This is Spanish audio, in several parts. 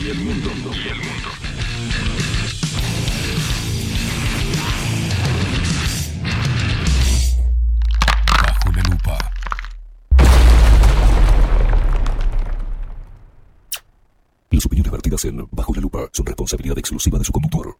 y el mundo. Y el mundo. Bajo la lupa. Las opiniones vertidas en Bajo la Lupa son responsabilidad exclusiva de su conductor.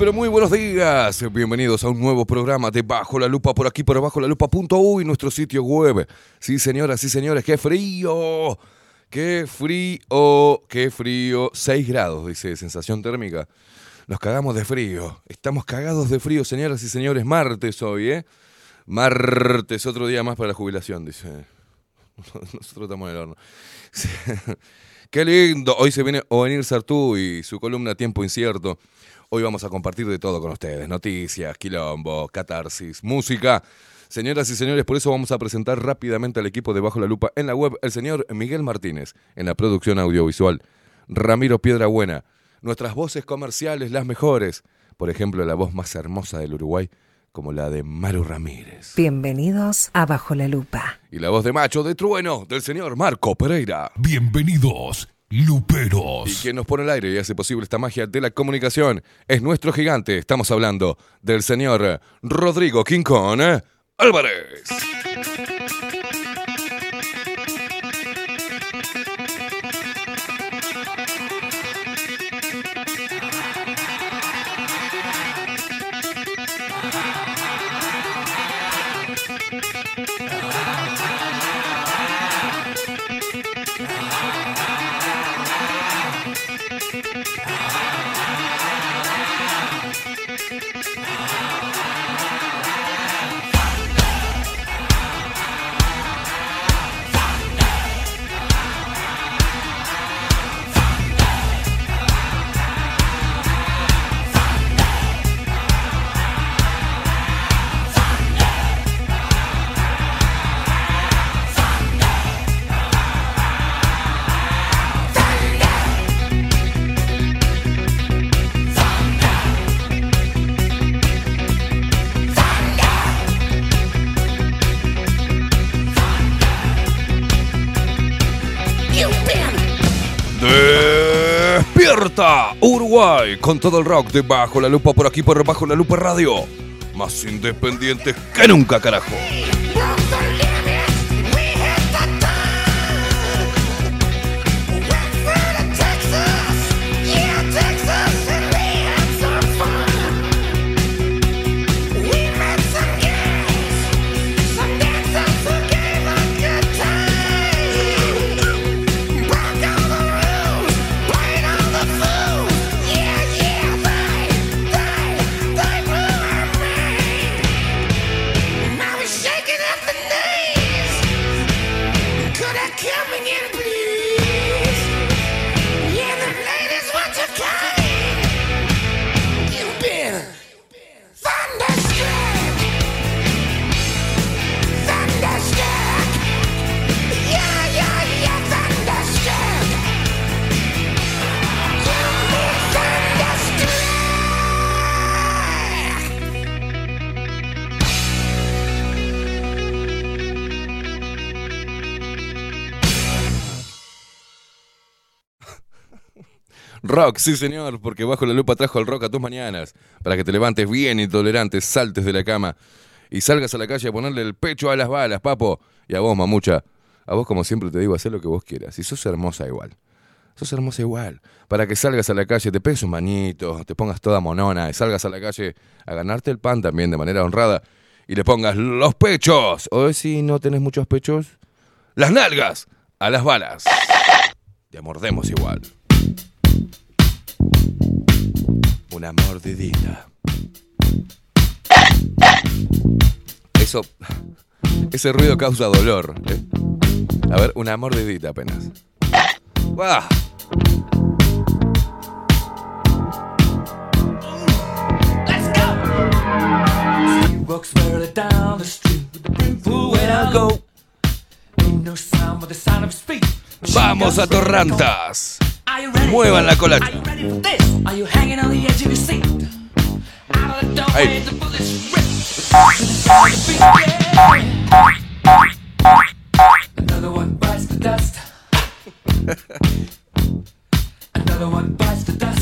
Pero muy buenos días. Bienvenidos a un nuevo programa de Bajo la Lupa por aquí por abajo la lupa.uy, nuestro sitio web. Sí, señoras y señores, qué frío. Qué frío, qué frío. 6 grados, dice sensación térmica. Nos cagamos de frío. Estamos cagados de frío, señoras y señores. Martes hoy, ¿eh? Martes, otro día más para la jubilación, dice. Nosotros estamos en el horno. Sí. Qué lindo. Hoy se viene Ovenir Sartú y su columna Tiempo Incierto. Hoy vamos a compartir de todo con ustedes. Noticias, quilombo, catarsis, música. Señoras y señores, por eso vamos a presentar rápidamente al equipo de Bajo la Lupa en la web. El señor Miguel Martínez en la producción audiovisual. Ramiro Piedrabuena. Nuestras voces comerciales, las mejores. Por ejemplo, la voz más hermosa del Uruguay, como la de Maru Ramírez. Bienvenidos a Bajo la Lupa. Y la voz de macho de trueno del señor Marco Pereira. Bienvenidos, luperos. Y quien nos pone al aire y hace posible esta magia de la comunicación es nuestro gigante. Estamos hablando del señor Rodrigo Quincón Álvarez. Con todo el rock de Bajo la Lupa por aquí por Bajo la Lupa Radio. Más independientes que nunca, carajo. Sí señor, porque Bajo la Lupa trajo el rock a tus mañanas, para que te levantes bien intolerante, saltes de la cama y salgas a la calle a ponerle el pecho a las balas, papo. Y a vos, mamucha, a vos como siempre te digo, haz lo que vos quieras. Y sos hermosa igual. Sos hermosa igual. Para que salgas a la calle, te pegues un manito, te pongas toda monona y salgas a la calle a ganarte el pan también de manera honrada y le pongas los pechos. O si no tenés muchos pechos, las nalgas a las balas. Te mordemos igual. Una mordidita. Eso. Ese ruido causa dolor. ¿eh? A ver, una mordidita apenas. ¡Bah! Walks barely down the street with the brimful when I go. Ain't no sound but the sound of his feet. ¡Vamos a Torrantas! Are you ready? Muevan la cola. Dust.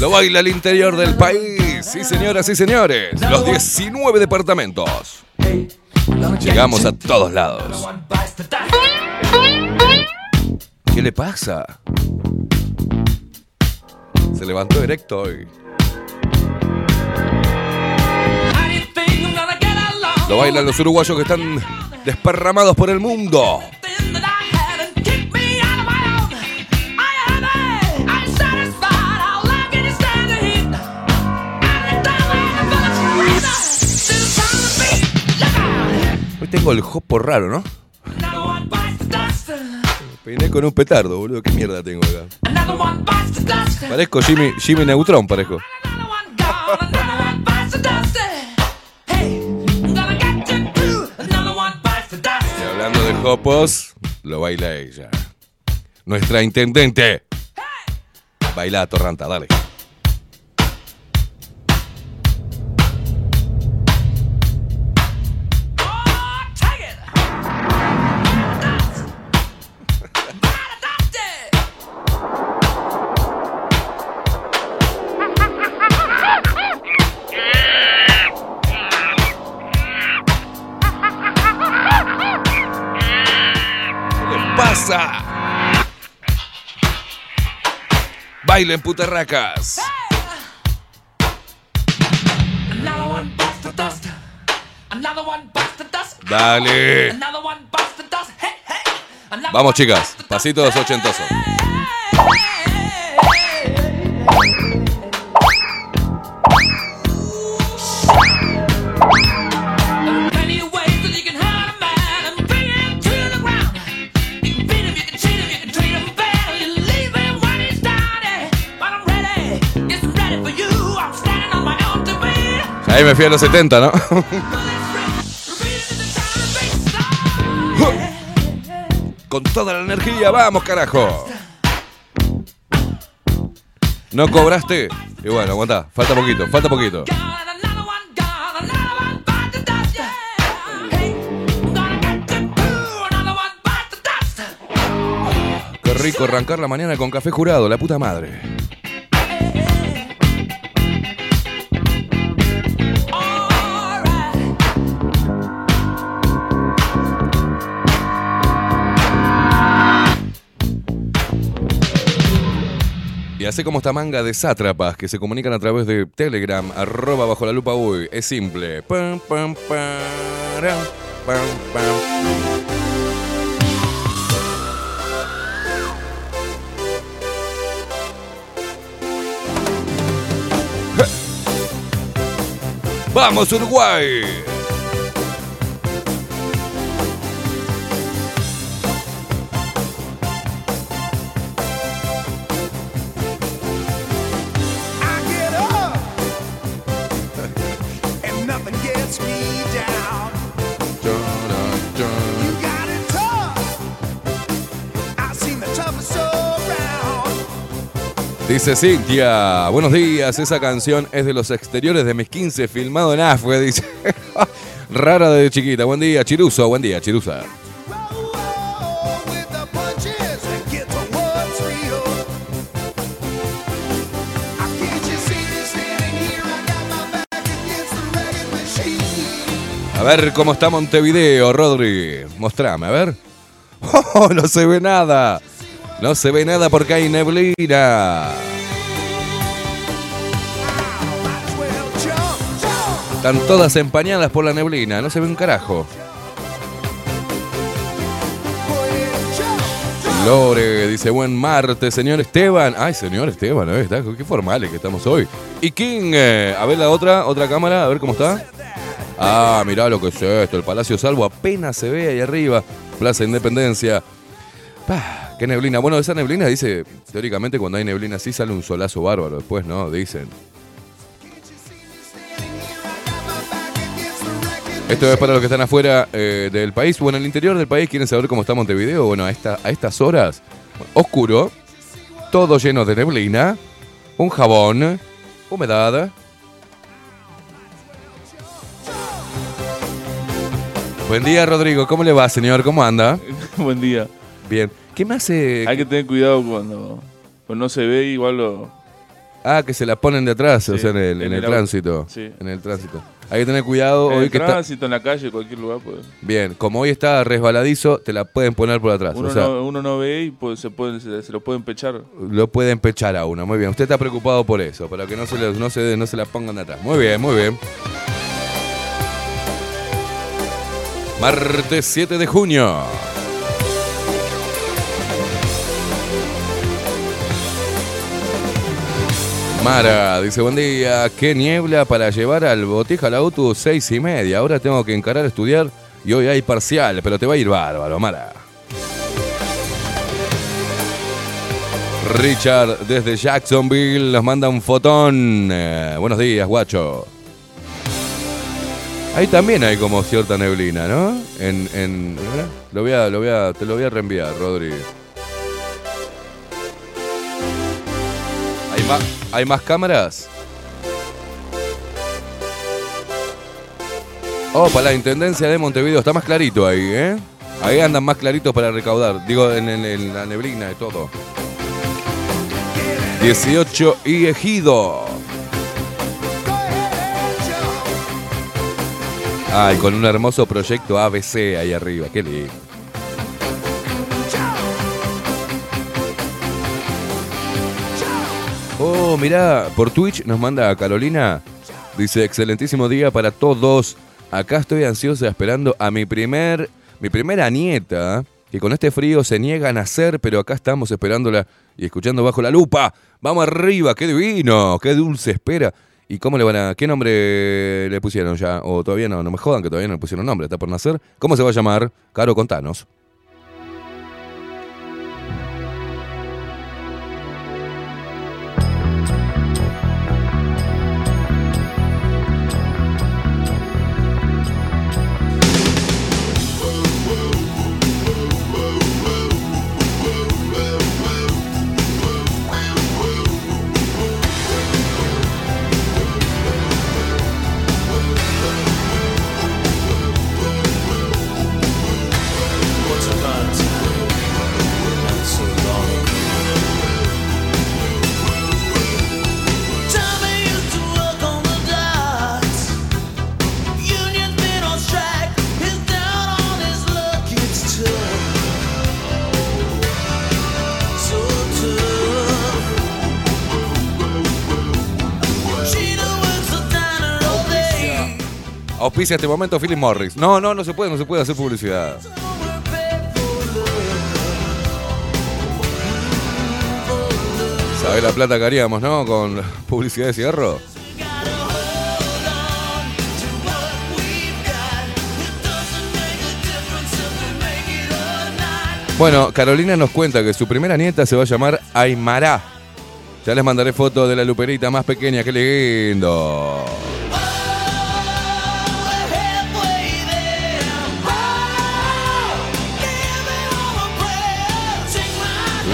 Lo baila al interior del país. Sí, señoras y señores. Los 19 departamentos. Llegamos a todos lados. ¿Qué le pasa? Se levantó erecto hoy. Lo bailan los uruguayos que están desparramados por el mundo. Hoy tengo el jopo raro, ¿no? Peiné con un petardo, boludo. ¿Qué mierda tengo acá? Parezco Jimmy, Jimmy Neutron, parezco. Y hablando de jopos, lo baila ella. Nuestra intendente. Baila Torranta, dale. Hey, hey. Another Vamos one chicas, pasitos ochentosos. Ahí me fui a los 70, ¿no? Con toda la energía, vamos carajo. ¿No cobraste? Y bueno, aguanta, falta poquito, falta poquito. Qué rico arrancar la mañana con café jurado, la puta madre. Así como esta manga de sátrapas que se comunican a través de Telegram, arroba bajo la lupa uy, es simple. Pam, pam. ¡Vamos, Uruguay! Dice Cintia, buenos días, esa canción es de los exteriores de mis 15 filmado en Afue, dice. Rara de chiquita, buen día, Chiruso, buen día, Chirusa. A ver cómo está Montevideo, Rodri. Mostrame, a ver. Oh, no se ve nada. No se ve nada porque hay neblina. Están todas empañadas por la neblina, no se ve un carajo. Lore dice, buen martes, señor Esteban. Ay, señor Esteban, ¿eh? Está- qué formales que estamos hoy. Y King, eh, a ver la otra, otra cámara, a ver cómo está. Ah, mirá lo que es esto, el Palacio Salvo apenas se ve ahí arriba. Plaza Independencia. Pah, qué neblina. Bueno, esa neblina dice, teóricamente cuando hay neblina así sale un solazo bárbaro después, ¿no? Dicen. Esto es para los que están afuera eh, del país o en el interior del país. ¿Quieren saber cómo está Montevideo? Bueno, a estas horas, oscuro, todo lleno de neblina, un jabón, humedad. Buen día, Rodrigo. ¿Cómo le va, señor? ¿Cómo anda? Buen día. Bien. ¿Qué me hace? Hay que tener cuidado cuando, cuando no se ve, igual lo. Ah, que se la ponen de atrás, o Sí, sea, en el, en el tránsito. Sí. En el tránsito. Hay que tener cuidado en hoy el que está. tránsito, en la calle, cualquier lugar, pues. Bien, como hoy está resbaladizo, te la pueden poner por atrás. Uno, o sea, no, uno no ve y pues, se, pueden, se, se lo pueden pechar. lo pueden pechar a uno. Muy bien. Usted está preocupado por eso, para que no se, no se, no se la pongan de atrás. Muy bien, muy bien. Martes 7 de junio. Mara dice, buen día, qué niebla para llevar al botija al auto seis y media. Ahora tengo que encarar a estudiar y hoy hay parcial, pero te va a ir bárbaro, Mara. Richard desde Jacksonville nos manda un fotón. Eh, buenos días, guacho. Ahí también hay como cierta neblina, ¿no? A, lo voy a, te lo voy a reenviar, Rodri. ¿Hay más cámaras? Para la Intendencia de Montevideo está más clarito ahí, ¿eh? Ahí andan más claritos para recaudar. Digo, en, en- la neblina y todo. 18 y Ejido. Ay, con un hermoso proyecto ABC ahí arriba. Qué lindo. Oh, mirá, por Twitch nos manda a Carolina. Dice, excelentísimo día para todos. Acá estoy ansiosa esperando a mi primer, mi primera nieta, que con este frío se niega a nacer, pero acá estamos esperándola y escuchando bajo la lupa. Vamos arriba, qué divino, qué dulce espera. ¿Y cómo le van a, qué nombre le pusieron ya? O todavía no, no me jodan que todavía no le pusieron nombre, está por nacer. ¿Cómo se va a llamar? Caro, contanos. Auspicia este momento Philip Morris. No, no, no se puede, no se puede hacer publicidad. ¿Sabés la plata que haríamos, no? Con publicidad de cigarro. Bueno, Carolina nos cuenta que su primera nieta se va a llamar Aymara. Ya les mandaré fotos de la luperita más pequeña, qué lindo.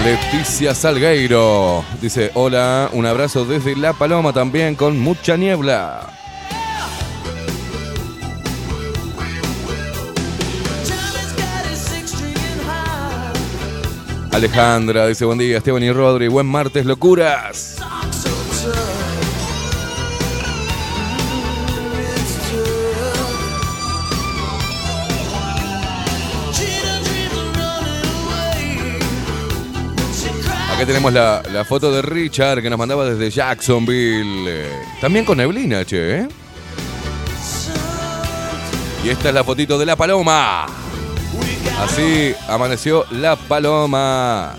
Leticia Salgueiro dice, hola, un abrazo desde La Paloma también con mucha niebla. Alejandra dice, buen día, Esteban y Rodri, buen martes, locuras. Acá tenemos la, la foto de Richard que nos mandaba desde Jacksonville. También con neblina, che. ¿eh? Y esta es la fotito de la paloma. Así amaneció la paloma.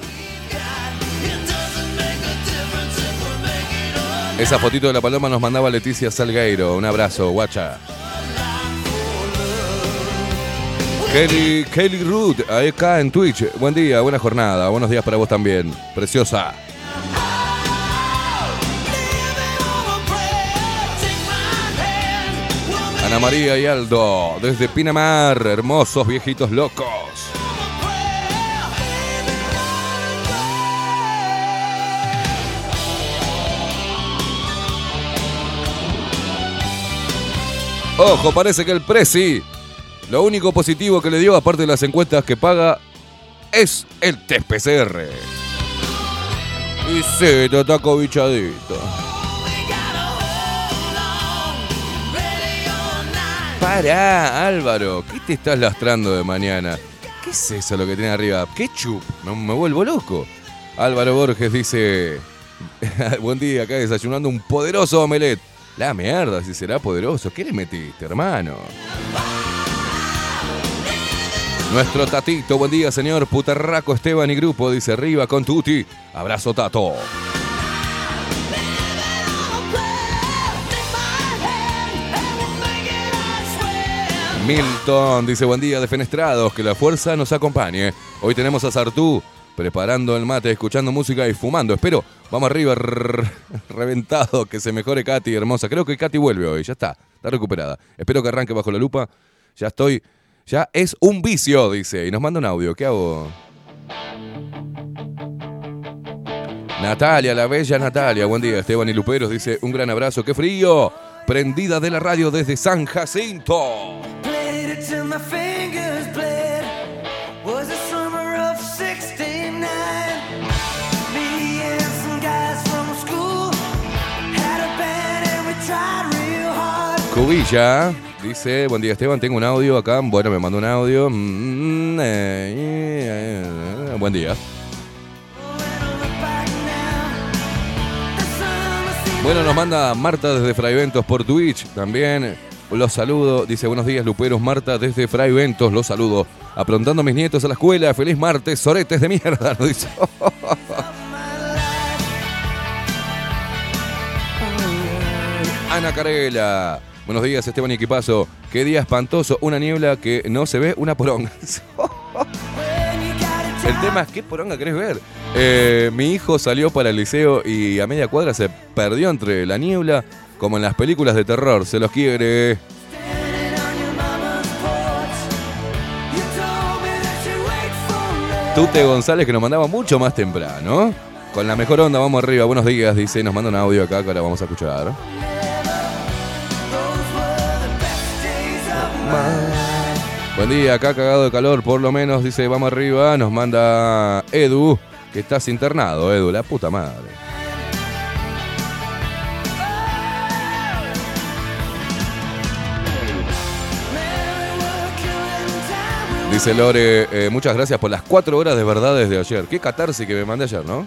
Esa fotito de la paloma nos mandaba Leticia Salgueiro. Un abrazo, guacha. Kelly, Kelly Root, acá en Twitch. Buen día, buena jornada. Buenos días para vos también. Preciosa. Ana María y Aldo, desde Pinamar, hermosos viejitos locos. Ojo, parece que el Prezi, lo único positivo que le dio, aparte de las encuestas que paga, es el test PCR. Y sí, te está cobichadito. Pará, Álvaro, ¿qué te estás lastrando de mañana? ¿Qué es eso lo que tiene arriba? ¿Ketchup? Me, me vuelvo loco. Álvaro Borges dice, buen día, acá desayunando un poderoso omelette. La mierda, si será poderoso. ¿Qué le metiste, hermano? Nuestro Tatito, buen día, señor Putarraco Esteban y Grupo, dice arriba con Tuti. Abrazo, Tato. Milton dice buen día, defenestrados, que la fuerza nos acompañe. Hoy tenemos a Sartú preparando el mate, escuchando música y fumando. Espero, vamos arriba, reventado, que se mejore Katy, hermosa. Creo que Katy vuelve hoy, ya está, está recuperada. Espero que arranque bajo la lupa. Ya estoy, ya es un vicio, dice. Y nos manda un audio, ¿qué hago? Natalia, la bella Natalia, buen día. Esteban y Luperos dice un gran abrazo, qué frío. Prendida de la radio desde San Jacinto. Played it till my fingers bled. Was the summer of 69. Me and some guys from school had a band and we tried real hard. Cubilla dice, buen día Esteban, tengo un audio acá. Bueno, me mandó un audio. Mm, eh, eh, eh, buen día. Bueno, nos manda Marta desde Fraiventos por Twitch también. Los saludo, dice buenos días Luperos, Marta desde Fraiventos, los saludo. Aprontando a mis nietos a la escuela, feliz martes, soretes de mierda, nos dice. Ana Carela. Buenos días, Esteban y Equipazo. Qué día espantoso, una niebla que no se ve, una poronga. El tema es, ¿qué poronga querés ver? Eh, mi hijo salió para el liceo y a media cuadra se perdió entre la niebla, como en las películas de terror. Se los quiere. Tute González que nos mandaba mucho más temprano. Con la mejor onda, vamos arriba. Buenos días, dice. Nos manda un audio acá que ahora vamos a escuchar. Buen día, acá cagado de calor, por lo menos, dice, vamos arriba, nos manda Edu, que estás internado, Edu, la puta madre. Dice Lore, eh, muchas gracias por las cuatro horas de verdades de ayer. Qué catarsis que me mandé ayer, ¿no?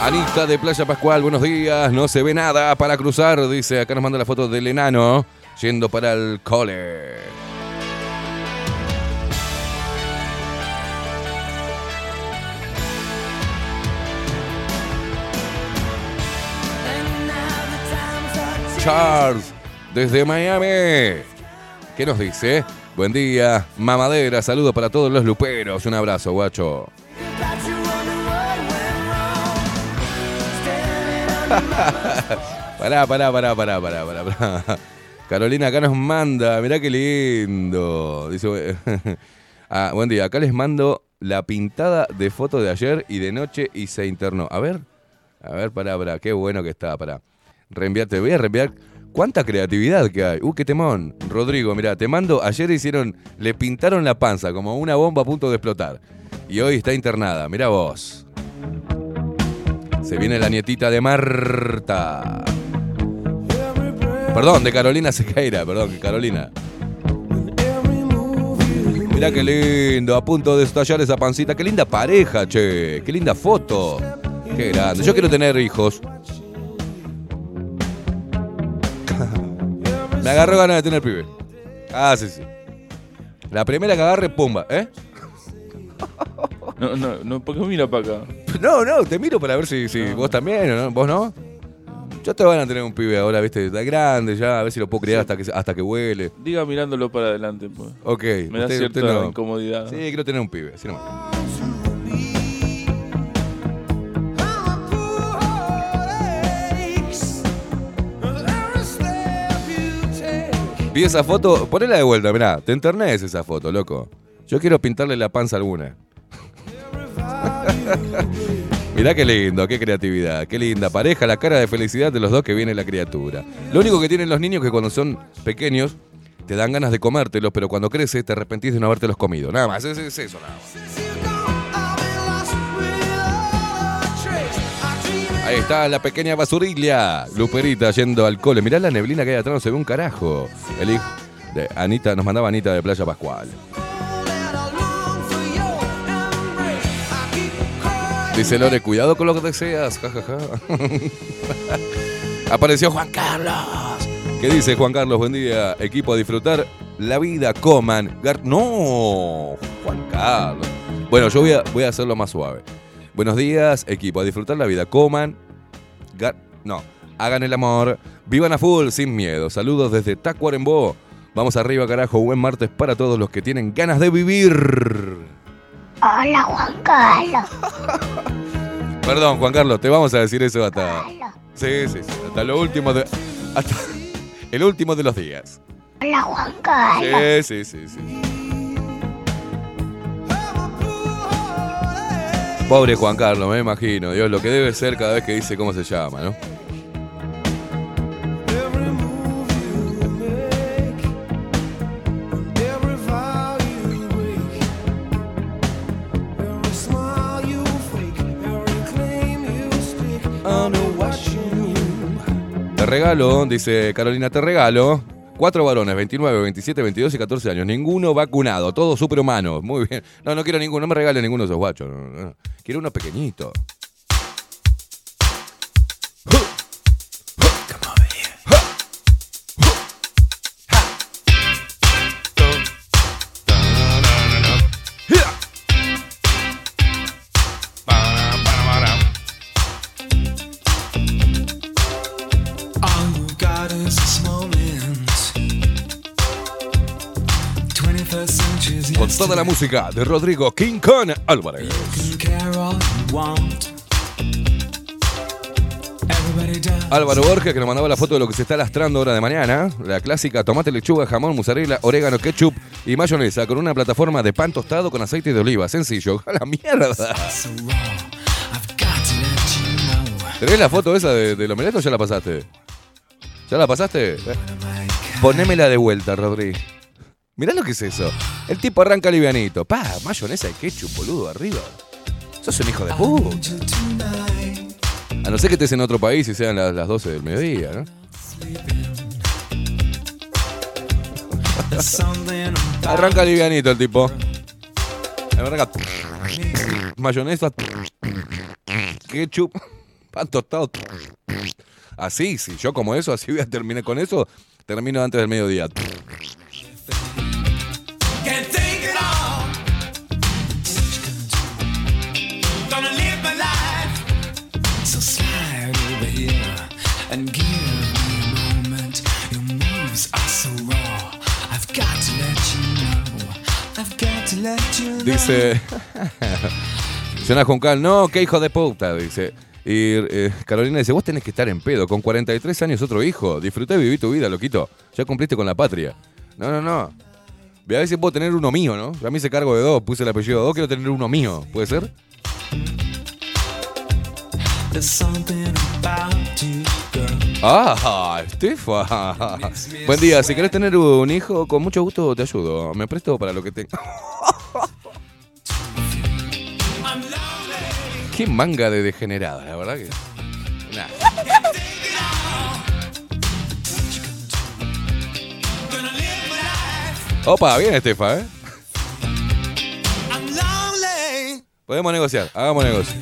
Anita de Playa Pascual, buenos días. No se ve nada para cruzar, dice. Acá nos manda la foto del enano yendo para el cole. Charles, desde Miami. ¿Qué nos dice? Buen día, mamadera. Saludos para todos los luperos. Un abrazo, guacho. Pará, pará, pará, pará, pará, pará. Carolina acá nos manda, mirá qué lindo. Dice, ah, buen día, acá les mando la pintada de foto de ayer y de noche y se internó. A ver, a ver, pará, pará, qué bueno que está, pará. Reenviarte, voy a reenviar. ¿Cuánta creatividad que hay? Uh, qué temón. Rodrigo, mirá, te mando, ayer hicieron, le pintaron la panza como una bomba a punto de explotar. Y hoy está internada, mirá vos. Se viene la nietita de Marta. Perdón, de Carolina Sequeira, perdón, Carolina. Mirá qué lindo, a punto de estallar esa pancita. Qué linda pareja, che. Qué linda foto. Qué grande. Yo quiero tener hijos. Me agarró ganas de tener pibe. Ah, sí, sí. La primera que agarre, pumba, ¿eh? No, no, no, ¿por qué mira para acá? No, no, te miro para ver si, si vos también, ¿o no? ¿Vos no? Ya te van a tener un pibe ahora, viste, está grande ya, a ver si lo puedo criar hasta que hasta que huele. Diga mirándolo para adelante, pues. Ok. Me da usted- cierta usted no. incomodidad. Sí, quiero tener un pibe, así nomás. Vi esa foto, ponela de vuelta, mirá, te enternés esa foto, loco. Yo quiero pintarle la panza alguna. Mirá qué lindo, qué creatividad, qué linda pareja, la cara de felicidad de los dos que viene la criatura. Lo único que tienen los niños que cuando son pequeños te dan ganas de comértelos, pero cuando creces te arrepentís de no habértelos comido. Nada más, es, es eso nada más. Ahí está la pequeña basurilla, Luperita yendo al cole. Mirá la neblina que hay atrás, no se ve un carajo. El hijo de Anita, nos mandaba Anita de Playa Pascual. Dice Lore, cuidado con lo que deseas. Ja, ja, ja. Apareció Juan Carlos. ¿Qué dice Juan Carlos? Buen día. Equipo a disfrutar la vida. Coman. No, Juan Carlos. Bueno, yo voy a, voy a hacerlo más suave. Buenos días, equipo. A disfrutar la vida. Coman. No, hagan el amor. Vivan a full, sin miedo. Saludos desde Tacuarembó. Vamos arriba, carajo. Buen martes para todos los que tienen ganas de vivir. Hola Juan Carlos. Perdón, Juan Carlos, te vamos a decir eso hasta. Sí, sí, sí. Hasta lo último de. Hasta el último de los días. Hola Juan Carlos. Sí, sí, sí, sí. Pobre Juan Carlos, me imagino. Dios, lo que debe ser cada vez que dice cómo se llama, ¿no? Regalo, dice Carolina, te regalo. Cuatro varones, 29, 27, 22 y 14 años. Ninguno vacunado, todos superhumanos. Muy bien. No, no quiero ninguno, no me regale ninguno de esos guachos. Quiero uno pequeñito. Con toda la música de Rodrigo King Kong Álvarez. Álvaro Borges que nos mandaba la foto de lo que se está lastrando ahora de mañana. La clásica tomate, lechuga, jamón, mozzarella, orégano, ketchup y mayonesa con una plataforma de pan tostado con aceite de oliva. Sencillo. ¡A la mierda! ¿Tenés la foto esa de, del omelette o ya la pasaste? ¿Ya la pasaste? Ponémela de vuelta, Rodri. Mirá lo que es eso. El tipo arranca livianito. Pa, mayonesa y ketchup, boludo, arriba. Sos un hijo de puta. A no ser que estés en otro país y sean las, las 12 del mediodía, ¿no? Arranca livianito el tipo. Arranca. Mayonesa. Ketchup. Pan tostado. Así, si yo como eso, así voy a terminar con eso, termino antes del mediodía. Can't think it all. No, qué hijo de puta, dice. Y eh, Carolina dice, vos tenés que estar en pedo, con 43 años otro hijo, disfruté viví tu vida, loquito. Ya cumpliste con la patria. No, no, no. Ve a ver si puedo tener uno mío, ¿no? Ya me hice cargo de dos, puse el apellido de dos, quiero tener uno mío. ¿Puede ser? Ah, Estefa. Buen día, si querés tener un hijo, con mucho gusto te ayudo. Me presto para lo que lonely. Qué manga de degenerada, la verdad que. Nah. Opa, bien Estefa, ¿eh? Podemos negociar, hagamos negocio.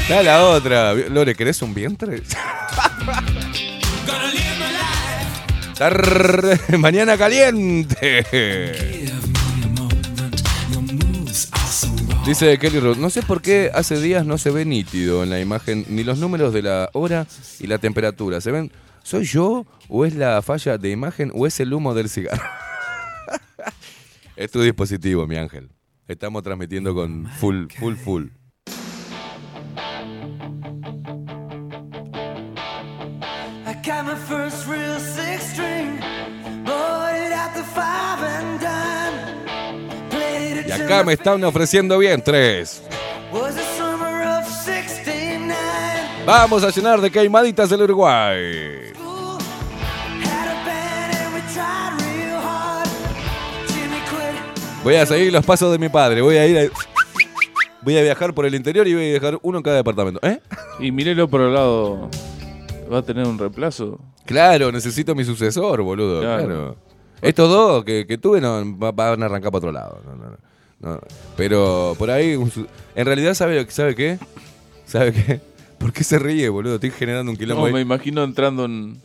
Está la otra. Lore, ¿querés un vientre? Gonna live my life. Tar- Mañana caliente. Dice Kelly Roth, no sé por qué hace días no se ve nítido en la imagen ni los números de la hora y la temperatura. ¿Se ven? ¿Soy yo o es la falla de imagen o es el humo del cigarro? es tu dispositivo, mi ángel. Estamos transmitiendo con full, full, full. Y acá me están ofreciendo of 69. Vamos a llenar de queimaditas el Uruguay. Voy a seguir los pasos de mi padre. Voy a ir a... Voy a viajar por el interior y voy a dejar uno en cada departamento. ¿Eh? Y mírelo por el lado. Va a tener un reemplazo. Claro, necesito mi sucesor, boludo. Claro. Claro. Estos dos que, que tuve no, va- van a arrancar para otro lado. No, no, no. Pero por ahí, en realidad, ¿sabe, lo que- ¿sabe qué? ¿Sabe qué? ¿Por qué se ríe, boludo? Estoy generando un quilombo. No, ahí. me imagino entrando en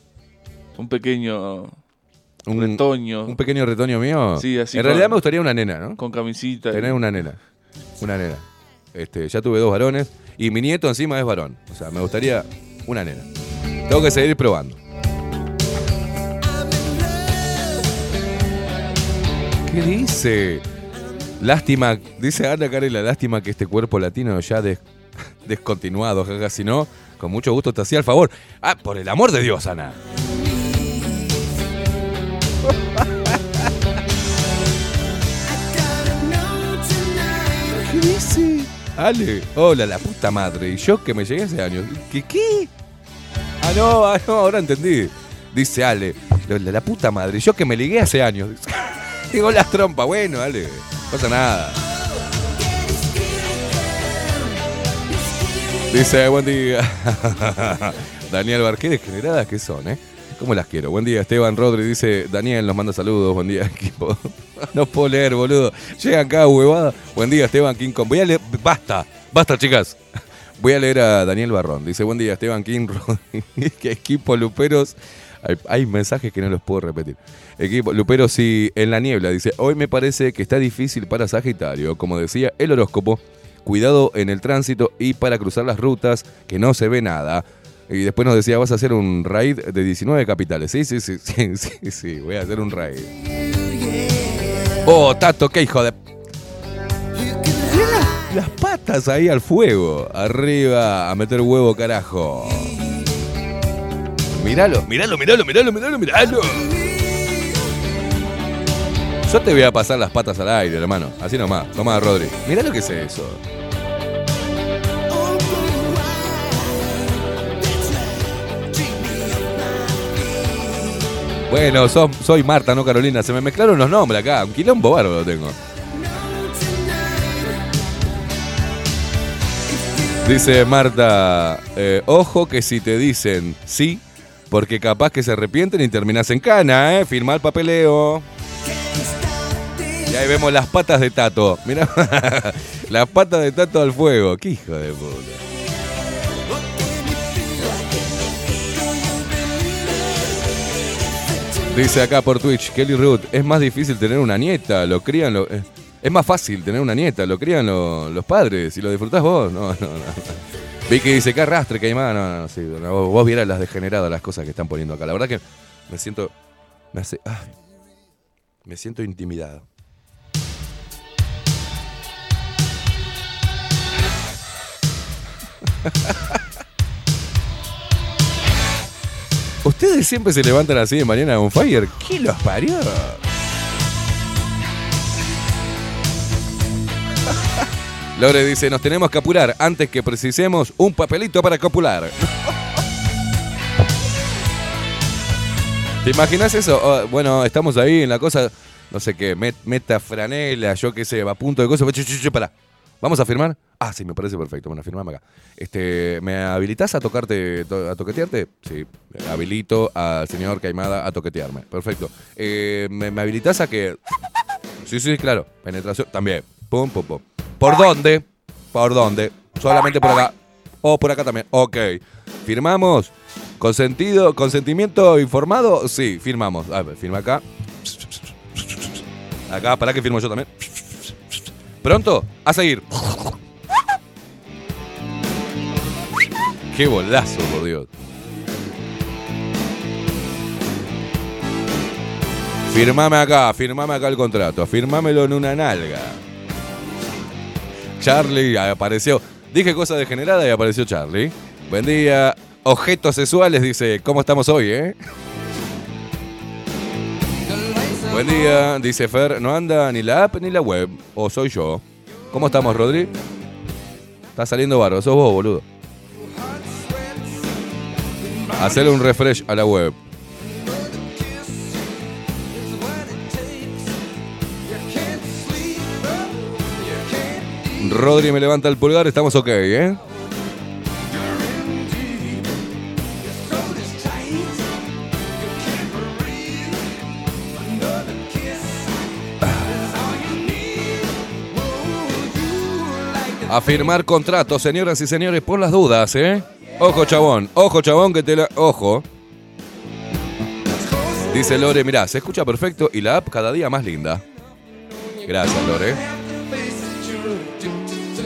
un pequeño un, retoño un pequeño retoño mío. Sí, así En con- realidad me gustaría una nena, ¿no? con camisita. y- Tener una nena. Una nena. Este, ya tuve dos varones y mi nieto encima es varón. O sea, me gustaría una nena. Tengo que seguir probando. ¿Qué dice? Lástima, dice Ana Carela, lástima que este cuerpo latino ya des- descontinuado, jaja, si no, con mucho gusto te hacía el favor. Ah, por el amor de Dios, Ana. ¿Qué dice? Ale, hola, la puta madre. Y yo que me llegué hace años. ¿Qué qué? Ah, no, ah, no, ahora entendí. Dice Ale, la, la puta madre. Yo que me ligué hace años. Digo las trompas, bueno, Ale, pasa nada. Dice, buen día. Daniel Bar, qué degeneradas que son, ¿eh? ¿Cómo las quiero? Buen día, Esteban Rodri. Dice, Daniel nos manda saludos. Buen día, equipo. No puedo leer, boludo. Llegan acá, huevada. Buen día, Esteban King. Voy a leer. Basta, basta, chicas. Voy a leer a Daniel Barrón. Dice, buen día, Esteban King. Que equipo Luperos. Hay, hay mensajes que no los puedo repetir. Equipo Luperos y en la niebla. Dice, hoy me parece que está difícil para Sagitario. Como decía el horóscopo, cuidado en el tránsito y para cruzar las rutas, que no se ve nada. Y después nos decía, vas a hacer un raid de 19 capitales. Sí, sí, sí, sí, sí, sí, voy a hacer un raid. Oh, Tato, qué hijo de... Las, las patas ahí al fuego. Arriba, a meter huevo, carajo. Míralo, míralo, míralo, míralo, míralo, míralo. Yo te voy a pasar las patas al aire, hermano. Así nomás. Tomá, Rodri. Mirá lo que es eso. Bueno, soy Marta, no Carolina. Se me mezclaron los nombres acá. Un quilombo bárbaro tengo. Dice Marta, eh, ojo que si te dicen sí, porque capaz que se arrepienten y terminás en cana, ¿eh? Firma el papeleo. Y ahí vemos las patas de Tato. Mirá, las patas de Tato al fuego. Qué hijo de puta. Dice acá por Twitch, Kelly Root, es más difícil tener una nieta, lo crían lo- eh, es más fácil tener una nieta, lo crían lo- los padres y lo disfrutás vos. No, no, no. Vicky dice, qué arrastre, que hay más. No, no, no, vos, vieras las degeneradas las cosas que están poniendo acá. La verdad que me siento, me hace, ay, me siento intimidado. Ustedes siempre se levantan así de mañana on fire. ¿Qué los parió? Lore dice, nos tenemos que apurar antes que precisemos un papelito para copular. ¿Te imaginas eso? Oh, bueno, estamos ahí en la cosa, no sé qué, met- meta franela, yo qué sé, a punto de cosas. Pará. ¿Vamos a firmar? Ah, sí, me parece perfecto. Bueno, firmame acá. Este, ¿Me habilitas a tocarte, to- a toquetearte? Sí, habilito al señor Caimada a toquetearme. Perfecto. Eh, ¿me, me habilitas a que...? Sí, sí, claro. Penetración, también. Pum, pum, pum. ¿Por dónde? ¿Por dónde? Solamente por acá. O por acá también. Ok. ¿Firmamos? ¿Consentido? ¿Consentimiento informado? Sí, firmamos. A ver, firma acá. Acá, para que firmo yo también. Pronto, a seguir. Qué bolazo, por Dios. Firmame acá, firmame acá el contrato, firmámelo en una nalga. Charlie apareció. Dije cosa degenerada y apareció Charlie. Buen día. Objetos sexuales, dice, ¿cómo estamos hoy, eh? Buen día, dice Fer, no anda ni la app ni la web, o soy yo. ¿Cómo estamos, Rodri? Está saliendo barro, sos vos, boludo. Hacerle un refresh a la web. Rodri me levanta el pulgar, estamos ok, ¿eh? A firmar contrato, señoras y señores, por las dudas, ¿eh? Ojo, chabón, ojo, chabón, que te la. Ojo. Dice Lore, mirá, se escucha perfecto y la app cada día más linda. Gracias, Lore.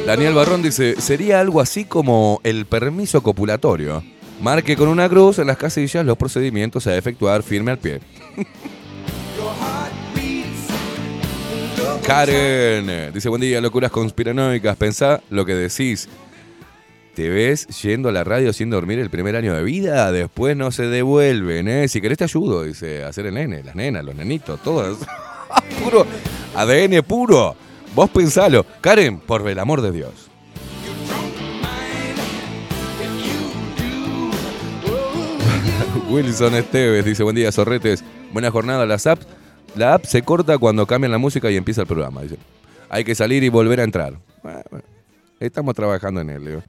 Daniel Barrón dice, sería algo así como el permiso copulatorio. Marque con una cruz en las casillas los procedimientos a efectuar firme al pie. Karen dice, buen día, locuras conspiranoicas. Pensá lo que decís. ¿Te ves yendo a la radio sin dormir el primer año de vida? Después no se devuelven, ¿eh? Si querés te ayudo, dice, a hacer el nene, las nenas, los nenitos, todos. puro ADN puro. Vos pensalo. Karen, por el amor de Dios. Wilson Esteves dice, buen día, zorretes. Buena jornada, las apps. La app se corta cuando cambian la música y empieza el programa. Dice. Hay que salir y volver a entrar. Estamos trabajando en él. Leo.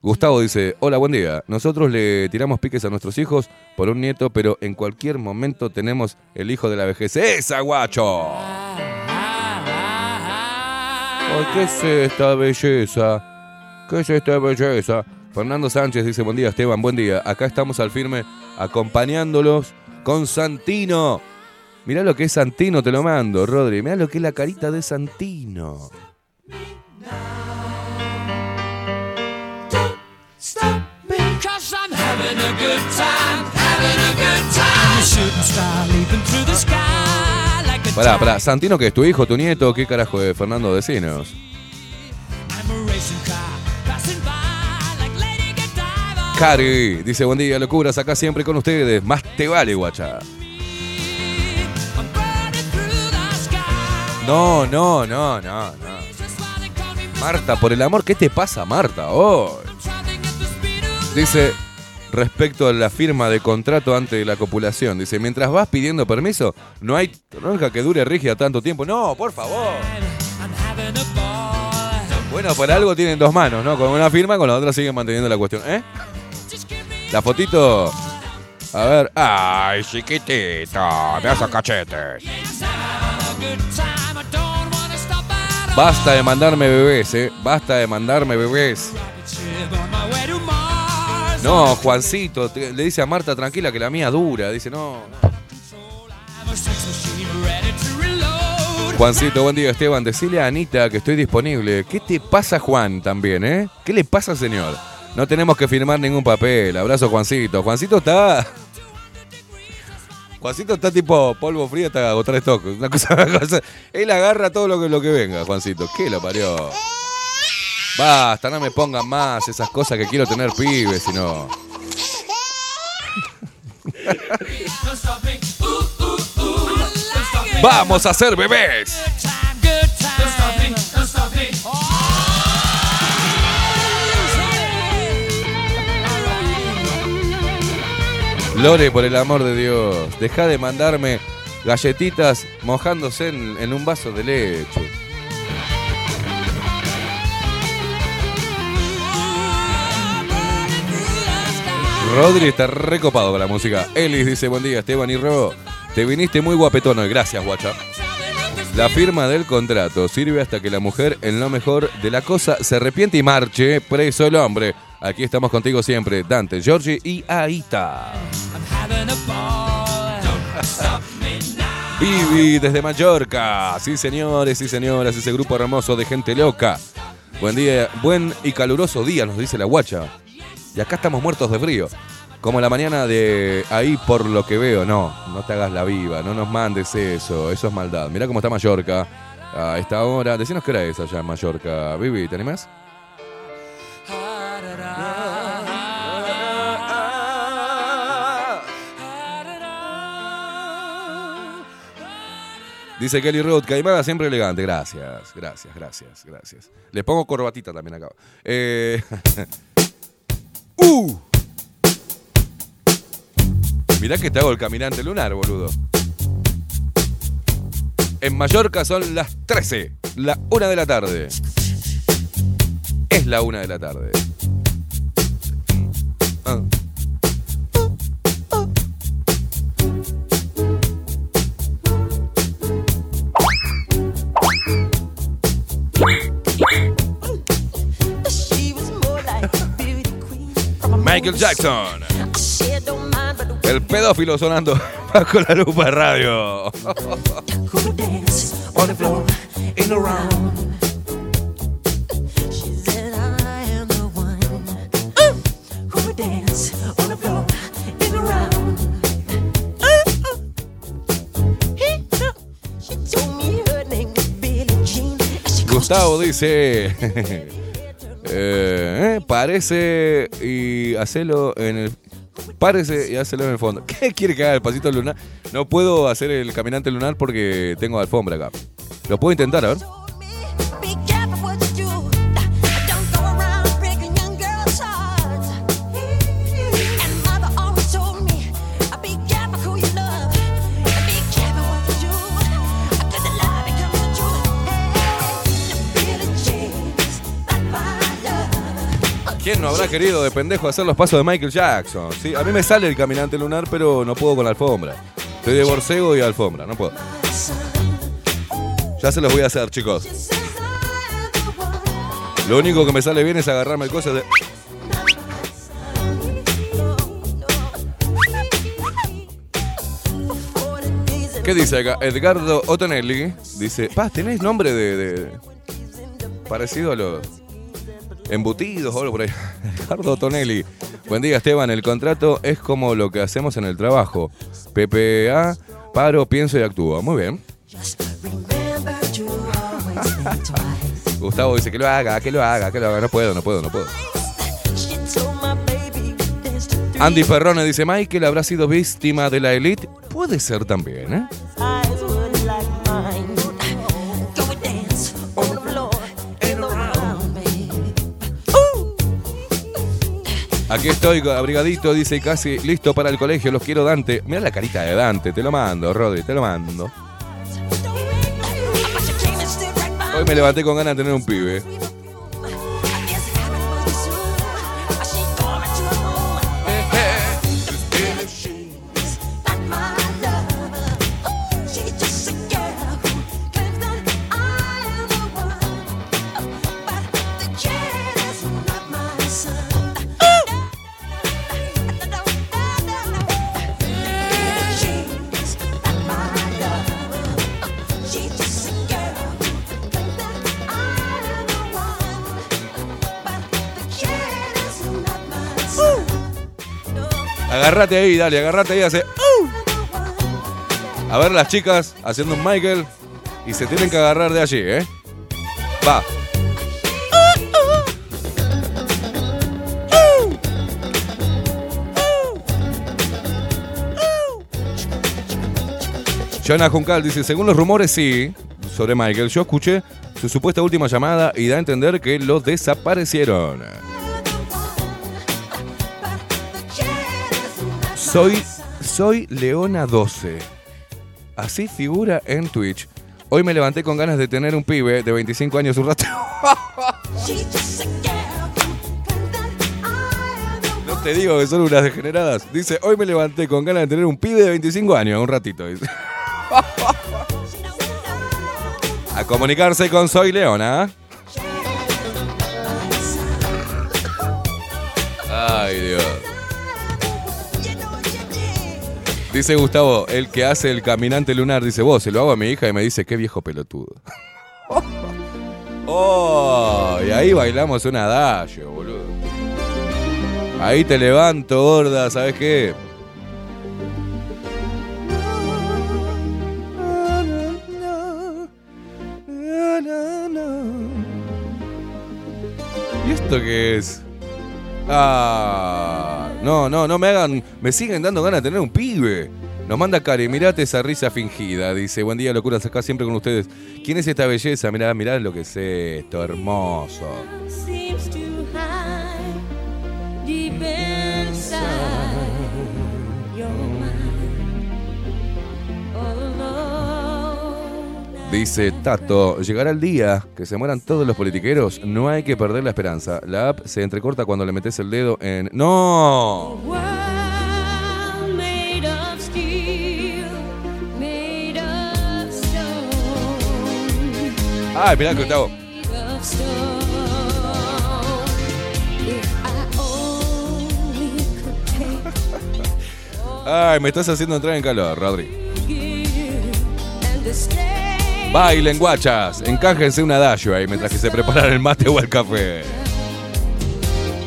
Gustavo dice, hola, buen día. Nosotros le tiramos piques a nuestros hijos por un nieto, pero en cualquier momento tenemos el hijo de la vejez. ¡Esa, guacho! Ay, ¿Qué es esta belleza? ¿Qué es esta belleza? Fernando Sánchez dice, buen día Esteban, buen día. Acá estamos al firme acompañándolos con Santino. Mirá lo que es Santino, te lo mando, Rodri. Mirá lo que es la carita de Santino. Pará, pará, Santino, que es tu hijo, tu nieto, ¿qué carajo de Fernando Decinos? Cari, dice buen día, locuras, acá siempre con ustedes. Más te vale, guacha. No, no, no, no, no. Marta, por el amor, ¿qué te pasa, Marta? Oh. Dice, respecto a la firma de contrato antes de la copulación, dice, mientras vas pidiendo permiso, no hay tronca que dure rígida tanto tiempo. No, por favor. Bueno, por algo tienen dos manos, ¿no? Con una firma, con la otra siguen manteniendo la cuestión. ¿Eh? La fotito. A ver. ¡Ay, chiquitita! Me hace cachetes. Basta de mandarme bebés, ¿eh? Basta de mandarme bebés. No, Juancito, le dice a Marta, tranquila, que la mía dura. Dice, no. Juancito, buen día, Esteban. Decile a Anita que estoy disponible. ¿Qué te pasa, Juan, también, eh? ¿Qué le pasa, señor? No tenemos que firmar ningún papel. Abrazo, Juancito. Juancito está. Juancito está tipo polvo frío hasta agotar stock. Una cosa, una cosa- Él agarra todo lo que, lo que venga, Juancito. ¿Qué lo parió? Basta, no me pongan más esas cosas que quiero tener pibes, sino. ¡Vamos a ser bebés! Lore, por el amor de Dios, deja de mandarme galletitas mojándose en, un vaso de leche. Rodri está recopado con la música. Elis dice, buen día, Esteban y Ro. Te viniste muy guapetón hoy. Gracias, guacha. La firma del contrato sirve hasta que la mujer, en lo mejor de la cosa, se arrepiente y marche preso el hombre. Aquí estamos contigo siempre, Dante, Giorgi y Aita. Vivi desde Mallorca. Sí, señores, sí, señoras, ese grupo hermoso de gente loca. Buen día, buen y caluroso día, nos dice la guacha. Y acá estamos muertos de frío. Como la mañana de ahí por lo que veo. No, no te hagas la viva, no nos mandes eso, eso es maldad. Mirá cómo está Mallorca a esta hora. Decinos qué hora es allá en Mallorca. Vivi, ¿te animás? Dice Kelly Road, Caimada siempre elegante. Gracias, gracias, gracias, gracias. Le pongo corbatita también acá. Eh, ¡Uh! Mirá que te hago el caminante lunar, boludo. En Mallorca son las 13, la 1 de la tarde. Es la 1 de la tarde. Ah. Michael Jackson. El pedófilo sonando bajo la lupa de radio. Gustavo dice. eh, eh, parece y hacelo en el. Parece y hacelo en el fondo. ¿Qué quiere que haga el pasito lunar? No puedo hacer el caminante lunar porque tengo alfombra acá. Lo puedo intentar, a ver. ¿Quién no habrá querido de pendejo hacer los pasos de Michael Jackson? ¿sí? A mí me sale el caminante lunar, pero no puedo con la alfombra. Estoy de borcego y alfombra, no puedo. Ya se los voy a hacer, chicos. Lo único que me sale bien es agarrarme el coso de... ¿Qué dice acá? Edgardo Otonelli dice, pa, tenés nombre de- parecido a los... embutidos o algo por ahí. Ricardo Tonelli. Buen día, Esteban. El contrato es como lo que hacemos en el trabajo. PPA, paro, pienso y actúo. Muy bien. Gustavo dice que lo haga, que lo haga, que lo haga. No puedo, no puedo, no puedo. Andy Ferrone dice, Michael habrá sido víctima de la elite. Puede ser también, ¿eh? Aquí estoy abrigadito, dice casi listo para el colegio, los quiero Dante. Mira la carita de Dante, te lo mando, Rodri, te lo mando. Hoy me levanté con ganas de tener un pibe. Agárrate ahí, dale, agárrate ahí, hace. ¡uh! A ver las chicas haciendo un Michael. Y se tienen que agarrar de allí, ¿eh? Va. Joana Juncal dice, según los rumores, sí, sobre Michael, yo escuché su supuesta última llamada y da a entender que lo desaparecieron. Soy, soy Leona 12. Así figura en Twitch. Hoy me levanté con ganas de tener un pibe de 25 años un rato. No te digo que son unas degeneradas. Dice, hoy me levanté con ganas de tener un pibe de 25 años, un ratito. A comunicarse con Soy Leona. Ay, Dios. Dice Gustavo, el que hace el caminante lunar, dice vos, se lo hago a mi hija y me dice, qué viejo pelotudo. Oh, y ahí bailamos una dayo, boludo. Ahí te levanto, gorda, ¿sabes qué? ¿Y esto qué es? Ah, no, no, no me hagan. Me siguen dando ganas de tener un pibe. Nos manda Cari, mirate esa risa fingida. Dice, buen día, locuras, acá siempre con ustedes. ¿Quién es esta belleza? Mirá, mirá lo que es esto, hermoso. Dice Tato, llegará el día que se mueran todos los politiqueros, no hay que perder la esperanza. La app se entrecorta cuando le metes el dedo en... ¡No! Ay, mirá, Gustavo. Ay, me estás haciendo entrar en calor, Rodri. Bailen, guachas. Encájense una dayo ahí mientras que se preparan el mate o el café.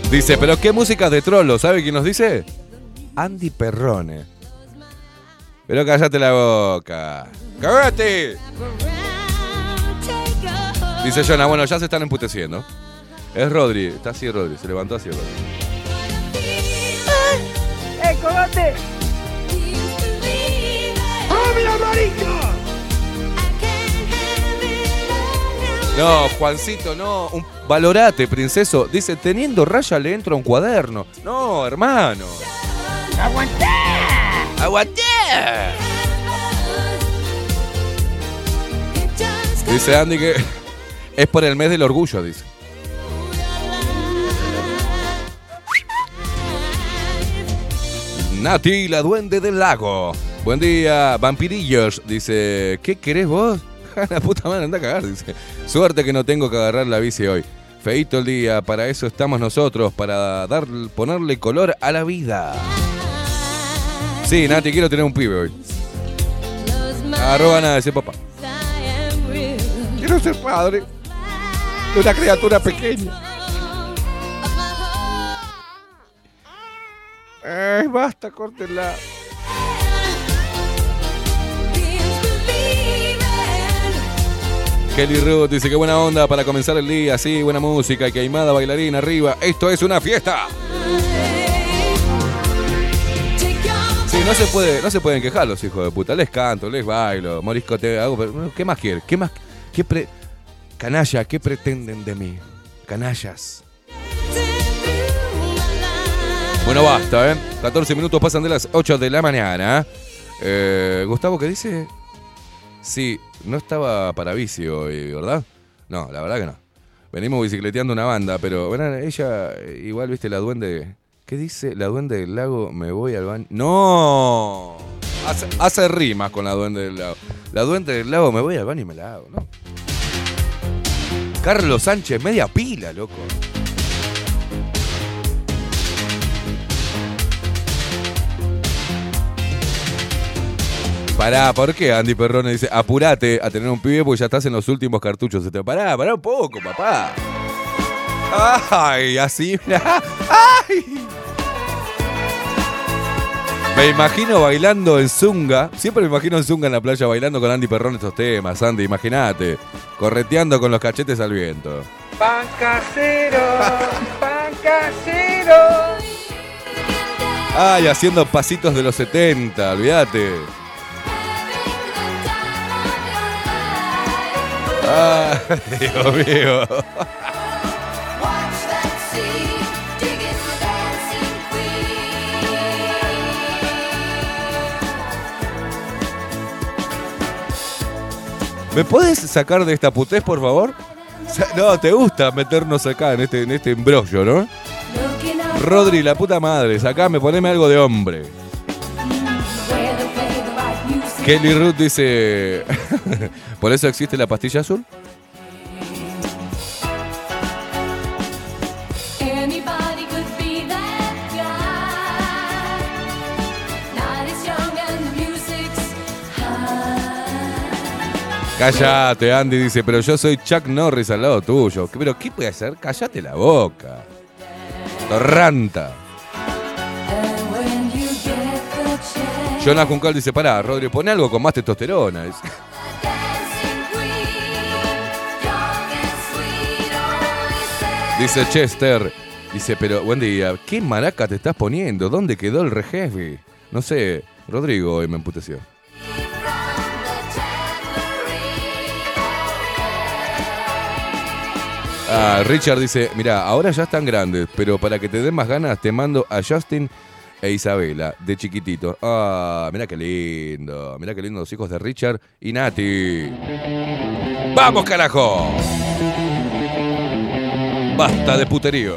Dice, pero qué música de trollo, ¿sabe quién nos dice? Andy Perrone. Pero cállate la boca. ¡Cállate! Dice Jonah, bueno, ya se están emputeciendo. Es Rodri, está así Rodri, se levantó así Rodri. ¡Eh, cogote! ¡Hombre amarillo! No, Juancito, no. Un, valorate, princeso. Dice, teniendo raya le entra un cuaderno. No, hermano. ¡Aguanté! ¡Aguanté! Dice Andy que es por el mes del orgullo, dice. Nati, la duende del lago. Buen día, vampirillos. Dice, ¿qué querés vos? la puta madre, anda a cagar, dice. Suerte que no tengo que agarrar la bici hoy. Feito el día, para eso estamos nosotros, para dar, ponerle color a la vida. Sí, Nati, quiero tener un pibe hoy. Arroba nada, ese papá. Quiero ser padre una criatura pequeña. Ay, basta, córtela. Kelly Ruth dice que buena onda para comenzar el día, sí, buena música y queimada bailarina arriba. Esto es una fiesta. Sí, no se puede, no se pueden quejar los hijos de puta. Les canto, les bailo, moriscote, hago, pero ¿qué más quieren? ¿Qué más? ¿Qué pre- canalla, qué pretenden de mí? Canallas. Bueno, basta, ¿eh? 14 minutos pasan de las 8 de la mañana. Eh, Gustavo, ¿qué dice? Sí, no estaba para bici hoy, ¿verdad? No, la verdad que no. Venimos bicicleteando una banda, pero bueno, ella, eh, igual, viste, la duende. ¿Qué dice? La duende del lago, me voy al baño. ¡No! Hace, hace rimas con la duende del lago. La duende del lago, me voy al baño y me la hago, ¿no? Carlos Sánchez, media pila, loco. Pará, ¿por qué Andy Perrone dice, apurate a tener un pibe porque ya estás en los últimos cartuchos? Se te- Pará, pará un poco, papá. Ay, así, mirá. Ay. Me imagino bailando en Zunga. Siempre me imagino en Zunga en la playa bailando con Andy Perrone estos temas, Andy, imagínate. Correteando con los cachetes al viento. Pan casero, pan casero. Ay, haciendo pasitos de los 70, olvídate. Dios mío. ¿Me puedes sacar de esta putés, por favor? No, te gusta meternos acá en este, en este embrollo, ¿no? Rodri, la puta madre, sacame, poneme algo de hombre. Kelly Ruth dice, ¿por eso existe la pastilla azul? Cállate, Andy dice, pero yo soy Chuck Norris al lado tuyo. ¿Pero qué puede hacer? Cállate la boca. Torranta. Jonah Juncal dice, pará, Rodri, pon algo con más testosterona. Dice, Dice Chester, dice, pero buen día, ¿qué maraca te estás poniendo? ¿Dónde quedó el rejefe? No sé, Rodrigo hoy me emputeció. Ah, Richard dice, mira, ahora ya están grandes, pero para que te den más ganas te mando a Justin e Isabela, de chiquitito. Ah, mira qué lindo, mira qué lindo los hijos de Richard y Nati. ¡Vamos, carajo! Basta de puterío.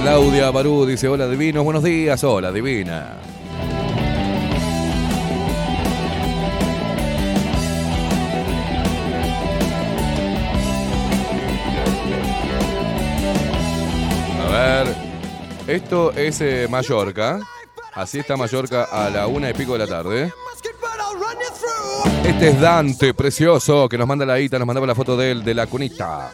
Claudia Barú dice, hola divinos, buenos días, hola divina. A ver, esto es eh, Mallorca. Así está Mallorca a la una y pico de la tarde. Este es Dante, precioso, que nos manda la guita, nos mandaba la foto de él, de la cunita.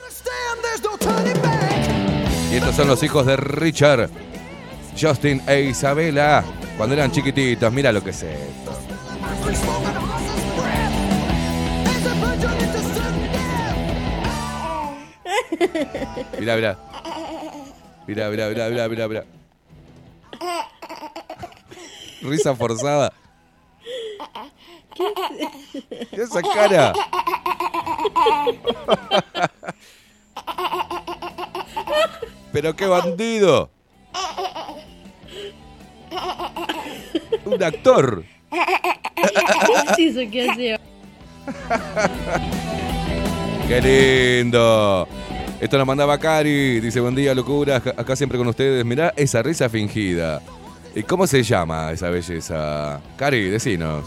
Y estos son los hijos de Richard, Justin e Isabela, cuando eran chiquititos. Mira lo que es esto. Mira, mira. Mira, mira, mira, mira, mira, mira. Risa forzada. ¿Qué es esa cara? Pero qué bandido. Un actor. Sí, eso que. Qué lindo. Esto nos mandaba Cari. Dice, buen día, locura. Acá siempre con ustedes. Mirá esa risa fingida. ¿Y cómo se llama esa belleza? Cari, decinos.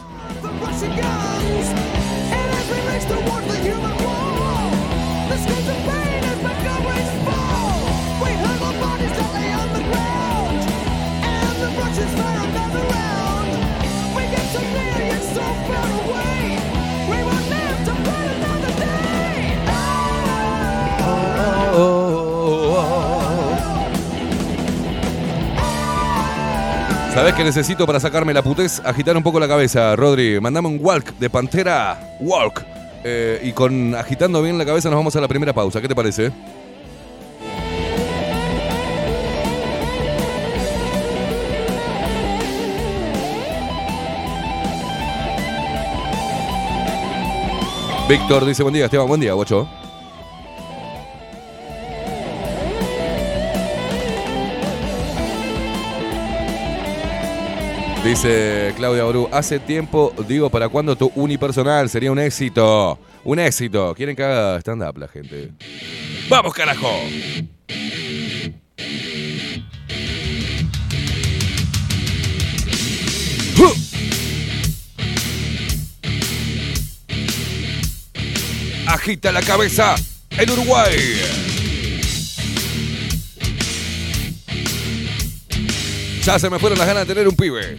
¿Sabés qué necesito para sacarme la putez? Agitar un poco la cabeza, Rodri. Mandame un walk de Pantera. Walk. Eh, y con agitando bien la cabeza nos vamos a la primera pausa. ¿Qué te parece? Víctor dice buen día, Esteban, buen día, guacho. Dice Claudia Ború, hace tiempo digo para cuándo tu unipersonal sería un éxito. Un éxito. Quieren que haga stand-up la gente. ¡Vamos, carajo! Agita la cabeza en Uruguay. Ya se me fueron las ganas de tener un pibe.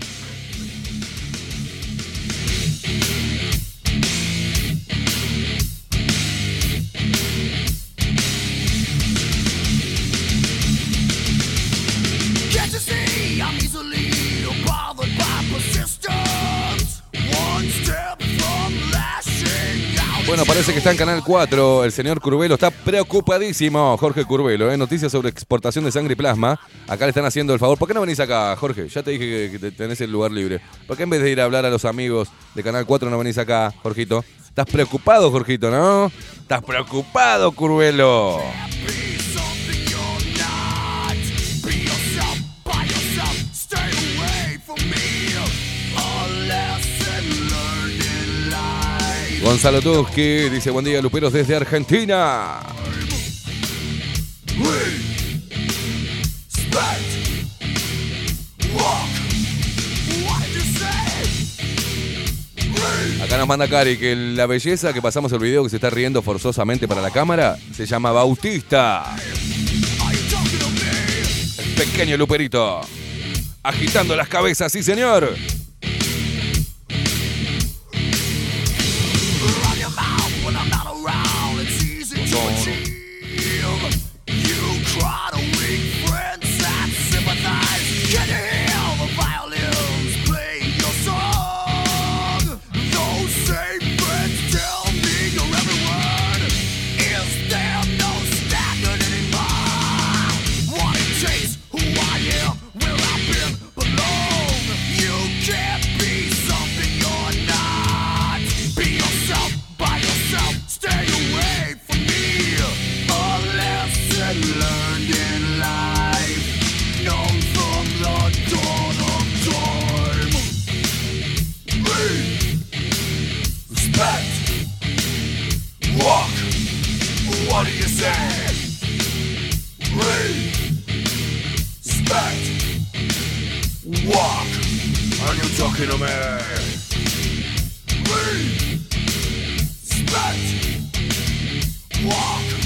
Bueno, parece que está en Canal 4. El señor Curvelo está preocupadísimo. Jorge Curvelo, ¿eh? Noticias sobre exportación de sangre y plasma. Acá le están haciendo el favor. ¿Por qué no venís acá, Jorge? Ya te dije que, que te- tenés el lugar libre. ¿Por qué en vez de ir a hablar a los amigos de Canal 4 no venís acá, Jorgito? Estás preocupado, Jorgito, ¿no? Estás preocupado, Curvelo. Gonzalo Tuski dice buen día, Luperos desde Argentina. Acá nos manda Cari que la belleza que pasamos el video que se está riendo forzosamente para la cámara se llama Bautista. El pequeño Luperito. Agitando las cabezas, sí señor. Respect, walk. Are you talking to me? Respect, walk.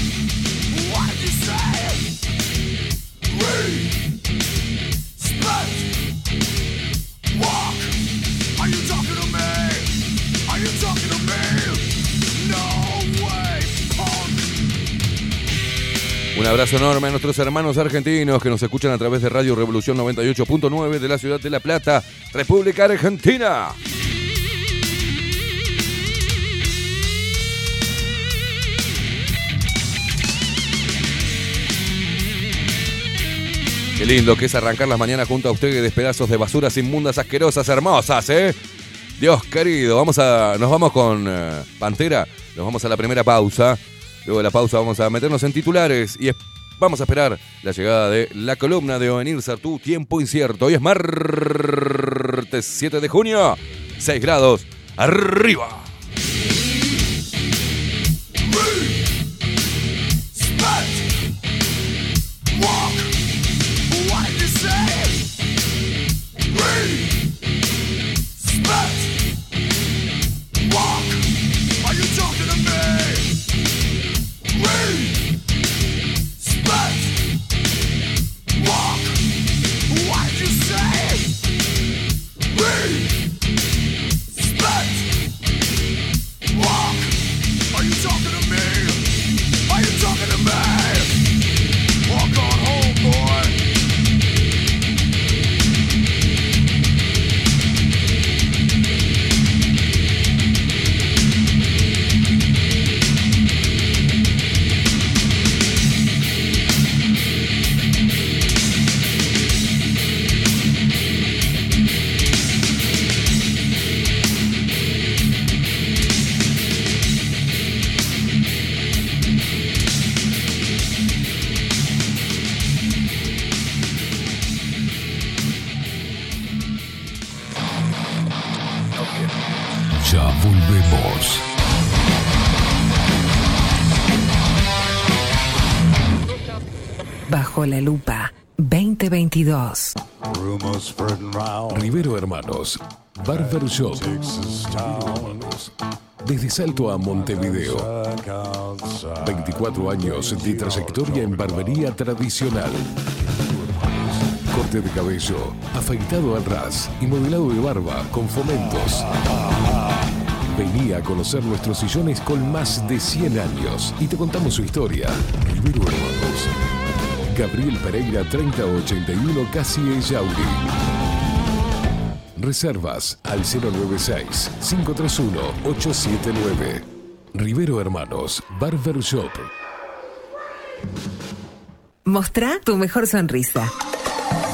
Un abrazo enorme a nuestros hermanos argentinos que nos escuchan a través de Radio Revolución 98.9 de la ciudad de La Plata, República Argentina. Qué lindo que es arrancar las mañanas junto a ustedes, pedazos de basuras inmundas, asquerosas, hermosas, ¿eh? Dios querido, vamos a, nos vamos con eh, Pantera, nos vamos a la primera pausa. Luego de la pausa vamos a meternos en titulares y vamos a esperar la llegada de la columna de Ovenir Sartú, Tiempo Incierto. Hoy es martes 7 de junio, 6 grados, arriba. Bajo la Lupa 2022. Rivero Hermanos, Barber Shop. Desde Salto a Montevideo. 24 años de trayectoria en barbería tradicional. Corte de cabello, afeitado al ras y modelado de barba con fomentos. Vení a conocer nuestros sillones con más de 100 años y te contamos su historia. Rivero Hermanos. Gabriel Pereira 3081 Casi Yauri. Reservas al 096-531-879. Rivero Hermanos, Barber Shop. Mostrá tu mejor sonrisa.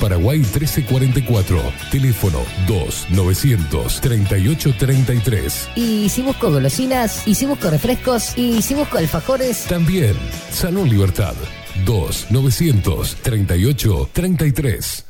Paraguay 1344. Teléfono 2 900 3833. y si busco golosinas y si busco refrescos y si busco alfajores También Salón Libertad. 2 900 38 33.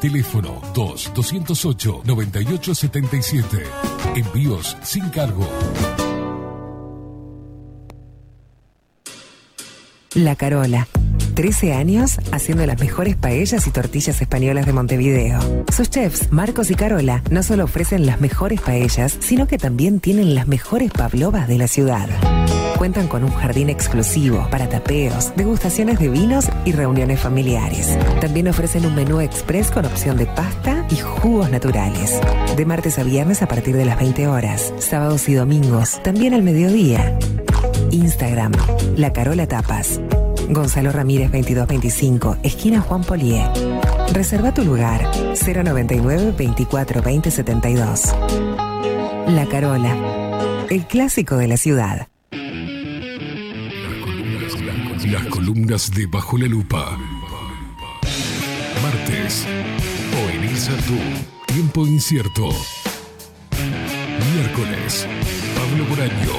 Teléfono 2-208-9877. Envíos sin cargo. La Carola. 13 años haciendo las mejores paellas y tortillas españolas de Montevideo. Sus chefs, Marcos y Carola, no solo ofrecen las mejores paellas, sino que también tienen las mejores pavlovas de la ciudad. Cuentan con un jardín exclusivo para tapeos, degustaciones de vinos y reuniones familiares. También ofrecen un menú express con opción de pasta y jugos naturales. De martes a viernes a partir de las 20 horas, sábados y domingos, también al mediodía. Instagram, La Carola Tapas. Gonzalo Ramírez 2225, esquina Juan Polié. Reserva tu lugar 099 24 20 72. La Carola, el clásico de la ciudad. Las columnas de Bajo la Lupa. Martes. O en Tú. Tiempo incierto. Miércoles. Pablo Boraño.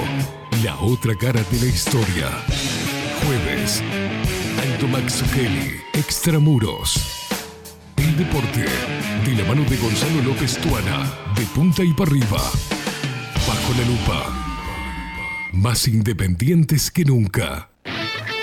La otra cara de la historia. Jueves. Alto Max Kelly. Extramuros. El deporte. De la mano de Gonzalo López Tuana. De punta y para arriba. Bajo la lupa. Más independientes que nunca.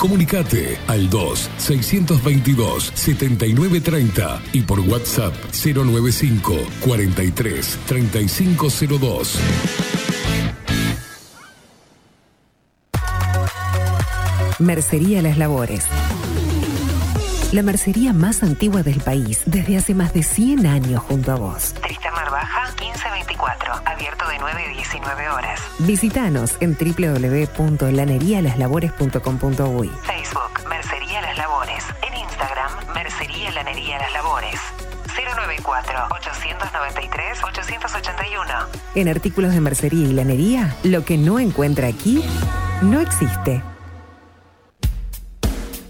Comunicate al 2-622-7930 y por WhatsApp 095 43 3502. Mercería Las Labores. La mercería más antigua del país, desde hace más de 100 años junto a vos. Tristamar Baja 1524, abierto de 9 a 19 horas. Visítanos en www.lanerialaslabores.com.uy. Facebook, Mercería Las Labores. En Instagram, Mercería Lanería Las Labores. 094-893-881. En artículos de mercería y lanería, lo que no encuentra aquí, no existe.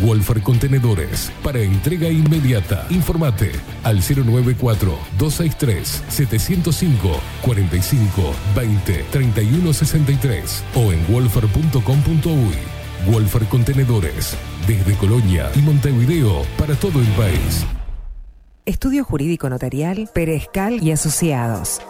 Wolfer Contenedores para entrega inmediata. Informate al 094-263-705 45 20 31 63 o en wolfer.com.uy. Wolfer Contenedores desde Colonia y Montevideo para todo el país. Estudio Jurídico Notarial, Perezcal y Asociados.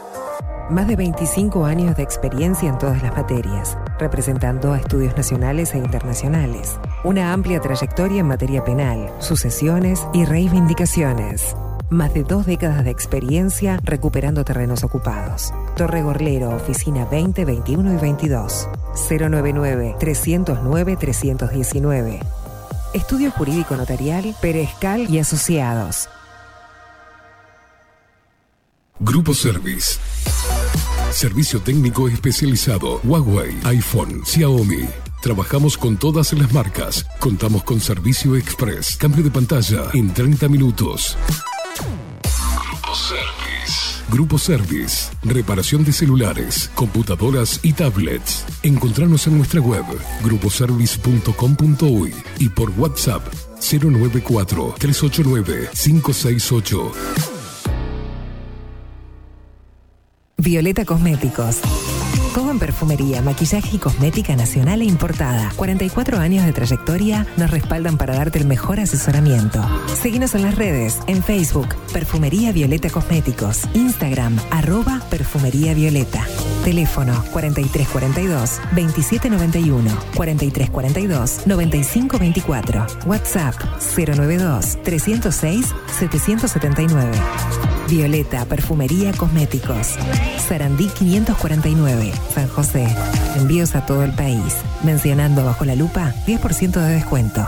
Más de 25 años de experiencia en todas las materias, representando a estudios nacionales e internacionales. Una amplia trayectoria en materia penal, sucesiones y reivindicaciones. Más de dos décadas de experiencia recuperando terrenos ocupados. Torre Gorlero, oficina 20, 21 y 22. 099-309-319. Estudio Jurídico Notarial, Perezcal y Asociados. Grupo Service. Servicio técnico especializado. Huawei, iPhone, Xiaomi. Trabajamos con todas las marcas. Contamos con servicio express. Cambio de pantalla en 30 minutos. Grupo Service. Grupo Service. Reparación de celulares, computadoras y tablets. Encontranos en nuestra web gruposervice.com.uy y por WhatsApp 094 389 568. Violeta Cosméticos. Todo en perfumería, maquillaje y cosmética nacional e importada. 44 años de trayectoria nos respaldan para darte el mejor asesoramiento. Seguinos en las redes, en Facebook, Perfumería Violeta Cosméticos, Instagram, arroba Perfumería Violeta. Teléfono 4342-2791, 4342-9524, WhatsApp 092-306-779. Violeta Perfumería Cosméticos. Sarandí 549, San José. Envíos a todo el país. Mencionando bajo la lupa, 10% de descuento.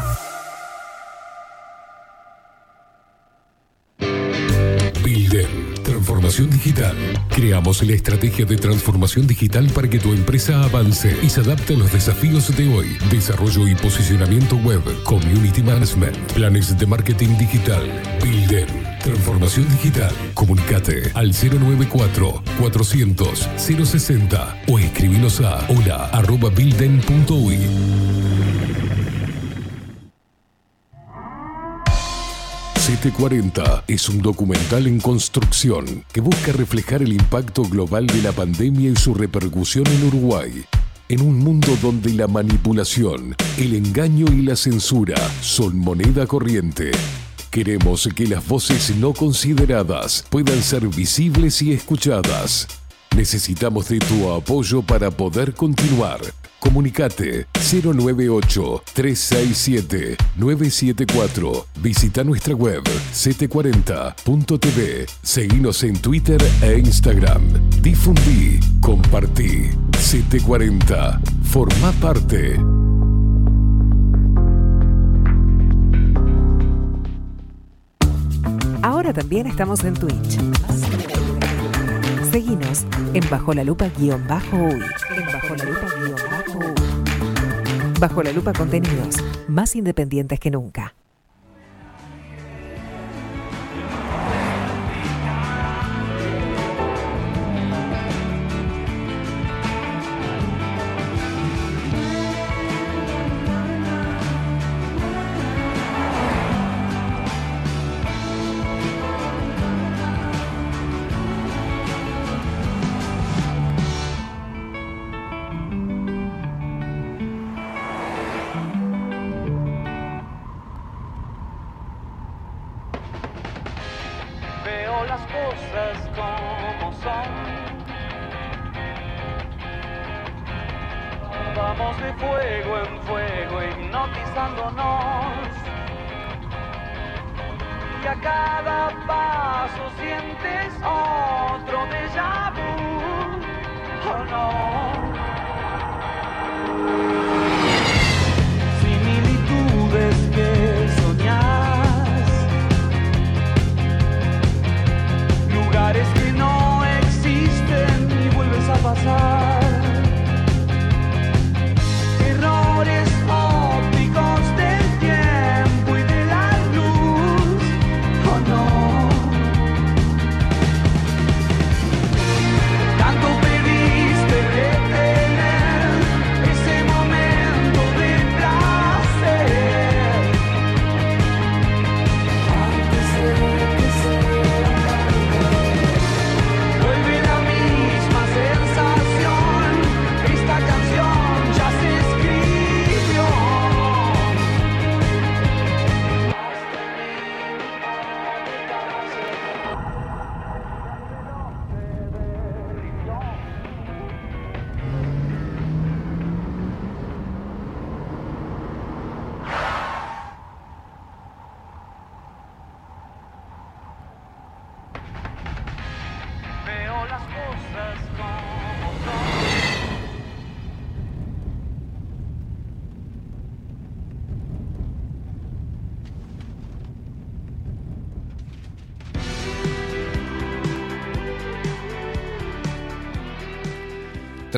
Bilden, transformación digital. Creamos la estrategia de transformación digital para que tu empresa avance y se adapte a los desafíos de hoy. Desarrollo y posicionamiento web, community management, planes de marketing digital. Bilden, transformación digital. Comunicate al 094 400 060 o escribinos a hola arroba bilden.uy. CT40 es un documental en construcción que busca reflejar el impacto global de la pandemia y su repercusión en Uruguay. En un mundo donde la manipulación, el engaño y la censura son moneda corriente, queremos que las voces no consideradas puedan ser visibles y escuchadas. Necesitamos de tu apoyo para poder continuar. Comunicate 098-367-974. Visita nuestra web ct40.tv. Seguinos en Twitter e Instagram. Difundí, compartí. CT40. Forma parte. Ahora también estamos en Twitch. Seguinos en Bajo la Lupa guion bajo uy. En Bajo la Lupa guion bajo uy. Bajo la Lupa contenidos más independientes que nunca.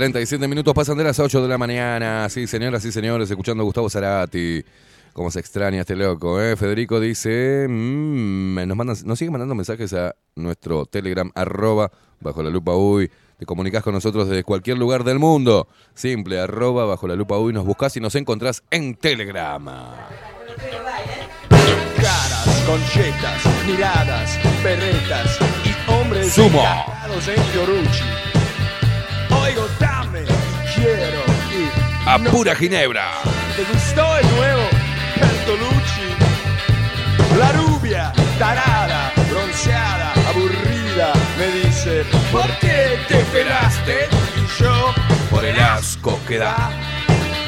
37 minutos pasan de las 8 de la mañana. Sí, señoras y señores, escuchando a Gustavo Zarati. Cómo se extraña este loco, ¿eh? Federico dice, mm, nos, manda- nos sigue mandando mensajes a nuestro Telegram, arroba, bajo la lupa uy. Te comunicas con nosotros desde cualquier lugar del mundo. Simple, arroba, bajo la lupa uy. Nos buscas y nos encontrás en Telegram. Caras, conchetas, miradas, perretas y hombres Sumo. en Fiorucci. Quiero A pura ginebra. ¿Te gustó el nuevo Bertolucci? La rubia, tarada, bronceada, aburrida, me dice, ¿por qué te pelaste? Y yo, Por el asco que da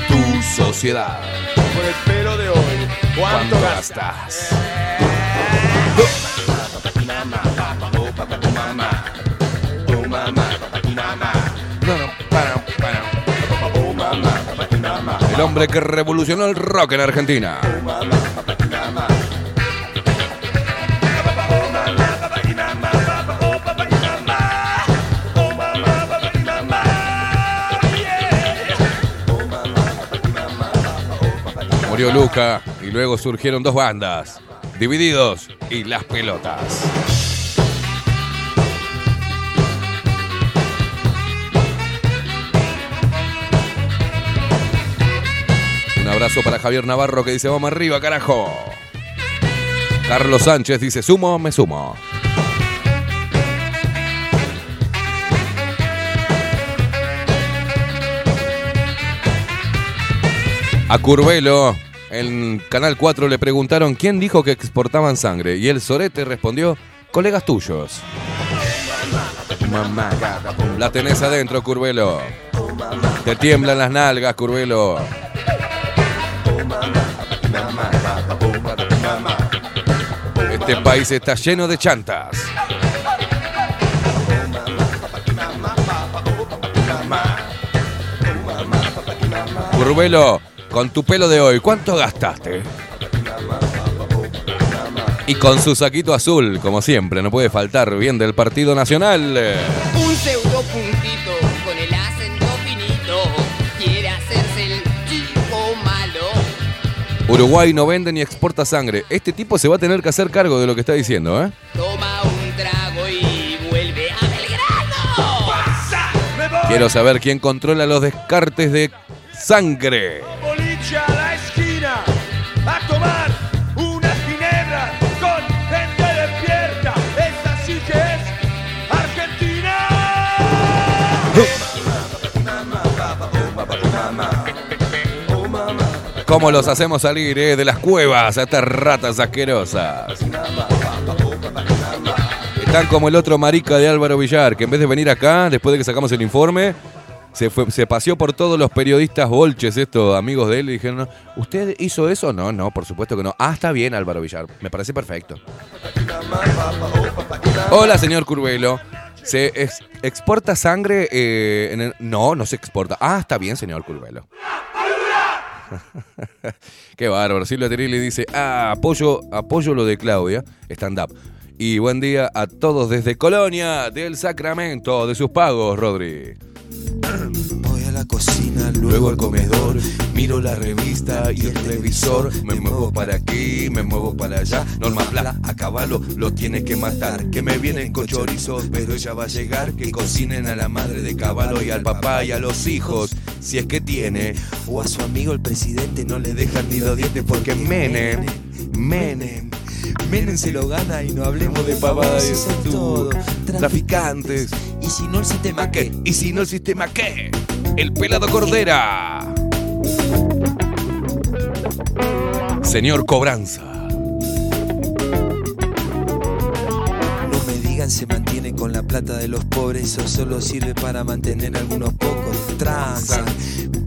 tu sociedad. por el pelo de hoy, ¿cuánto ¿Cuánto gastas? El hombre que revolucionó el rock en Argentina. Murió Luca y luego surgieron dos bandas, Divididos y Las Pelotas. Abrazo para Javier Navarro que dice vamos arriba, carajo. Carlos Sánchez dice sumo, me sumo. A Curvelo, en Canal 4 le preguntaron quién dijo que exportaban sangre y el Sorete respondió, colegas tuyos. La tenés adentro, Curvelo. Te tiemblan las nalgas, Curvelo. Este país está lleno de chantas. Curvelo, con tu pelo de hoy, ¿cuánto gastaste? Y con su saquito azul, como siempre, no puede faltar, bien del Partido Nacional. Un Uruguay no vende ni exporta sangre. Este tipo se va a tener que hacer cargo de lo que está diciendo, ¿eh? Toma un trago y vuelve a Belgrano. Quiero saber quién controla los descartes de sangre. boliche ¿Cómo los hacemos salir, eh? De las cuevas a estas ratas asquerosas. Están como el otro marica de Álvaro Villar, que en vez de venir acá, después de que sacamos el informe, se, fue, se paseó por todos los periodistas bolches, estos amigos de él, y dijeron, ¿usted hizo eso? No, no, por supuesto que no. Ah, está bien Álvaro Villar, me parece perfecto. Hola, señor Curvelo. ¿Se ex- exporta sangre eh, en el- No, no se exporta. Ah, está bien, señor Curvelo. Qué bárbaro. Silvia Terilli dice, ah, apoyo, apoyo lo de Claudia, stand-up. Y buen día a todos desde Colonia, del Sacramento, de sus pagos, Rodri. La cocina, luego al comedor, miro la revista y el televisor, me muevo para aquí, me muevo para allá, Norma Pla, a caballo lo tiene que matar, que me vienen con chorizo, pero ella va a llegar, que cocinen a la madre de caballo y al papá y a los hijos, si es que tiene, o a su amigo el presidente no le dejan ni los dientes porque Menem, Menem, Menem se lo gana y no hablemos de pavadas, eso es todo, Traficantes. y si no el sistema qué, ¿Y si no el sistema qué? El pelado Cordera. Señor Cobranza. No me digan se mantiene con la plata de los pobres, eso solo sirve para mantener algunos pocos. Transan,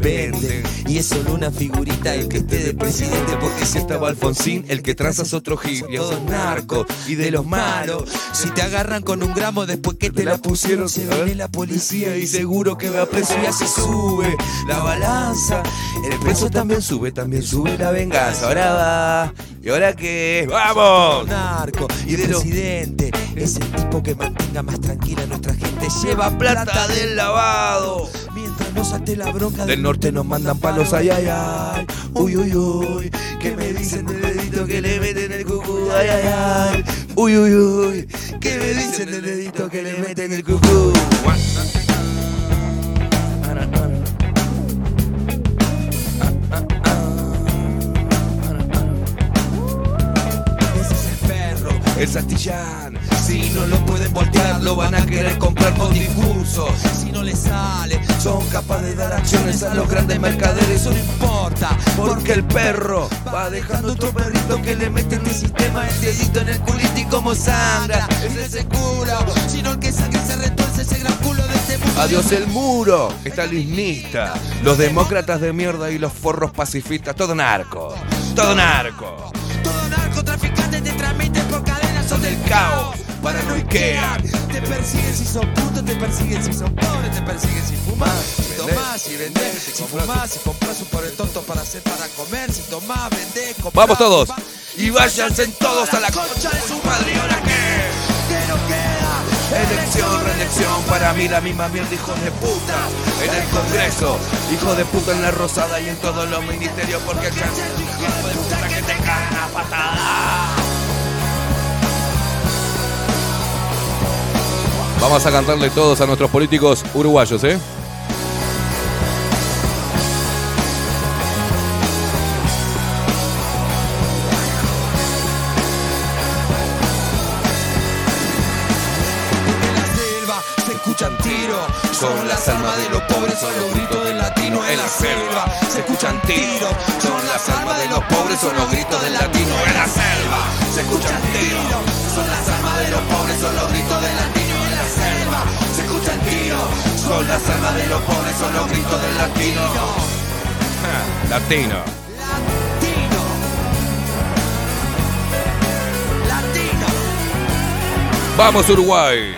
y es solo una figurita el que esté de presidente, porque si estaba Alfonsín, el que tranza es otro gil, todos narcos, y de los malos. Si te agarran con un gramo después que te la pusieron, se viene la policía y seguro que va preso y así sube la balanza. El preso también sube, también sube la venganza. Ahora va, ¿y ahora qué? ¡Vamos! Narco y del presidente es el tipo que mantenga más tranquila a nuestra gente. Lleva plata del lavado. No salte la bronca del norte nos mandan palos, ay, ay, ay. Uy, uy, uy. Que me dicen del dedito que le meten el cucú, ay, ay, ay. Uy, uy, uy. Que me dicen del dedito que le meten el cucú. Es perro, el Santillán. Si no lo pueden voltear, lo van a querer comprar con discurso. Si no les sale, son capaces de dar acciones a los grandes mercaderes. Eso no importa, porque el perro va dejando otro perrito que le mete en el sistema el dedito en el culito y como sangra. Ese se cura, sino el que sangre se retuerce ese gran culo de este mundo. Adiós el muro, estalinista, los demócratas de mierda y los forros pacifistas, todo narco, todo narco. Todo narcotraficante te transmite por cadenas, son del caos. Paranoiquean, te persiguen si son putos, te persiguen si son pobres, te persiguen si fumas, si tomás, si vendés, si fumás, si compras un pobre tonto para hacer para comer, si tomás, vendés, comprás, Vamos todos. fumás, y váyanse todos a la concha de su madre, ¿y ahora qué? ¿Qué nos queda? Elección, reelección, para mí la misma mierda, hijos de puta. En el Congreso, hijos de puta en la Rosada y en todos los ministerios, porque el un hijo de puta que te cagan a patada. Vamos a cantarle todos a nuestros políticos uruguayos, ¿eh? En la selva se escuchan tiros, son las almas de los pobres, son los gritos del latino. En la selva se escuchan tiros, son las almas de los pobres, son los gritos del latino. En la selva se escuchan tiros, son las almas de los pobres, son los gritos del latino. En la selva se escuchan tiros, son las almas de los pobres, son los gritos del latino. Latino. Latino, Vamos Uruguay.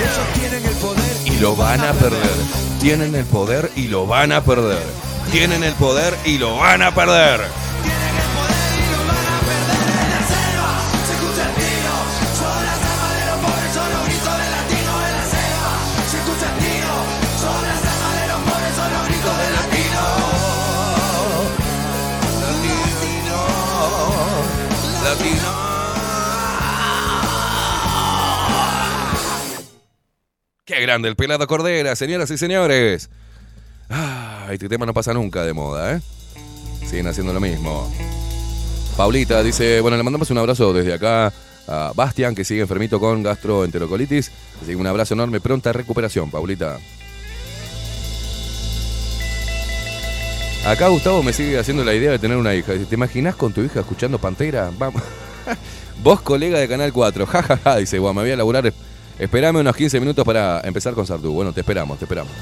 ellos tienen el poder Y lo van a perder. Tienen el poder y lo van a perder. Tienen el poder y lo van a perder. Se escucha el tiro, son las almas de los pobres, son los gritos del latino en la selva. Se escucha el tiro, son las almas de los pobres, son los gritos del latino. Latino. Latino. Qué grande el pelado Cordera, señoras y señores. Ah, este tema no pasa nunca de moda, ¿eh? Siguen haciendo lo mismo. Paulita dice, bueno, le mandamos un abrazo desde acá a Bastian, que sigue enfermito con gastroenterocolitis. Así que un abrazo enorme, pronta recuperación, Paulita. Acá Gustavo me sigue haciendo la idea de tener una hija. ¿te imaginas con tu hija escuchando Pantera? Vamos. Vos, colega de Canal 4. Ja, ja, ja. Dice, bueno, me voy a laburar. Esperame unos 15 minutos para empezar con Sardú. Bueno, te esperamos, te esperamos.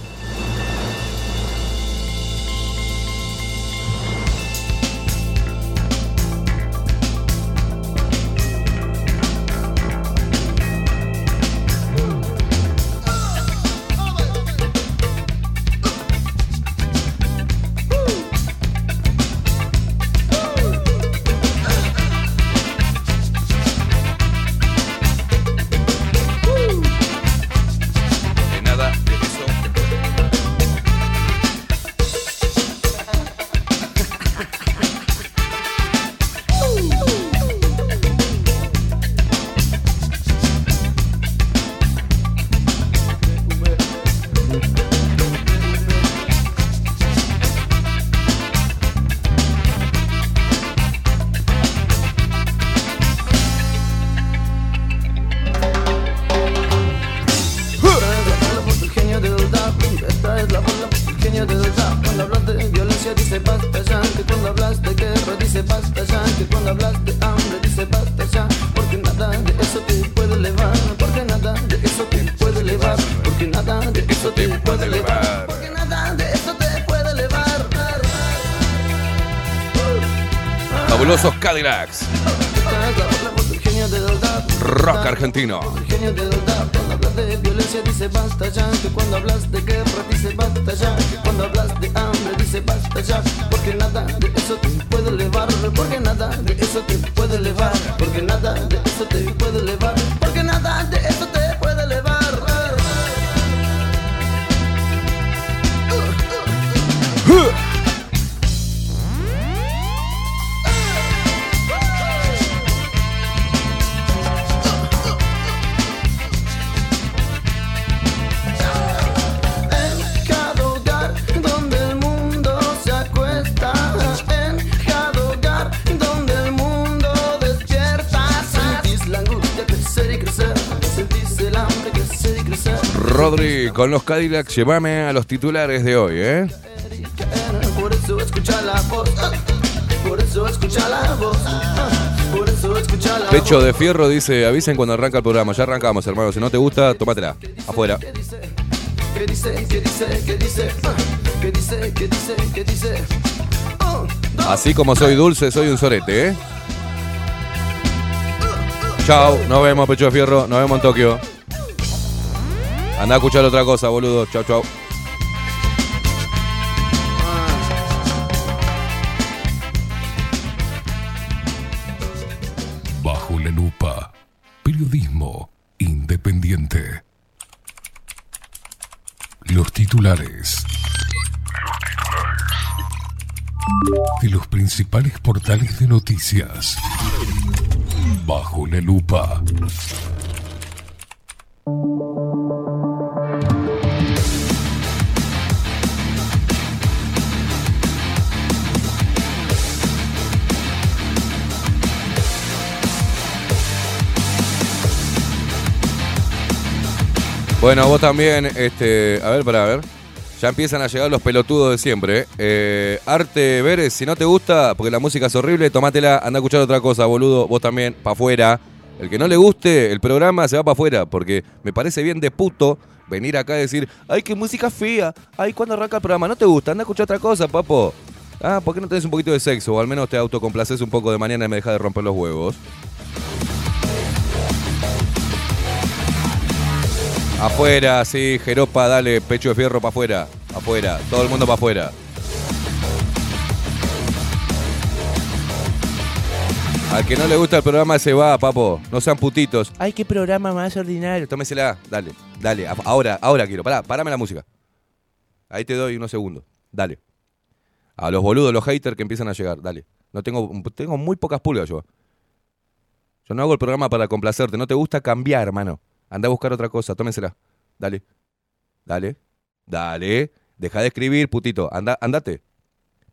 Hambre dice basta ya, porque nada de eso te puede elevar, porque nada de eso te puede elevar, porque nada de eso te puede elevar, porque nada de eso te puede elevar. Rodri, con los Cadillacs, llévame a los titulares de hoy, ¿eh? Por eso escucha la voz, por eso escucha la voz, por eso escucha la Pecho de Fierro dice, avisen cuando arranca el programa. Ya arrancamos, hermano. Si no te gusta, tómatela. Afuera. ¿Qué dice? ¿Qué dice? ¿Qué dice? ¿Qué dice? ¿Qué dice? ¿Qué dice? Así como soy dulce, soy un sorete, ¿eh? Chao, nos vemos, Pecho de Fierro. Nos vemos en Tokio. Anda a escuchar otra cosa, boludo. Chao, chao. Bajo la lupa. Periodismo independiente. Los titulares. De los principales portales de noticias. Bajo la lupa. Bueno, vos también, este, a ver, para ver. Ya empiezan a llegar los pelotudos de siempre. ¿eh? Eh, Arte Vélez, si no te gusta, porque la música es horrible, tomátela, anda a escuchar otra cosa, boludo. Vos también, pa' afuera. El que no le guste el programa se va para afuera, porque me parece bien de puto venir acá y decir, ay, qué música fea. Ay, ¿cuándo arranca el programa? ¿No te gusta? Anda a escuchar otra cosa, papo. Ah, ¿por qué no tenés un poquito de sexo? O al menos te autocomplaces un poco de mañana y me dejas de romper los huevos. Afuera, sí, Jeropa, dale, pecho de fierro para afuera. Afuera, todo el mundo para afuera. Al que no le gusta el programa se va, papo. No sean putitos. Ay, qué programa más ordinario. Tómesela. Dale, dale. Ahora, ahora quiero. Pará, parame la música. Ahí te doy unos segundos. Dale. A los boludos, los haters que empiezan a llegar. Dale. No tengo, tengo muy pocas pulgas yo. Yo no hago el programa para complacerte. No te gusta cambiar, hermano. Anda a buscar otra cosa. Tómensela. Dale. Dale. Dale. Deja de escribir, putito. Anda, andate.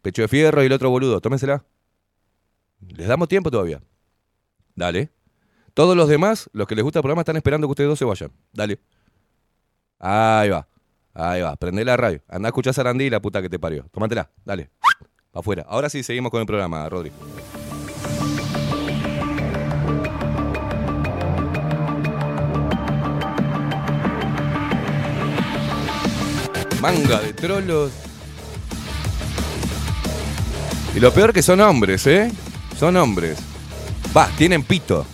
Pecho de fierro y el otro boludo. Tómensela. Les damos tiempo todavía. Dale. Todos los demás, los que les gusta el programa, están esperando que ustedes dos se vayan. Dale. Ahí va. Ahí va. Prende la radio. Anda a escuchar Sarandí, la puta que te parió. Tómatela. Dale. Afuera. Ahora sí, seguimos con el programa, Rodri. Manga de trolos. Y lo peor que son hombres, ¿eh? Son hombres. Va, tienen pito.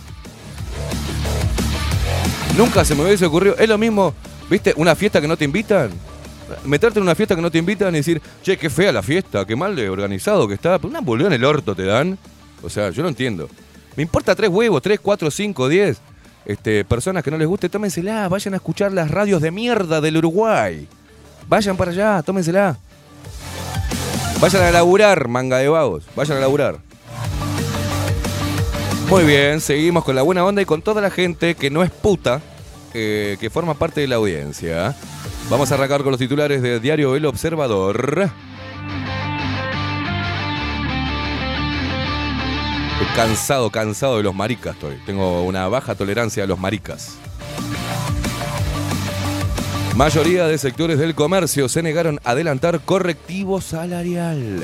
Nunca se me hubiese ocurrido. Es lo mismo, ¿viste? Una fiesta que no te invitan. Meterte en una fiesta que no te invitan y decir, che, qué fea la fiesta, qué mal de organizado que está. Una bolera en el orto te dan. O sea, yo no entiendo. Me importa tres huevos, tres, cuatro, cinco, diez. Este, personas que no les guste, tómensela, vayan a escuchar las radios de mierda del Uruguay. Vayan para allá, tómensela. Vayan a laburar, manga de vagos. Vayan a laburar. Muy bien, seguimos con la buena onda y con toda la gente que no es puta, eh, que forma parte de la audiencia. Vamos a arrancar con los titulares de Diario El Observador. Cansado, cansado de los maricas estoy. Tengo una baja tolerancia a los maricas. Mayoría de sectores del comercio se negaron a adelantar correctivo salarial.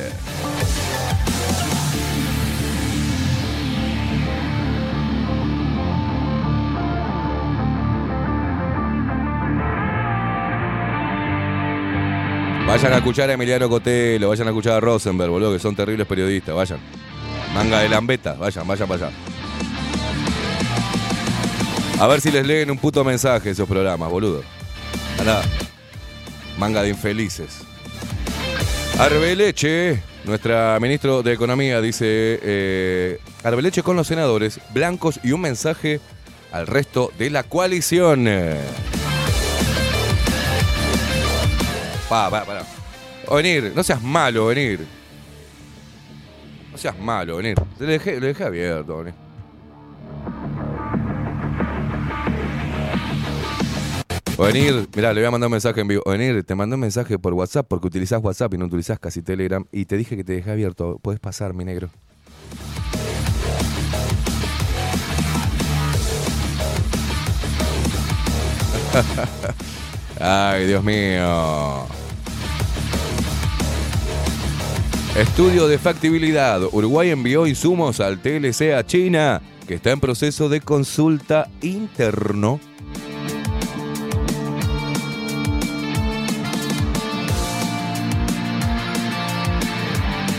Vayan a escuchar a Emiliano Cotelo, vayan a escuchar a Rosenberg, boludo, que son terribles periodistas, vayan. Manga de lambeta, vayan, vayan para allá. A ver si les leen un puto mensaje esos programas, boludo. Manga de infelices. Arbeleche, nuestra ministro de Economía, dice: eh, Arbeleche con los senadores blancos y un mensaje al resto de la coalición. Pa, pa, para. Venir, no seas malo, venir. No seas malo, venir. Lo dejé, lo dejé abierto, venir. Venir, mirá, le voy a mandar un mensaje en vivo. Venir, te mandé un mensaje por WhatsApp porque utilizás WhatsApp y no utilizás casi Telegram. Y te dije que te dejé abierto. Puedes pasar, mi negro. Ay, Dios mío. Estudio de factibilidad. Uruguay envió insumos al TLC a China, que está en proceso de consulta interno.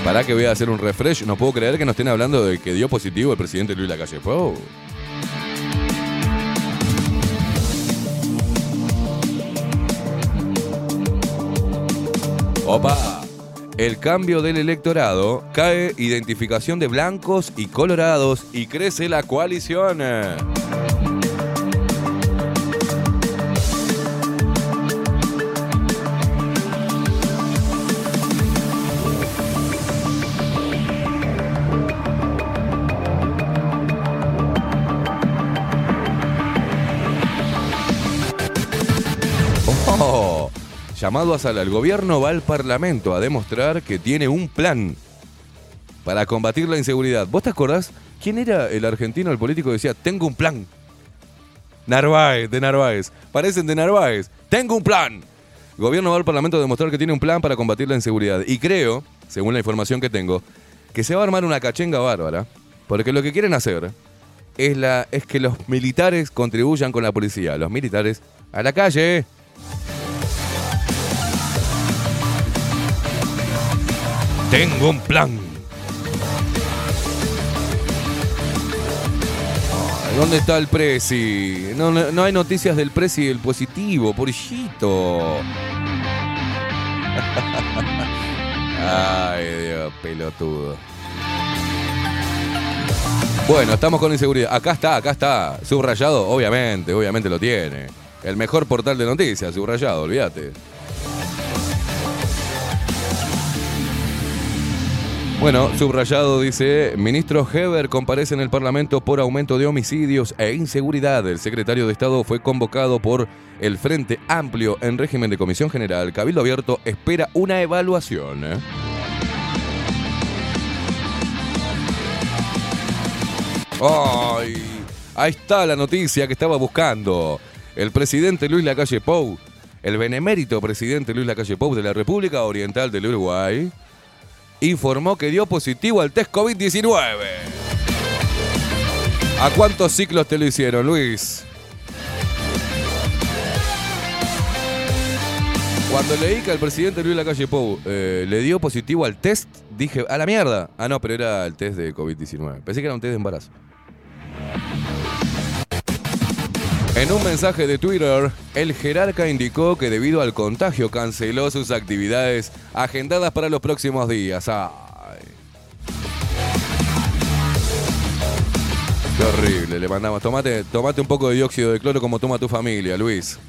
Para que voy a hacer un refresh. No puedo creer que nos estén hablando de que dio positivo el presidente Luis Lacalle Pou. Opa. El cambio del electorado cae identificación de blancos y colorados y crece la coalición. Llamado a sala, el gobierno va al Parlamento a demostrar que tiene un plan para combatir la inseguridad. ¿Vos te acordás quién era el argentino, el político que decía, tengo un plan? Narváez, de Narváez. Parecen de Narváez. Tengo un plan. El gobierno va al Parlamento a demostrar que tiene un plan para combatir la inseguridad. Y creo, según la información que tengo, que se va a armar una cachenga bárbara. Porque lo que quieren hacer es, la, es que los militares contribuyan con la policía. Los militares a la calle. Tengo un plan. ¿Dónde está el Prezi? No hay noticias del Prezi del positivo, porillito. Ay, Dios, pelotudo. Bueno, estamos con inseguridad. Acá está, acá está. Subrayado, obviamente, obviamente lo tiene. El mejor portal de noticias, subrayado, olvídate. Bueno, subrayado dice, ministro Heber comparece en el Parlamento por aumento de homicidios e inseguridad. El secretario de Estado fue convocado por el Frente Amplio en régimen de comisión general. Cabildo Abierto espera una evaluación. ¡Ay! Ahí está la noticia que estaba buscando. El presidente Luis Lacalle Pou, el benemérito presidente Luis Lacalle Pou de la República Oriental del Uruguay, informó que dio positivo al test COVID-19. ¿A cuántos ciclos te lo hicieron, Luis? Cuando leí que al presidente Luis Lacalle Pou eh, le dio positivo al test, dije, a la mierda. Ah, no, pero era el test de COVID-19. Pensé que era un test de embarazo. En un mensaje de Twitter, el jerarca indicó que debido al contagio canceló sus actividades agendadas para los próximos días. Ay. Qué horrible, le mandamos. Tomate, tomate un poco de dióxido de cloro como toma tu familia, Luis.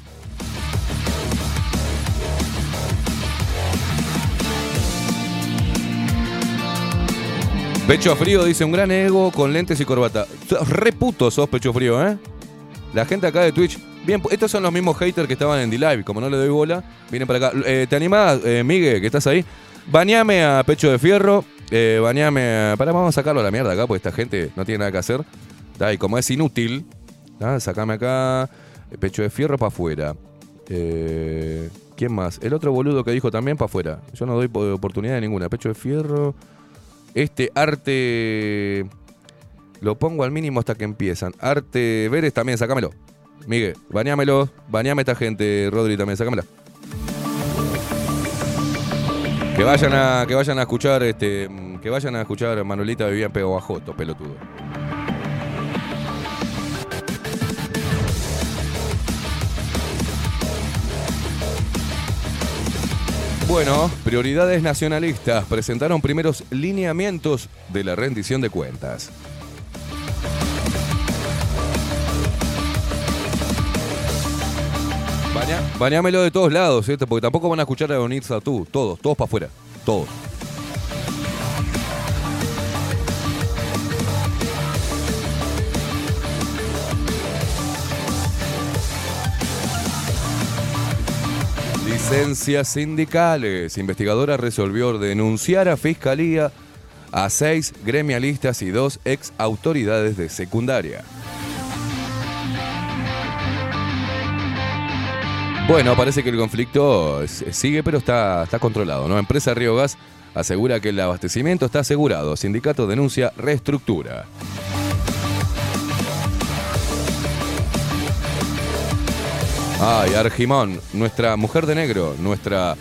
Pecho frío, dice un gran ego con lentes y corbata. Re puto sos, pecho frío, ¿eh? La gente acá de Twitch. Bien, estos son los mismos haters que estaban en D-Live. Como no le doy bola, vienen para acá. Eh, ¿Te animás, eh, Migue, que estás ahí? Bañame a Pecho de Fierro. Eh, bañame a... Pará, vamos a sacarlo a la mierda acá, porque esta gente no tiene nada que hacer. ¿tá? Y como es inútil, ¿tá? sacame acá eh, Pecho de Fierro para afuera. Eh, ¿Quién más? El otro boludo que dijo también para afuera. Yo no doy po- oportunidad de ninguna. Pecho de Fierro. Este arte... Lo pongo al mínimo hasta que empiezan. Arte Veres también, sacámelo. Miguel, bañámelo. Bañame esta gente, Rodri también, sacámela. Que vayan a, que vayan a escuchar, este, que vayan a escuchar Manuelita vivía en Pego Bajoto, pelotudo. Bueno, prioridades nacionalistas presentaron primeros lineamientos de la rendición de cuentas. Baña, bañámelo de todos lados, ¿cierto? porque tampoco van a escuchar a Onitza tú. Todos, todos para afuera. Todos. Licencias sindicales. Investigadora resolvió denunciar a fiscalía a seis gremialistas y dos ex autoridades de secundaria. Bueno, parece que el conflicto sigue, pero está, está controlado. ¿no? Empresa Río Gas asegura que el abastecimiento está asegurado. Sindicato denuncia reestructura. Ay, Argimón, nuestra mujer de negro, nuestra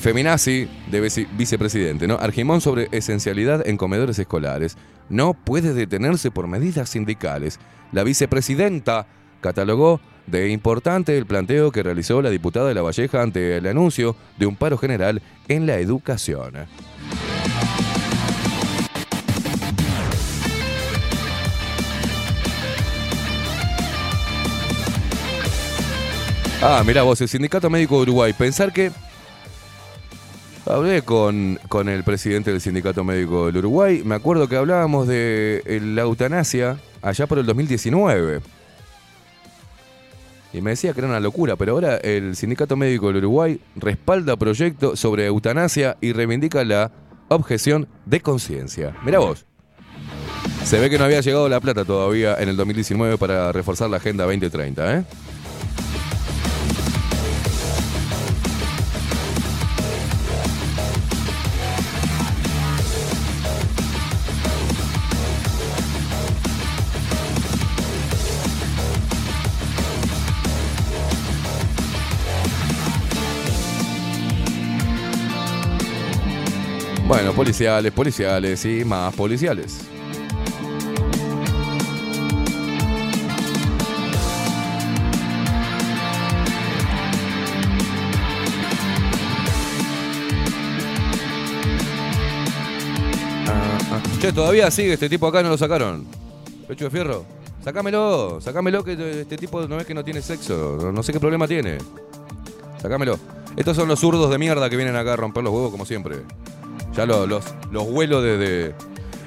feminazi de vice- vicepresidente, ¿no? Argimón sobre esencialidad en comedores escolares. No puede detenerse por medidas sindicales. La vicepresidenta catalogó de importante el planteo que realizó la diputada de La Valleja ante el anuncio de un paro general en la educación. Ah, mira vos, el Sindicato Médico de Uruguay. Pensar que. Hablé con, con el presidente del Sindicato Médico del Uruguay. Me acuerdo que hablábamos de eh, la eutanasia allá por el 2019. Y me decía que era una locura, pero ahora el Sindicato Médico del Uruguay respalda proyecto sobre eutanasia y reivindica la objeción de conciencia. Mira vos. Se ve que no había llegado la plata todavía en el 2019 para reforzar la Agenda 2030, ¿eh? Policiales, policiales y más policiales. Che, todavía sigue este tipo acá, no lo sacaron. Pecho de fierro. Sácamelo, sácamelo que este tipo no es que no tiene sexo. No, sé qué problema tiene. Sácamelo. Estos son los zurdos de mierda que vienen acá a romper los huevos como siempre. Ya lo- los, los vuelos de, de-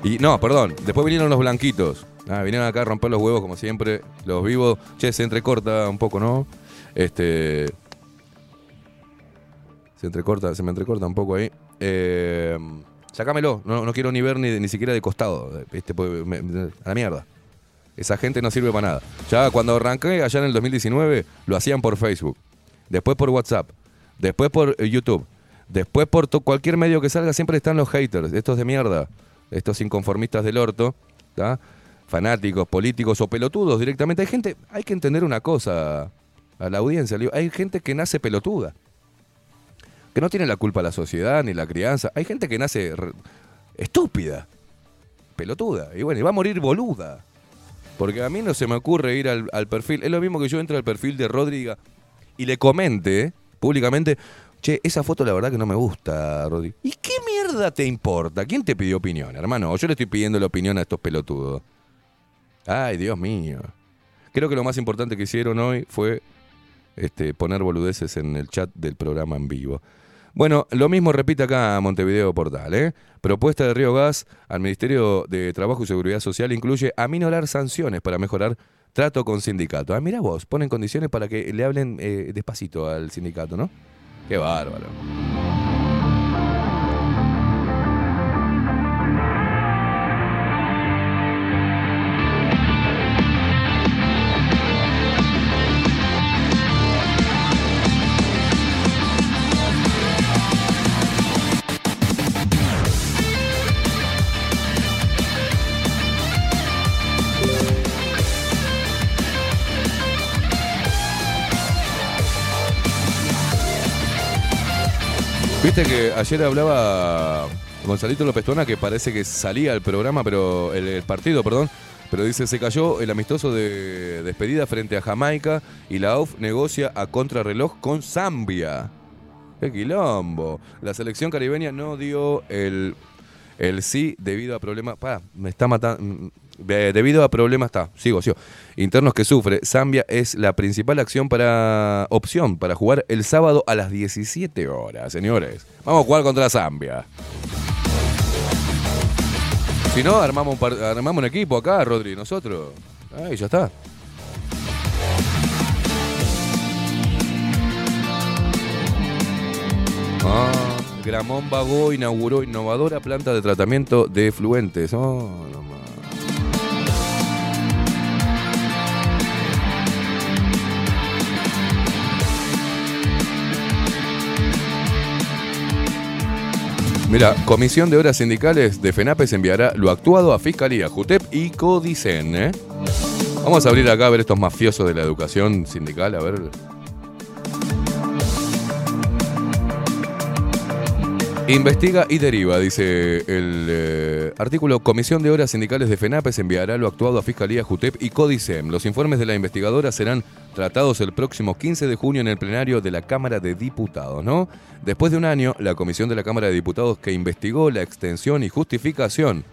Y no, perdón. Después vinieron los blanquitos. Ah, vinieron acá a romper los huevos como siempre. Los vivos. Che, se entrecorta un poco, ¿no? Este. Se entrecorta, se me entrecorta un poco ahí. Eh, sácamelo. No, no quiero ni ver ni, ni siquiera de costado. Este, pues, me- a la mierda. Esa gente no sirve para nada. Ya cuando arranqué allá en el 2019, lo hacían por Facebook. Después por WhatsApp. Después por eh, YouTube. Después, por cualquier medio que salga, siempre están los haters, estos de mierda, estos inconformistas del orto, ¿tá? fanáticos, políticos o pelotudos directamente. Hay gente, hay que entender una cosa a la audiencia, hay gente que nace pelotuda, que no tiene la culpa la sociedad ni la crianza. Hay gente que nace estúpida, pelotuda, y bueno, y va a morir boluda. Porque a mí no se me ocurre ir al, perfil. Es lo mismo que yo entro al perfil de Rodriga y le comente públicamente, che, esa foto la verdad que no me gusta, Rodri. ¿Y qué mierda te importa? ¿Quién te pidió opinión, hermano? Yo le estoy pidiendo la opinión a estos pelotudos. Ay, Dios mío. Creo que lo más importante que hicieron hoy fue este, poner boludeces en el chat del programa en vivo. Bueno, lo mismo repite acá Montevideo Portal. ¿eh? Propuesta de Río Gas al Ministerio de Trabajo y Seguridad Social incluye aminorar sanciones para mejorar trato con sindicato. Ah, mira vos, ponen condiciones para que le hablen eh, despacito al sindicato, ¿no? Qué bárbaro. Viste que ayer hablaba Gonzalito López Tona que parece que salía el programa, pero el, partido, perdón, pero dice se cayó el amistoso de despedida frente a Jamaica y la AUF negocia a contrarreloj con Zambia. ¡Qué quilombo! La selección caribeña no dio el, el sí debido a problemas. Pa, me está matando. Debido a problemas, está, sigo, sigo. Internos que sufre. Zambia es la principal acción para. opción para jugar el sábado a las 17 horas, señores. Vamos a jugar contra Zambia. Si no, armamos un, armamos un equipo acá, Rodri, nosotros. Ahí ya está. Ah, Gramón Bagó inauguró innovadora planta de tratamiento de efluentes. Oh, Mira, Comisión de Horas Sindicales de FENAPES enviará lo actuado a Fiscalía, JUTEP y CODICEN. ¿eh? Vamos a abrir acá a ver estos mafiosos de la educación sindical, a ver. Investiga y deriva, dice el eh, artículo. Comisión de Horas Sindicales de FENAPES enviará lo actuado a Fiscalía, JUTEP y CODICEM. Los informes de la investigadora serán tratados el próximo 15 de junio en el plenario de la Cámara de Diputados, ¿no? Después de un año, la Comisión de la Cámara de Diputados que investigó la extensión y justificación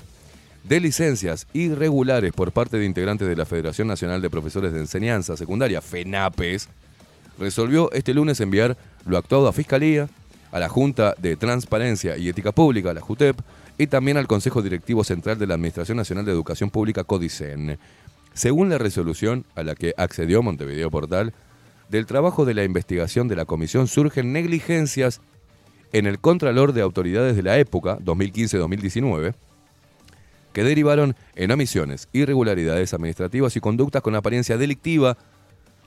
de licencias irregulares por parte de integrantes de la Federación Nacional de Profesores de Enseñanza Secundaria, FENAPES, resolvió este lunes enviar lo actuado a Fiscalía, a la Junta de Transparencia y Ética Pública, la JUTEP, y también al Consejo Directivo Central de la Administración Nacional de Educación Pública, CODICEN. Según la resolución a la que accedió Montevideo Portal, del trabajo de la investigación de la comisión surgen negligencias en el Contralor de Autoridades de la época, 2015-2019, que derivaron en omisiones, irregularidades administrativas y conductas con apariencia delictiva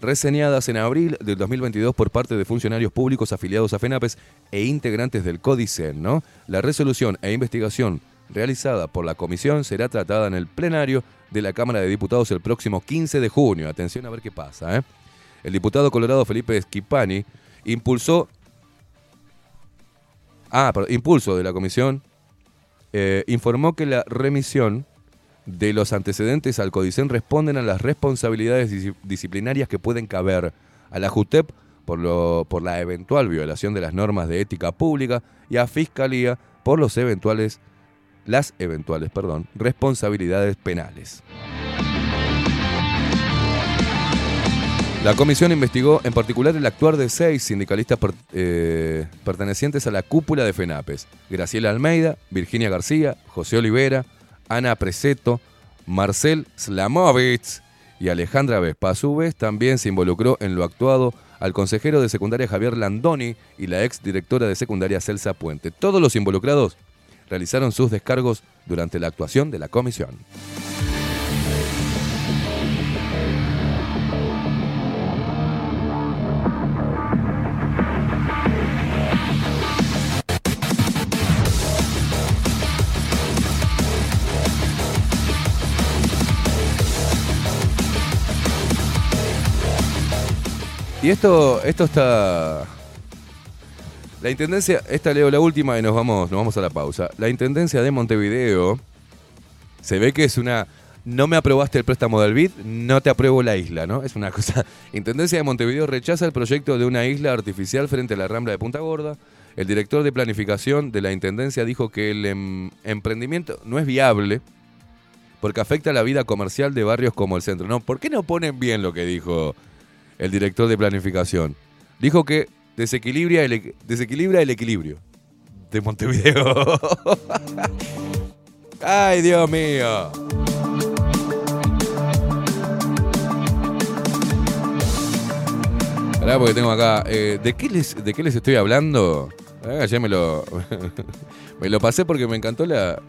reseñadas en abril del 2022 por parte de funcionarios públicos afiliados a FENAPES e integrantes del CODICEN. ¿no? La resolución e investigación realizada por la comisión será tratada en el plenario de la Cámara de Diputados el próximo 15 de junio. Atención a ver qué pasa. ¿eh? El diputado colorado Felipe Schipani impulsó... Ah, perdón, impulso de la comisión eh, informó que la remisión de los antecedentes al Codicen responden a las responsabilidades dis- disciplinarias que pueden caber a la JUTEP por, lo, por la eventual violación de las normas de ética pública y a Fiscalía por los eventuales, las eventuales perdón, responsabilidades penales. La comisión investigó en particular el actuar de seis sindicalistas eh, pertenecientes a la cúpula de FENAPES. Graciela Almeida, Virginia García, José Olivera, Ana Preseto, Marcel Slamovitz y Alejandra Vespa. A su vez, también se involucró en lo actuado al consejero de secundaria Javier Landoni y la ex directora de secundaria Celsa Puente. Todos los involucrados realizaron sus descargos durante la actuación de la comisión. Y esto, esto está. La intendencia, esta leo la última y nos vamos, nos vamos a la pausa. La intendencia de Montevideo se ve que es una. No me aprobaste el préstamo del BID, no te apruebo la isla, ¿no? Es una cosa. Intendencia de Montevideo rechaza el proyecto de una isla artificial frente a la rambla de Punta Gorda. El director de planificación de la intendencia dijo que el em- emprendimiento no es viable porque afecta la vida comercial de barrios como el centro. No, ¿por qué no ponen bien lo que dijo el director de planificación? Dijo que desequilibra el, equ- desequilibra el equilibrio de Montevideo. ¡Ay, Dios mío! Pará, porque tengo acá. eh, ¿de, qué les, ¿De qué les estoy hablando? Ah, ya me lo. me lo pasé porque me encantó la.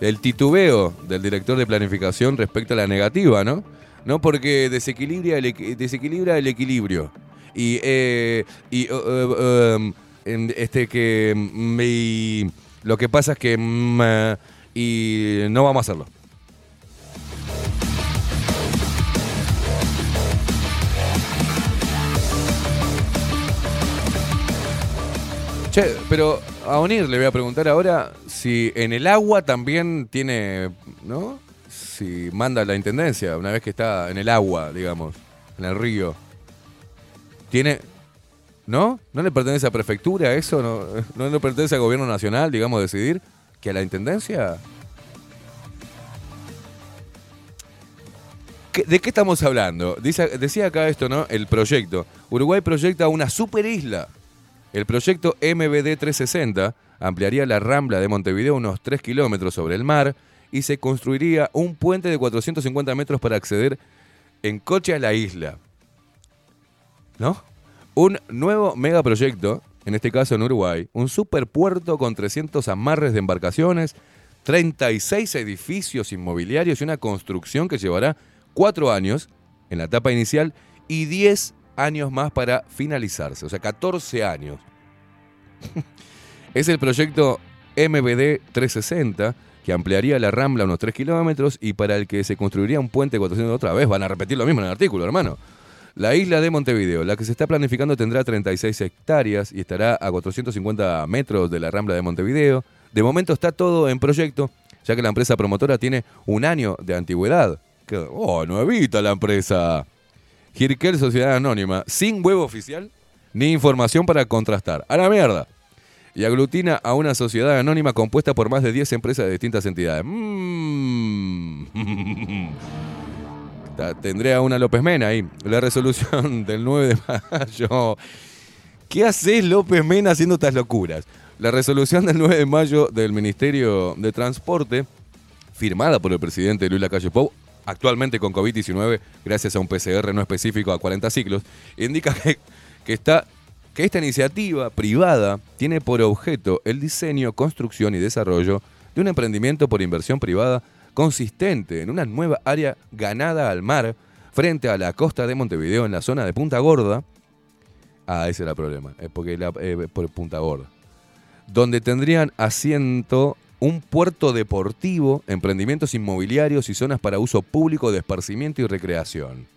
El titubeo del director de planificación respecto a la negativa, ¿no? No porque desequilibra el, equi- desequilibra el equilibrio. Y, eh, y en- este que lo que pasa es que mm, y no vamos a hacerlo. Che, pero a Onir le voy a preguntar ahora si en el agua también tiene, ¿no? Si manda la intendencia, una vez que está en el agua, digamos, en el río. ¿Tiene, ¿no? ¿No le pertenece a prefectura eso? ¿No, no le pertenece al gobierno nacional, digamos, decidir que a la intendencia? ¿Qué- ¿De qué estamos hablando? Dice, decía acá esto, ¿no? El proyecto. Uruguay proyecta una super isla. El proyecto MBD 360 ampliaría la rambla de Montevideo unos 3 kilómetros sobre el mar y se construiría un puente de 450 metros para acceder en coche a la isla. ¿No? Un nuevo megaproyecto, en este caso en Uruguay, un superpuerto con 300 amarres de embarcaciones, 36 edificios inmobiliarios y una construcción que llevará 4 años en la etapa inicial y 10 años más para finalizarse, o sea, 14 años. es el proyecto MBD 360 que ampliaría la rambla unos 3 kilómetros y para el que se construiría un puente de 400 otra vez. Van a repetir lo mismo en el artículo, hermano. La isla de Montevideo, la que se está planificando, tendrá 36 hectáreas y estará a 450 metros de la rambla de Montevideo. De momento está todo en proyecto, ya que la empresa promotora tiene un año de antigüedad. Que- oh, nuevita la empresa. Girkel Sociedad Anónima, sin huevo oficial ni información para contrastar. A la mierda. Y aglutina a una sociedad anónima compuesta por más de 10 empresas de distintas entidades. Mm. Tendré a una López Mena ahí. La resolución del 9 de mayo. ¿Qué haces López Mena haciendo estas locuras? La resolución del 9 de mayo del Ministerio de Transporte, firmada por el presidente Luis Lacalle Pou, actualmente con COVID-19, gracias a un PCR no específico a 40 ciclos, indica que, que está, que esta iniciativa privada tiene por objeto el diseño, construcción y desarrollo de un emprendimiento por inversión privada consistente en una nueva área ganada al mar frente a la costa de Montevideo en la zona de Punta Gorda. Ah, ese era el problema, es porque la, eh, por Punta Gorda. Donde tendrían asiento un puerto deportivo, emprendimientos inmobiliarios y zonas para uso público de esparcimiento y recreación.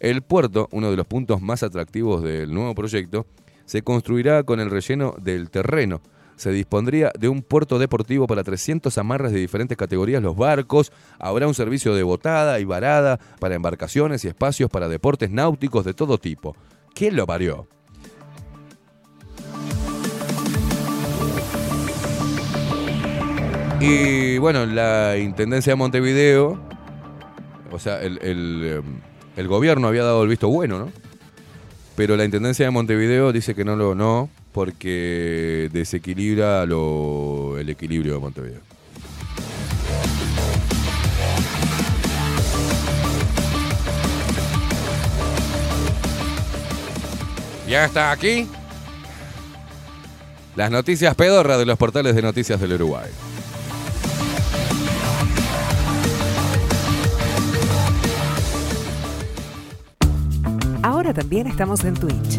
El puerto, uno de los puntos más atractivos del nuevo proyecto, se construirá con el relleno del terreno. Se dispondría de un puerto deportivo para 300 amarres de diferentes categorías los barcos. Habrá un servicio de botada y varada para embarcaciones y espacios para deportes náuticos de todo tipo. ¿Quién lo parió? Y bueno, la Intendencia de Montevideo, o sea, el, el, em, el gobierno había dado el visto bueno, ¿no? Pero la Intendencia de Montevideo dice que no lo no, porque desequilibra el equilibrio de Montevideo. Ya está aquí. Las noticias pedorras de los portales de noticias del Uruguay. También estamos en Twitch.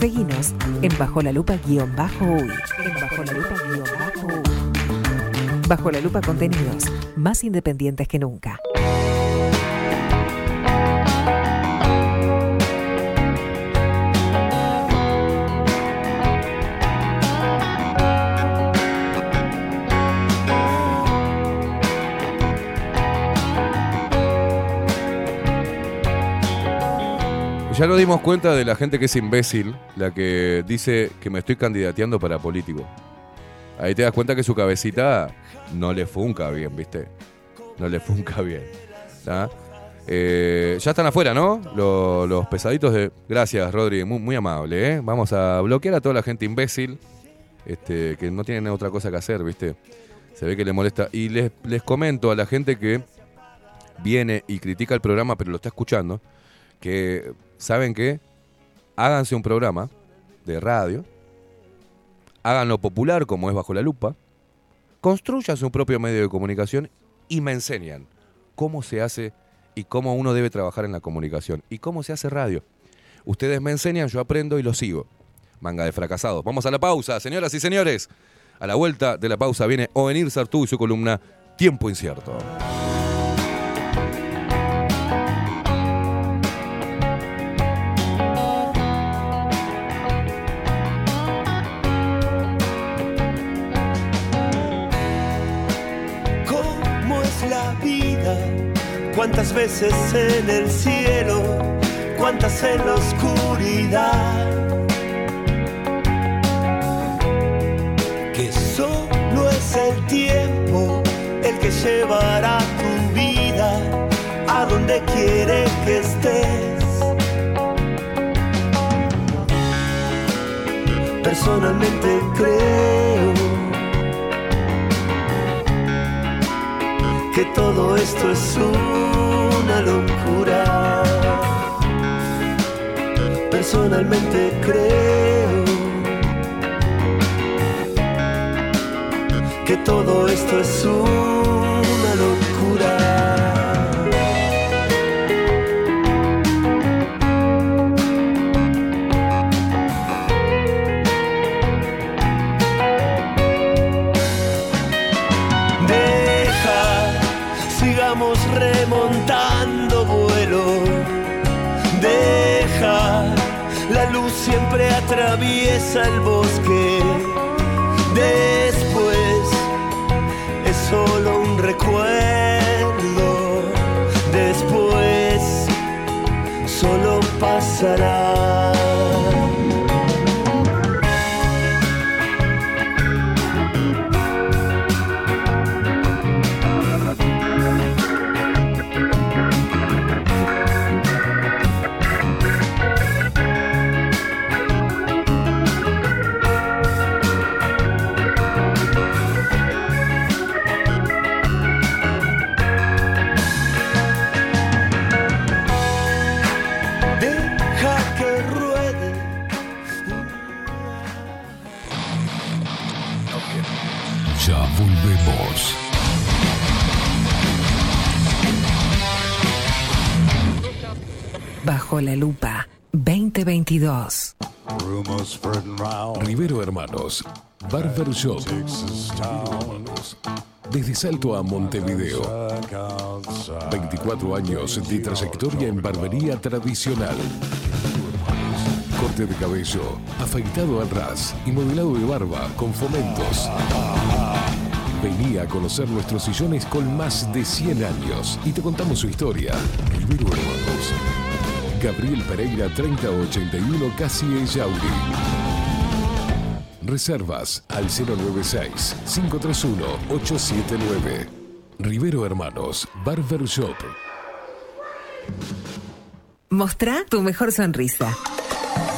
Seguinos en Bajo la Lupa guion bajo uy. En Bajo la Lupa guion bajo uy. Bajo la Lupa contenidos más independientes que nunca. Ya nos dimos cuenta de la gente que es imbécil, la que dice que me estoy candidateando para político. Ahí te das cuenta que su cabecita no le funca bien, ¿viste? No le funca bien. Eh, ya están afuera, ¿no? Lo- los pesaditos de... Gracias, Rodri, muy, muy amable, ¿eh? Vamos a bloquear a toda la gente imbécil, este, que no tienen otra cosa que hacer, ¿viste? Se ve que le molesta. Y les, les comento a la gente que viene y critica el programa, pero lo está escuchando, que, ¿saben qué? Háganse un programa de radio, háganlo popular como es Bajo la Lupa, construyan su propio medio de comunicación y me enseñan cómo se hace y cómo uno debe trabajar en la comunicación y cómo se hace radio. Ustedes me enseñan, yo aprendo y lo sigo. Manga de fracasados. Vamos a la pausa, señoras y señores. A la vuelta de la pausa viene Ovenir Sartú y su columna Tiempo Incierto. ¿Cuántas veces en el cielo? ¿Cuántas en la oscuridad? Que solo es el tiempo el que llevará tu vida a donde quiere que estés. Personalmente creo todo esto es una locura. Personalmente creo que todo esto es una siempre atraviesa el bosque. Después es solo un recuerdo. Después solo pasará. La lupa 2022. Rivero Hermanos, Barber Shop. Desde Salto a Montevideo. 24 años de trayectoria en barbería tradicional. Corte de cabello, afeitado al ras y modelado de barba con fomentos. Vení a conocer nuestros sillones con más de 100 años y te contamos su historia. Rivero Hermanos. Gabriel Pereira 3081 Casi Yauri. Reservas al 096-531-879. Rivero Hermanos, Barber Shop. Mostrá tu mejor sonrisa.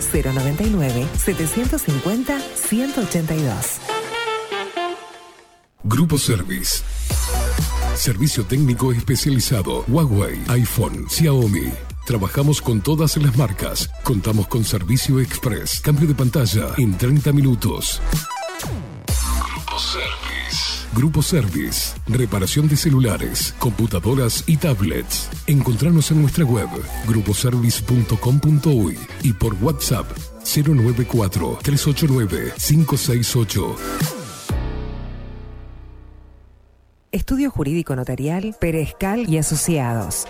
099-750-182. Grupo Service. Servicio técnico especializado. Huawei, iPhone, Xiaomi. Trabajamos con todas las marcas. Contamos con servicio express. Cambio de pantalla en 30 minutos. Grupo Service. Grupo Service, reparación de celulares, computadoras y tablets. Encontranos en nuestra web gruposervice.com.uy y por WhatsApp 094 389 568. Estudio Jurídico Notarial, Perezcal y Asociados.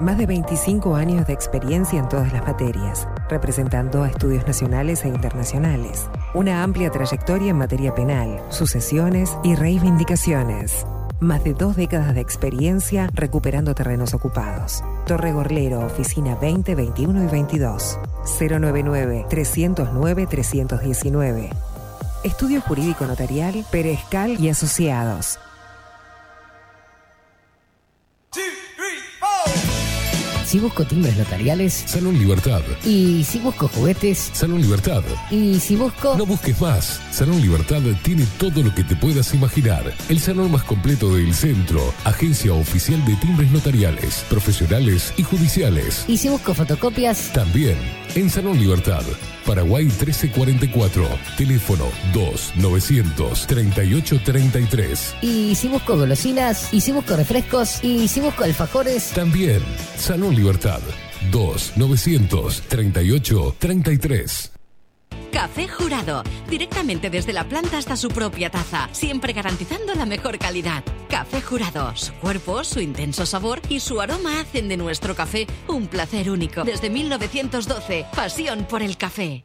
Más de 25 años de experiencia en todas las materias, representando a estudios nacionales e internacionales. Una amplia trayectoria en materia penal, sucesiones y reivindicaciones. Más de dos décadas de experiencia recuperando terrenos ocupados. Torre Gorlero, oficina 20, 21 y 22. 099-309-319. Estudio Jurídico Notarial, Perezcal y Asociados. Si busco timbres notariales Salón Libertad. y si busco juguetes Salón Libertad. y si busco... No busques más. Salón Libertad tiene todo lo que te puedas imaginar. El salón más completo del centro. Agencia oficial de timbres notariales, profesionales y judiciales. Y si busco fotocopias, También en Salón Libertad. Paraguay 1344. Teléfono 2 900 3833. y si busco golosinas, y si busco refrescos, y si busco alfajores, También Salón Libertad 2 900 38 33. Café Jurado, directamente desde la planta hasta su propia taza, siempre garantizando la mejor calidad. Café Jurado, su cuerpo, su intenso sabor y su aroma hacen de nuestro café un placer único. Desde 1912, pasión por el café.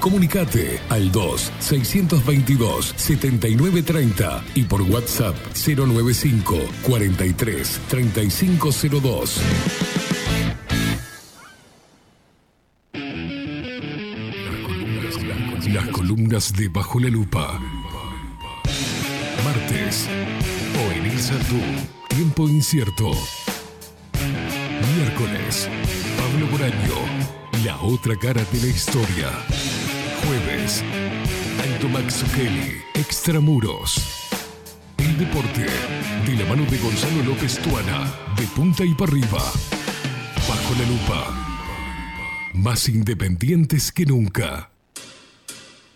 Comunicate al 2-622-7930 y por WhatsApp 095 43 3502. Las columnas de Bajo la Lupa. Martes. O en. Tiempo incierto. Miércoles. Pablo Boraño. La otra cara de la historia. Jueves. Alto Max Kelly. Extramuros. El deporte. De la mano de Gonzalo López Tuana. De punta y para arriba. Bajo la lupa. Más independientes que nunca.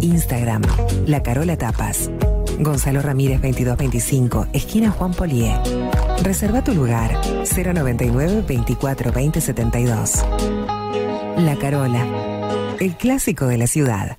Instagram, La Carola Tapas. Gonzalo Ramírez 2225, esquina Juan Polié. Reserva tu lugar 099 24 20 72. La Carola, el clásico de la ciudad.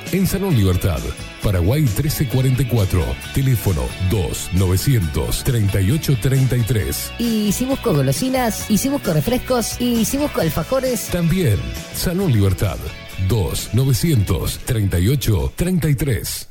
en Salón Libertad. Paraguay 1344. Teléfono 2 900 3833. y si busco golosinas, y si busco refrescos, y si busco alfajores, También Salón Libertad. 2 900 38 33.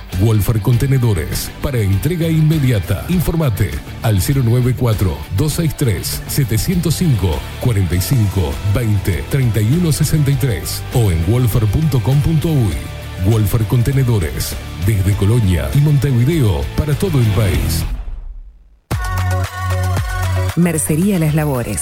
Wolfer Contenedores, para entrega inmediata. Informate al 094-263-705 45 20 31 63 o en wolfer.com.uy. Wolfer Contenedores, desde Colonia y Montevideo para todo el país. Mercería Las Labores.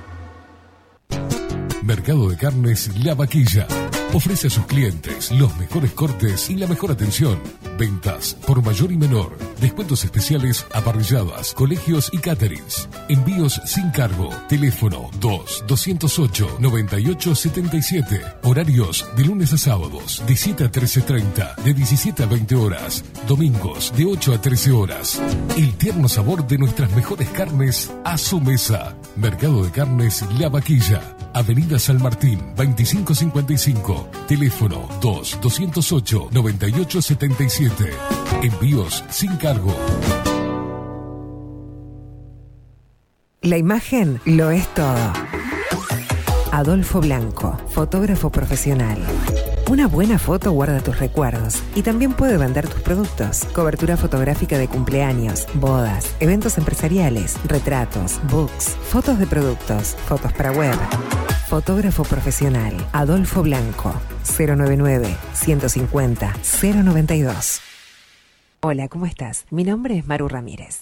Mercado de Carnes La Vaquilla. Ofrece a sus clientes los mejores cortes y la mejor atención. Ventas por mayor y menor. Descuentos especiales a parrilladas, colegios y caterings. Envíos sin cargo. Teléfono 2-208-9877. Horarios de lunes a sábados de 7 a 13.30, de 17 a 20 horas. Domingos de 8 a 13 horas. El tierno sabor de nuestras mejores carnes a su mesa. Mercado de Carnes La Vaquilla. Avenida San Martín, 2555. Teléfono 2-208-9877. Envíos sin cargo. La imagen lo es todo. Adolfo Blanco, fotógrafo profesional. Una buena foto guarda tus recuerdos y también puede vender tus productos. Cobertura fotográfica de cumpleaños, bodas, eventos empresariales, retratos, books, fotos de productos, fotos para web. Fotógrafo profesional, Adolfo Blanco, 099 150 092. Hola, ¿cómo estás? Mi nombre es Maru Ramírez.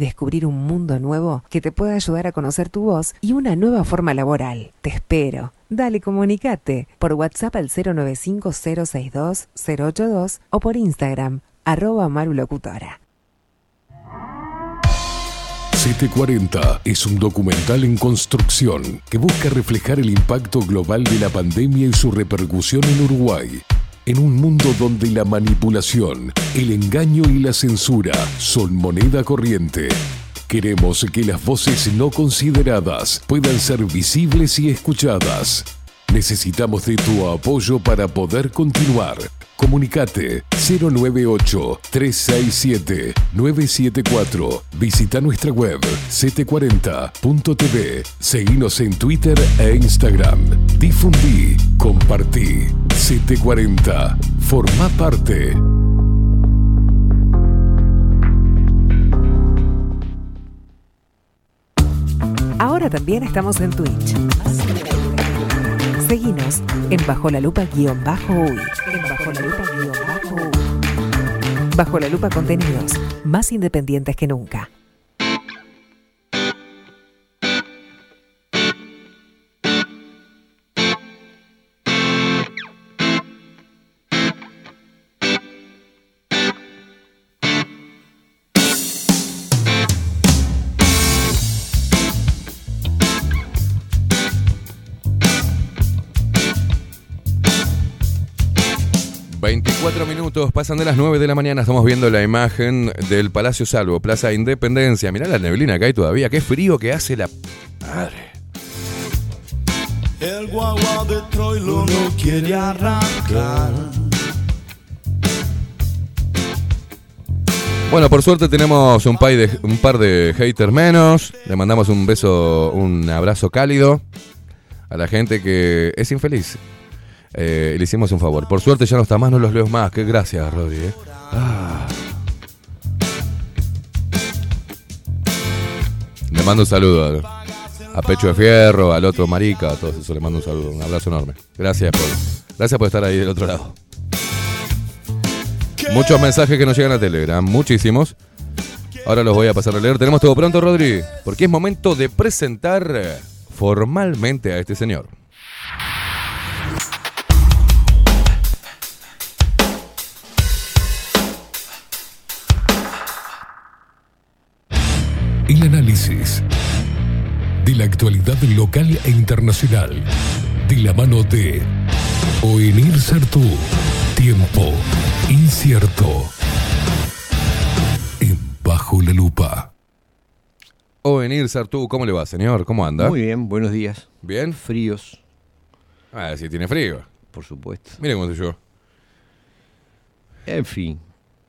descubrir un mundo nuevo que te pueda ayudar a conocer tu voz y una nueva forma laboral. Te espero. Dale, comunicate por WhatsApp al 095-062-082 o por Instagram, arroba marulocutora. 740 es un documental en construcción que busca reflejar el impacto global de la pandemia y su repercusión en Uruguay. En un mundo donde la manipulación, el engaño y la censura son moneda corriente. Queremos que las voces no consideradas puedan ser visibles y escuchadas. Necesitamos de tu apoyo para poder continuar. Comunicate 098-367-974. Visita nuestra web 740.tv. Seguinos en Twitter e Instagram. Difundí, compartí. 740. Forma parte. Ahora también estamos en Twitch. Seguinos en Bajo la Lupa guion bajo uy. En Bajo la Lupa guion bajo uy. Bajo la Lupa contenidos más independientes que nunca. Cuatro minutos, pasan de las 9 de la mañana, estamos viendo la imagen del Palacio Salvo, Plaza Independencia. Mirá la neblina que hay todavía, qué frío que hace la... Madre. El guagua de Troilo no quiere arrancar. Bueno, por suerte tenemos un, par de, un par de haters menos. Le mandamos un beso, un abrazo cálido a la gente que es infeliz. Eh, le hicimos un favor. Por suerte ya no está más, no los leo más. Que gracias, Rodri. eh. Ah. Le mando un saludo a, Pecho de Fierro, al otro Marica, a todos eso. Le mando un saludo, un abrazo enorme. Gracias por, gracias por estar ahí del otro lado. Muchos mensajes que nos llegan a Telegram, muchísimos. Ahora los voy a pasar a leer. Tenemos todo pronto, Rodri, porque es momento de presentar formalmente a este señor. Análisis de la actualidad local e internacional de la mano de Oenir Sartú. Tiempo incierto. En Bajo la Lupa. O venir, Sartú, ¿cómo le va, señor? ¿Cómo anda? Muy bien, buenos días. ¿Bien? Fríos, Ah, sí, tiene frío. por supuesto. Mire cómo estoy yo. En fin.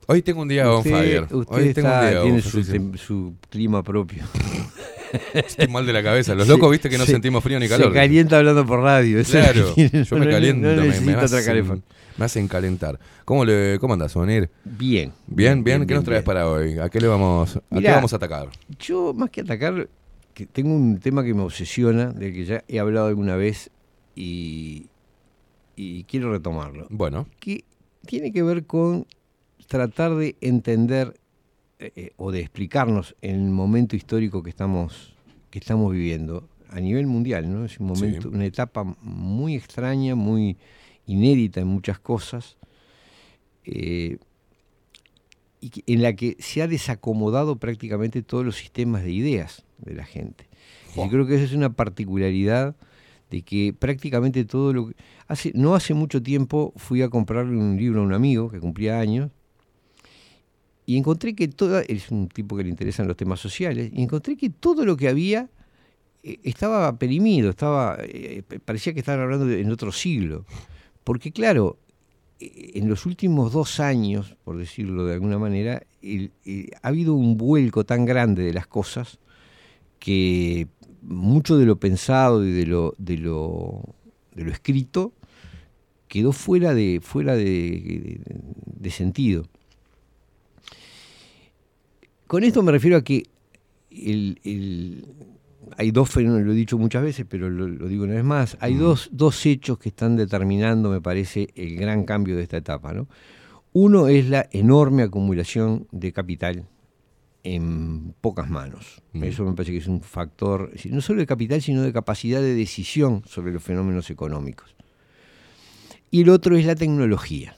Hoy tengo un día on Usted, fire. usted Hoy tengo un día tiene on su, fire. tem- su clima propio. Estoy mal de la cabeza. Los locos, viste que no Se- sentimos frío ni calor. Se calienta hablando por radio. Claro, tiene. yo me caliento. No me- hacen, me hacen calentar. ¿Cómo, le, cómo andas, Sonir? Bien. Bien, bien. Bien, ¿Qué bien, nos traes bien. para hoy? ¿A qué le vamos, a qué vamos a atacar? Yo, más que atacar, que tengo un tema que me obsesiona, del que ya he hablado alguna vez y, y quiero retomarlo. Bueno. Que tiene que ver con tratar de entender eh, eh, o de explicarnos el momento histórico que estamos, que estamos viviendo a nivel mundial, ¿no? Es un momento, Sí. una etapa muy extraña, muy inédita en muchas cosas. eh, y en la que se ha desacomodado prácticamente todos los sistemas de ideas de la gente. Y creo que esa es una particularidad de que prácticamente todo lo que... Hace, no hace mucho tiempo fui a comprarle un libro a un amigo que cumplía años y encontré que toda... Es un tipo que le interesan los temas sociales y encontré que todo lo que había eh, estaba perimido, estaba, eh, parecía que estaban hablando en otro siglo. Porque claro, eh, en los últimos dos años, por decirlo de alguna manera, ha habido un vuelco tan grande de las cosas que mucho de lo pensado y de lo, de lo, de lo escrito quedó fuera de, fuera de- de sentido. Con esto me refiero a que el- el- hay dos fenómenos, lo he dicho muchas veces, pero lo, lo digo una vez más, hay dos, dos hechos que están determinando, me parece, el gran cambio de esta etapa. ¿no? Uno es la enorme acumulación de capital en pocas manos. Mm. Eso me parece que es un factor, no solo de capital, sino de capacidad de decisión sobre los fenómenos económicos. Y el otro es la tecnología.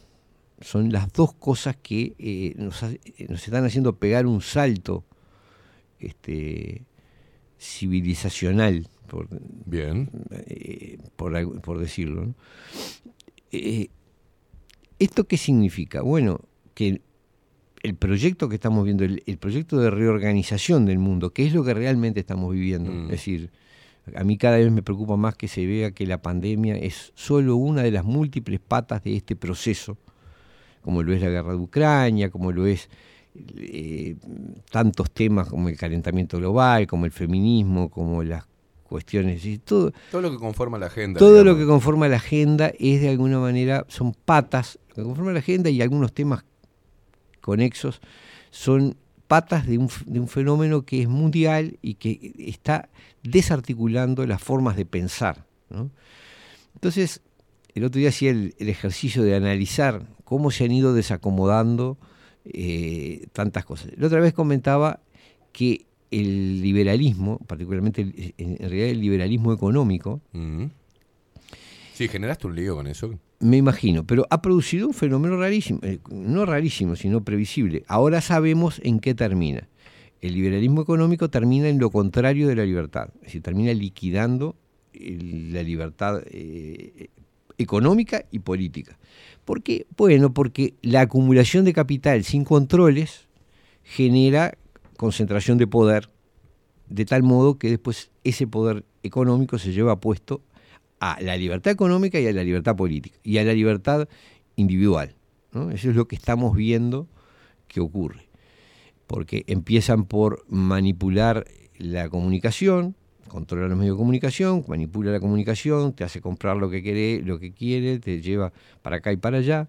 Son las dos cosas que eh, nos, eh, nos están haciendo pegar un salto este, civilizacional, por, Bien. eh, por, decirlo. ¿no? Eh, ¿Esto qué significa? Bueno, que el, el proyecto que estamos viendo, el, el proyecto de reorganización del mundo, que es lo que realmente estamos viviendo, Mm. es decir, a mí cada vez me preocupa más que se vea que la pandemia es solo una de las múltiples patas de este proceso, como lo es la guerra de Ucrania, como lo es eh, tantos temas como el calentamiento global, como el feminismo, como las cuestiones, y todo, Todo lo que conforma la agenda. todo digamos. lo que conforma la agenda es de alguna manera, son patas, lo que conforma la agenda y algunos temas conexos son patas de un, de un fenómeno que es mundial y que está desarticulando las formas de pensar. ¿no? Entonces, el otro día hacía el, el ejercicio de analizar cómo se han ido desacomodando eh, tantas cosas. La otra vez comentaba que el liberalismo, particularmente en realidad el liberalismo económico. Sí, generaste un lío con eso. me imagino, pero ha producido un fenómeno rarísimo, eh, no rarísimo, sino previsible. Ahora sabemos en qué termina. El liberalismo económico termina en lo contrario de la libertad, es decir, termina liquidando el- la libertad eh, económica y política. ¿Por qué? Bueno, porque la acumulación de capital sin controles genera concentración de poder, de tal modo que después ese poder económico se lleva puesto a la libertad económica y a la libertad política y a la libertad individual. Eso es lo que estamos viendo que ocurre. Porque empiezan por manipular la comunicación, controla los medios de comunicación, manipula la comunicación, te hace comprar lo que quiere, lo que quiere, te lleva para acá y para allá.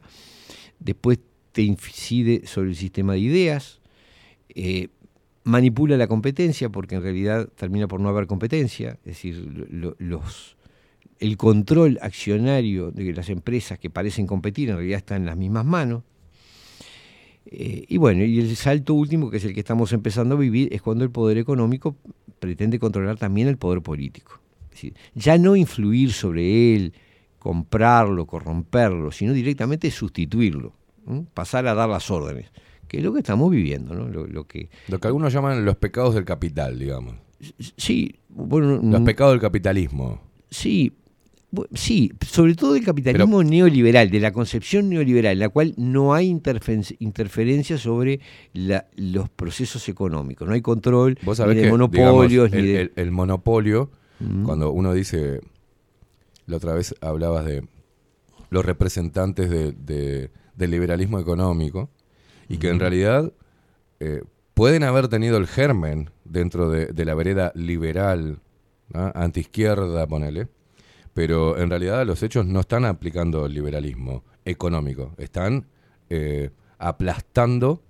Después te incide sobre el sistema de ideas, eh, manipula la competencia porque en realidad termina por no haber competencia, es decir, lo- lo- los, el control accionario de las empresas que parecen competir en realidad está en las mismas manos. Eh, y bueno, y el salto último, que es el que estamos empezando a vivir, es cuando el poder económico pretende controlar también el poder político. Es decir, ya no influir sobre él, comprarlo, corromperlo, sino directamente sustituirlo, ¿m? pasar a dar las órdenes, que es lo que estamos viviendo, ¿no? Lo, lo que, Lo que algunos llaman los pecados del capital, digamos. sí, bueno, Los pecados del capitalismo. Sí, sí, sobre todo del capitalismo neoliberal, de la concepción neoliberal, en la cual no hay interferencia sobre la- los procesos económicos, no hay control Vos ni de que monopolios, digamos, ni el, de... el- el monopolio, Mm. cuando uno dice, la otra vez hablabas de los representantes de- de- del liberalismo económico, y que en Ujú. realidad eh, pueden haber tenido el germen dentro de, de la vereda liberal, ¿no? antiizquierda, ponele, pero en realidad los hechos no están aplicando el liberalismo económico, están eh, aplastando,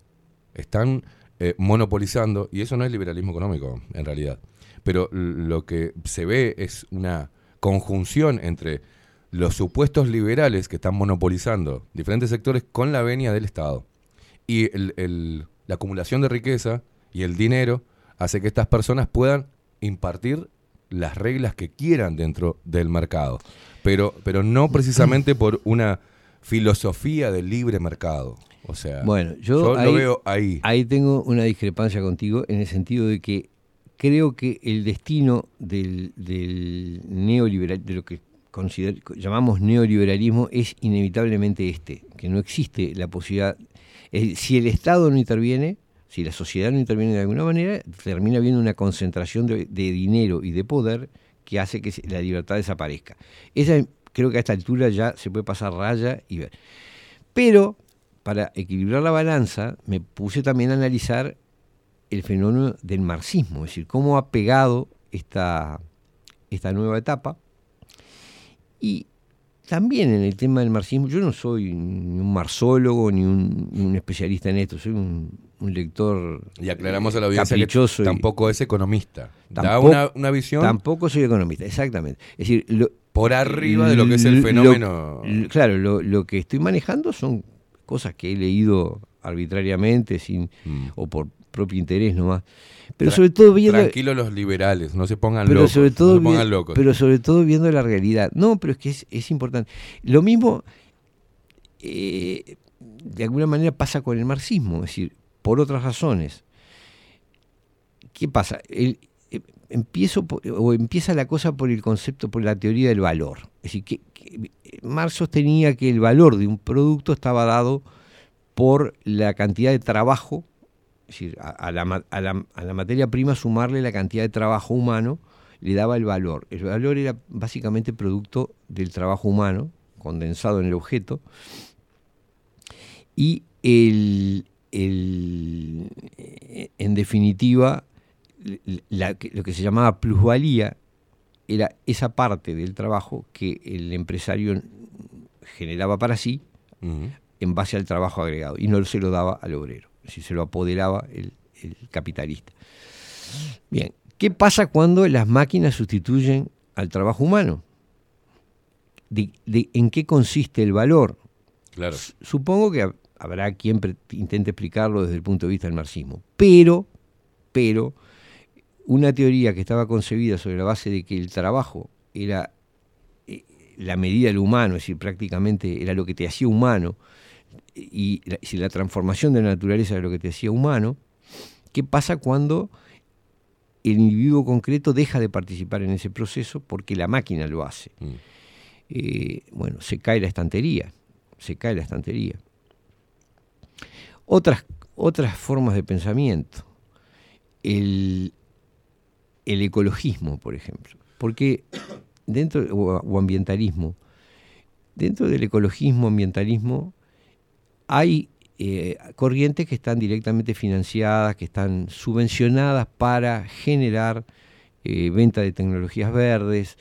están eh, monopolizando, y eso no es liberalismo económico, en realidad. Pero lo que se ve es una conjunción entre los supuestos liberales que están monopolizando diferentes sectores con la venia del Estado. Y el- la acumulación de riqueza y el dinero hace que estas personas puedan impartir las reglas que quieran dentro del mercado, pero, pero no precisamente por una filosofía del libre mercado. O sea, Bueno, yo, lo veo ahí. Ahí tengo una discrepancia contigo en el sentido de que creo que el destino del, del neoliberal, de lo que consider- llamamos neoliberalismo, es inevitablemente este, que no existe la posibilidad. es- si el Estado no interviene, si la sociedad no interviene de alguna manera, termina habiendo una concentración de, dinero y de poder que hace que la libertad desaparezca. Esa creo que a esta altura ya se puede pasar raya y ver. Pero para equilibrar la balanza, me puse también a analizar el fenómeno del marxismo, es decir, cómo ha pegado esta, esta nueva etapa. Y también en el tema del marxismo, yo no soy ni un marxólogo ni un, ni un especialista en esto, soy un, un lector Y aclaramos a la eh, audiencia que y- tampoco es economista. Da Tampoco- una, una visión Tampoco soy economista, exactamente. Es decir, lo- por arriba de lo que es el fenómeno. lo- claro, lo, lo que estoy manejando son cosas que he leído arbitrariamente sin Mm. o por propio interés nomás. Pero Tra- sobre todo viendo Tranquilos los liberales, no se pongan pero locos. sobre todo no se pongan locos. pero sobre todo viendo la realidad. No, pero es que es, es importante. Lo mismo eh, de alguna manera pasa con el marxismo, es decir, por otras razones. ¿Qué pasa? Eh, empiezo o empieza la cosa por el concepto, por la teoría del valor. Es decir, que, que Marx sostenía que el valor de un producto estaba dado por la cantidad de trabajo, es decir, a, a la, a la- a la materia prima sumarle la cantidad de trabajo humano, le daba el valor. El valor era básicamente producto del trabajo humano, condensado en el objeto, y el, el- eh, en definitiva, la- lo que se llamaba plusvalía era esa parte del trabajo que el empresario generaba para sí en base al trabajo agregado y no se lo daba al obrero, es decir, se lo apoderaba el, el capitalista. Bien, ¿qué pasa cuando las máquinas sustituyen al trabajo humano? ¿De, de- en qué consiste el valor? Claro. Supongo que habrá quien intente explicarlo desde el punto de vista del marxismo, pero, pero una teoría que estaba concebida sobre la base de que el trabajo era eh, la medida del humano, es decir, prácticamente era lo que te hacía humano, y la, si la transformación de la naturaleza era lo que te hacía humano, ¿qué pasa cuando el individuo concreto deja de participar en ese proceso porque la máquina lo hace? Mm. Eh, bueno, se cae la estantería, se cae la estantería. Otras, otras formas de pensamiento, el, el ecologismo, por ejemplo, porque dentro, o, ambientalismo, dentro del ecologismo, ambientalismo, hay eh, corrientes que están directamente financiadas, que están subvencionadas para generar eh, venta de tecnologías verdes,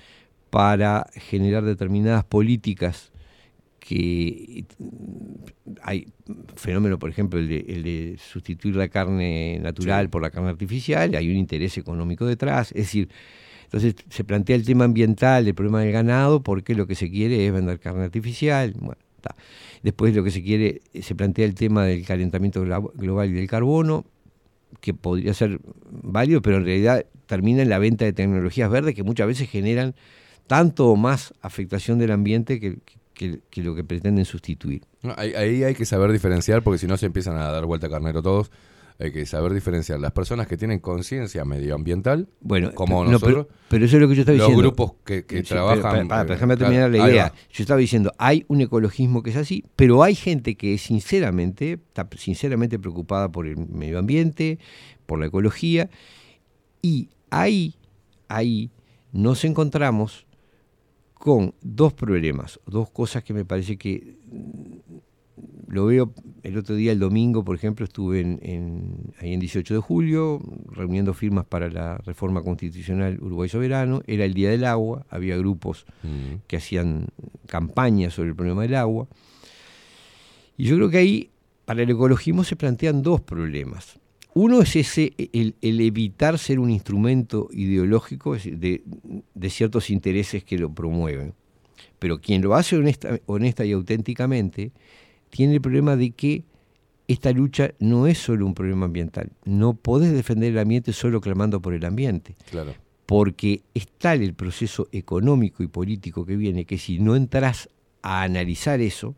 para generar determinadas políticas que hay fenómeno, por ejemplo, el de, el de sustituir la carne natural Sí. por la carne artificial, hay un interés económico detrás, es decir, entonces se plantea el tema ambiental, el problema del ganado, porque lo que se quiere es vender carne artificial. Bueno, está. Después lo que se quiere, se plantea el tema del calentamiento glo- global y del carbono, que podría ser válido, pero en realidad termina en la venta de tecnologías verdes que muchas veces generan tanto o más afectación del ambiente que, que- que lo que pretenden sustituir. No, ahí, ahí hay que saber diferenciar porque si no se empiezan a dar vuelta carnero todos. Hay que saber diferenciar las personas que tienen conciencia medioambiental, Bueno, como no, nosotros, pero, pero eso es lo que yo estaba los diciendo. grupos que, que Sí, pero, trabajan. para, eh, déjame terminar la idea. Yo estaba diciendo, hay un ecologismo que es así, pero hay gente que es sinceramente, está sinceramente preocupada por el medio ambiente, por la ecología, y ahí, ahí nos encontramos con dos problemas, dos cosas que me parece que mm, lo veo el otro día, el domingo, por ejemplo, estuve en, en- ahí en 18 de julio reuniendo firmas para la reforma constitucional Uruguay Soberano. Era el Día del Agua, había grupos Mm. que hacían campañas sobre el problema del agua. Y yo creo que ahí, para el ecologismo, se plantean dos problemas. Uno es ese, el, el evitar ser un instrumento ideológico de, de ciertos intereses que lo promueven. Pero quien lo hace honesta, honesta y auténticamente tiene el problema de que esta lucha no es solo un problema ambiental. No podés defender el ambiente solo clamando por el ambiente. Claro. Porque es tal el proceso económico y político que viene que si no entras a analizar eso,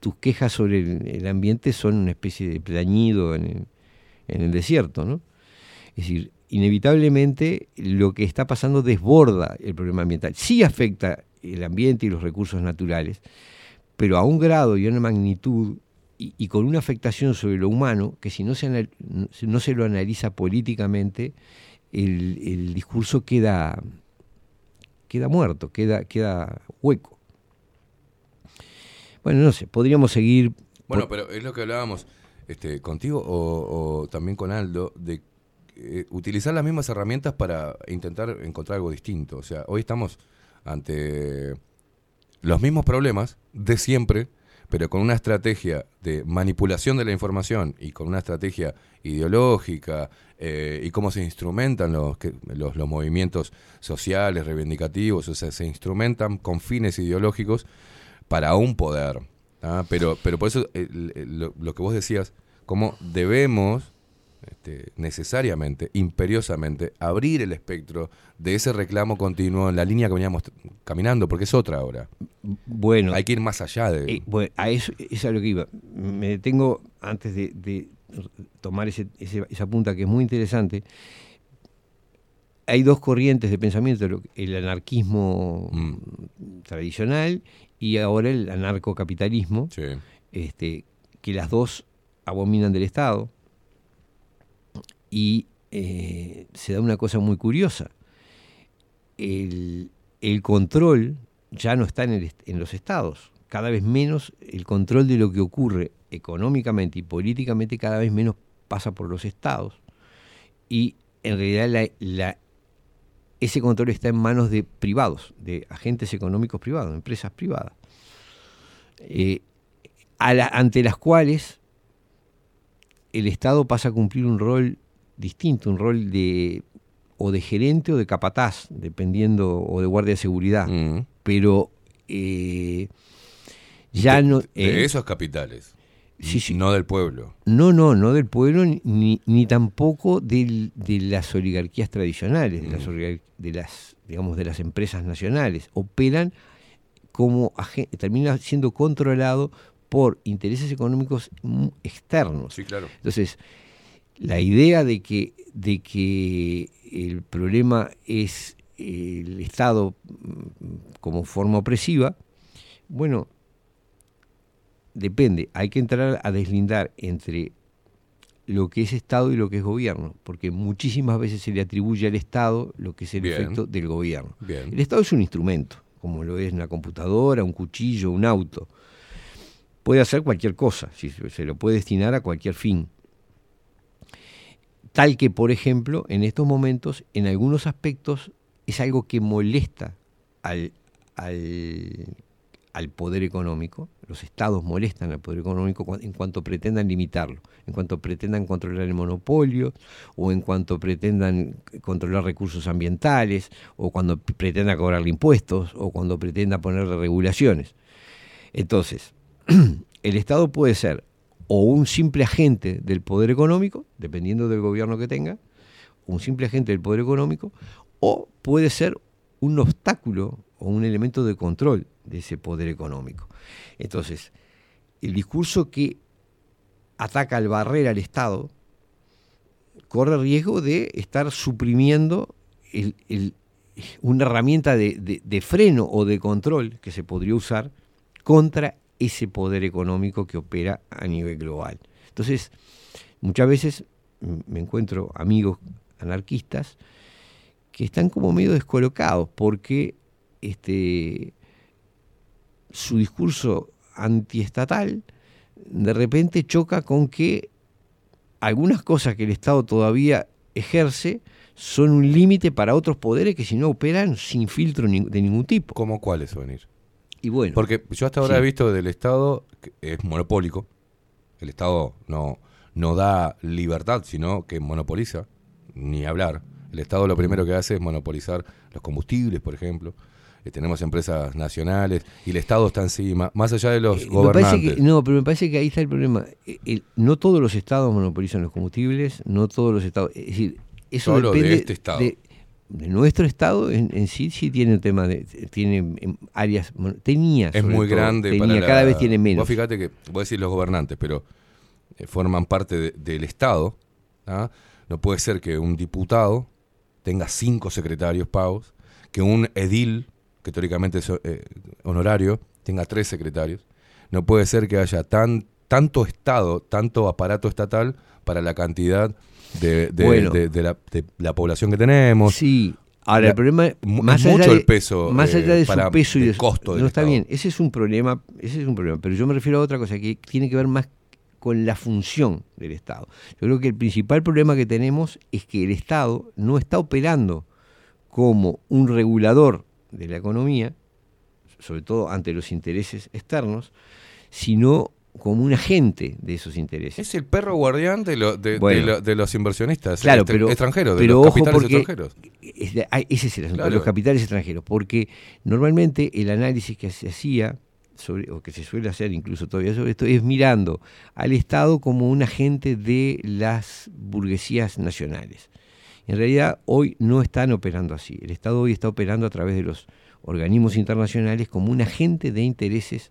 tus quejas sobre el, el ambiente son una especie de plañido en el, en el desierto, ¿no? Es decir, inevitablemente lo que está pasando desborda el problema ambiental. Sí afecta el ambiente y los recursos naturales, pero a un grado y a una magnitud y, y con una afectación sobre lo humano que si no se, no se lo analiza políticamente, el, el discurso queda, queda muerto, queda, queda hueco. Bueno, no sé, podríamos seguir. Bueno, pero es lo que hablábamos este, contigo o, también con Aldo, de eh, utilizar las mismas herramientas para intentar encontrar algo distinto. O sea, hoy estamos ante los mismos problemas de siempre, pero con una estrategia de manipulación de la información y con una estrategia ideológica eh, y cómo se instrumentan los, los, los movimientos sociales, reivindicativos, o sea, se instrumentan con fines ideológicos para un poder. ¿Ah? Pero, pero por eso eh, el- lo, lo que vos decías, cómo debemos este, necesariamente, imperiosamente, abrir el espectro de ese reclamo continuo en la línea que veníamos caminando, porque es otra ahora. Bueno. Hay que ir más allá de... Eh, bueno, a eso es a lo que iba. Me detengo antes de, de tomar ese- ese- esa punta que es muy interesante. Hay dos corrientes de pensamiento, el anarquismo tradicional y ahora el anarcocapitalismo, este, que las dos abominan del Estado. Y eh, se da una cosa muy curiosa. El, el control ya no está en, el en los estados. Cada vez menos el control de lo que ocurre económicamente y políticamente cada vez menos pasa por los estados. Y en realidad la- la- ese control está en manos de privados, de agentes económicos privados, empresas privadas, eh, a la- ante las cuales el Estado pasa a cumplir un rol distinto, un rol de o de gerente o de capataz, dependiendo, o de guardia de seguridad. Pero eh, ya de, no... de eh, esos capitales, Sí, sí. no del pueblo. no, no, no del pueblo ni, ni tampoco del- de las oligarquías tradicionales, de, las oligar- de las, digamos, de las empresas nacionales. Operan como termina siendo controlado por intereses económicos mm, externos. Sí, claro. Entonces, la idea de que, de que el problema es el Estado mm, como forma opresiva, bueno, depende, hay que entrar a deslindar entre lo que es Estado y lo que es gobierno, porque muchísimas veces se le atribuye al Estado lo que es el Bien. efecto del gobierno. Bien. El Estado es un instrumento, como lo es una computadora, un cuchillo, un auto. Puede hacer cualquier cosa, si se se lo puede destinar a cualquier fin. Tal que, por ejemplo, en estos momentos, en algunos aspectos, es algo que molesta al, al, al poder económico. Los estados molestan al poder económico en cuanto pretendan limitarlo, en cuanto pretendan controlar el monopolio, o en cuanto pretendan controlar recursos ambientales, o cuando p- pretendan cobrarle impuestos, o cuando pretenda ponerle regulaciones. Entonces, el Estado puede ser o un simple agente del poder económico, dependiendo del gobierno que tenga, un simple agente del poder económico, o puede ser un obstáculo o un elemento de control de ese poder económico. Entonces, el discurso que ataca al barrer al Estado corre riesgo de estar suprimiendo una herramienta de, de- freno o de control que se podría usar contra ese poder económico que opera a nivel global. Entonces, muchas veces me encuentro amigos anarquistas que están como medio descolocados porque este, su discurso antiestatal de repente choca con que algunas cosas que el Estado todavía ejerce son un límite para otros poderes que si no operan sin filtro de ningún tipo. ¿Cómo cuáles, venir? Y bueno. Porque yo hasta ahora Sí. he visto del Estado que es monopólico. El Estado no, no da libertad, sino que monopoliza, ni hablar. El Estado lo primero que hace es monopolizar los combustibles, por ejemplo. Tenemos empresas nacionales y el Estado está encima, más allá de los Eh, gobernantes. que- no, pero me parece que ahí está el problema. Eh, el- no todos los estados monopolizan los combustibles, no todos los estados. Es decir, eso Solo de depende este estado. De, de nuestro estado en, en sí, sí tiene un tema de. Tiene em, áreas. tenía. es muy todo, grande tenía, para la- cada vez tiene menos. Vos fíjate que, voy a decir los gobernantes, pero eh, forman parte de- del Estado. ¿ah? No puede ser que un diputado tenga cinco secretarios pagos, que un edil, que teóricamente es eh, honorario, tenga tres secretarios. No puede ser que haya tan, tanto Estado, tanto aparato estatal para la cantidad de, de- Bueno. de- de la, población que tenemos. Sí. Ahora, La- el problema más es allá mucho el peso más eh, allá de su peso y su- costo del no está Estado. bien ese es un problema ese es un problema pero yo me refiero a otra cosa que tiene que ver más con la función del Estado yo creo que el principal problema que tenemos es que el Estado no está operando como un regulador de la economía sobre todo ante los intereses externos sino como un agente de esos intereses Es el perro guardián de, lo- de, de lo- de los inversionistas Claro, este- pero, extranjeros, de pero los ojo capitales porque extranjeros. es de- ese es el asunto, Claro. los capitales extranjeros, porque normalmente el análisis que se hacía sobre, o que se suele hacer incluso todavía sobre esto es mirando al Estado como un agente de las burguesías nacionales. En realidad hoy no están operando así. El Estado hoy está operando a través de los organismos internacionales como un agente de intereses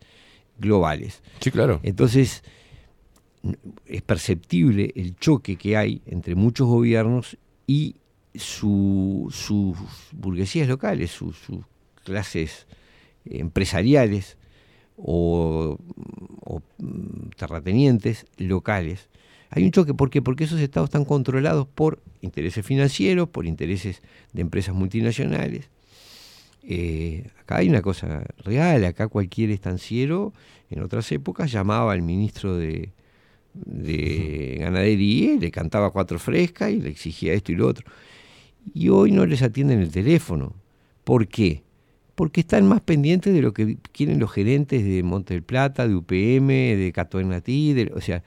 globales. Sí, claro. Entonces, es perceptible el choque que hay entre muchos gobiernos y su- sus burguesías locales, sus, sus clases empresariales o, o, mm, terratenientes locales. Hay un choque, ¿por qué? Porque esos estados están controlados por intereses financieros, por intereses de empresas multinacionales. Eh, acá hay una cosa real, acá cualquier estanciero en otras épocas llamaba al ministro de, de ganadería le cantaba cuatro frescas y le exigía esto y lo otro. Y hoy no les atienden el teléfono. ¿Por qué? Porque están más pendientes de lo que quieren los gerentes de Monte del Plata, de UPM, de Catoenatí, de, o sea,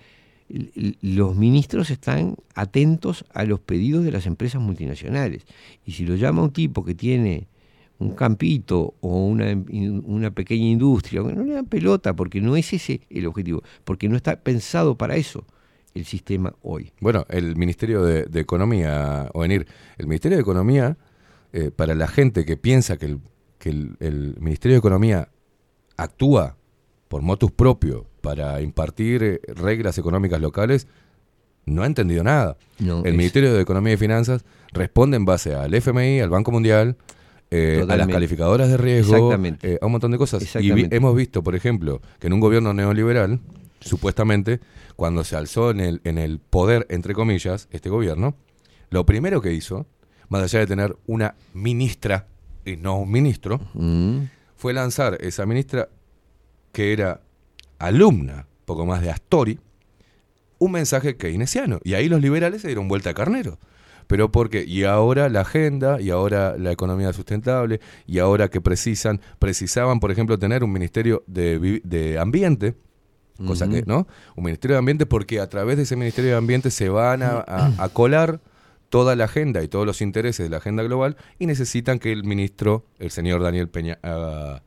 los ministros están atentos a los pedidos de las empresas multinacionales. Y si lo llama un tipo que tiene un campito o una, una pequeña industria, no le dan pelota porque no es ese el objetivo, porque no está pensado para eso el sistema hoy. Bueno, el Ministerio de, Economía, Ovenir, el Ministerio de Economía, eh, para la gente que piensa que, el, que el Ministerio de Economía actúa por motus propio para impartir eh, reglas económicas locales, no ha entendido nada. No, el es- Ministerio de Economía y Finanzas responde en base al FMI, al Banco Mundial, eh, a las calificadoras de riesgo, eh, a un montón de cosas. Y vi- hemos visto, por ejemplo, que en un gobierno neoliberal, supuestamente, cuando se alzó en el, en el poder, entre comillas, este gobierno, lo primero que hizo, más allá de tener una ministra y no un ministro, Mm. fue lanzar esa ministra que era alumna, poco más de Astori, un mensaje keynesiano. Y ahí los liberales se dieron vuelta a carnero. Pero porque, y ahora la agenda, y ahora la economía sustentable, y ahora que precisan, precisaban, por ejemplo, tener un ministerio de, de ambiente, cosa que, ¿no? Un ministerio de ambiente porque a través de ese ministerio de ambiente se van a, a- a colar toda la agenda y todos los intereses de la agenda global y necesitan que el ministro, el señor Daniel Peña, haga-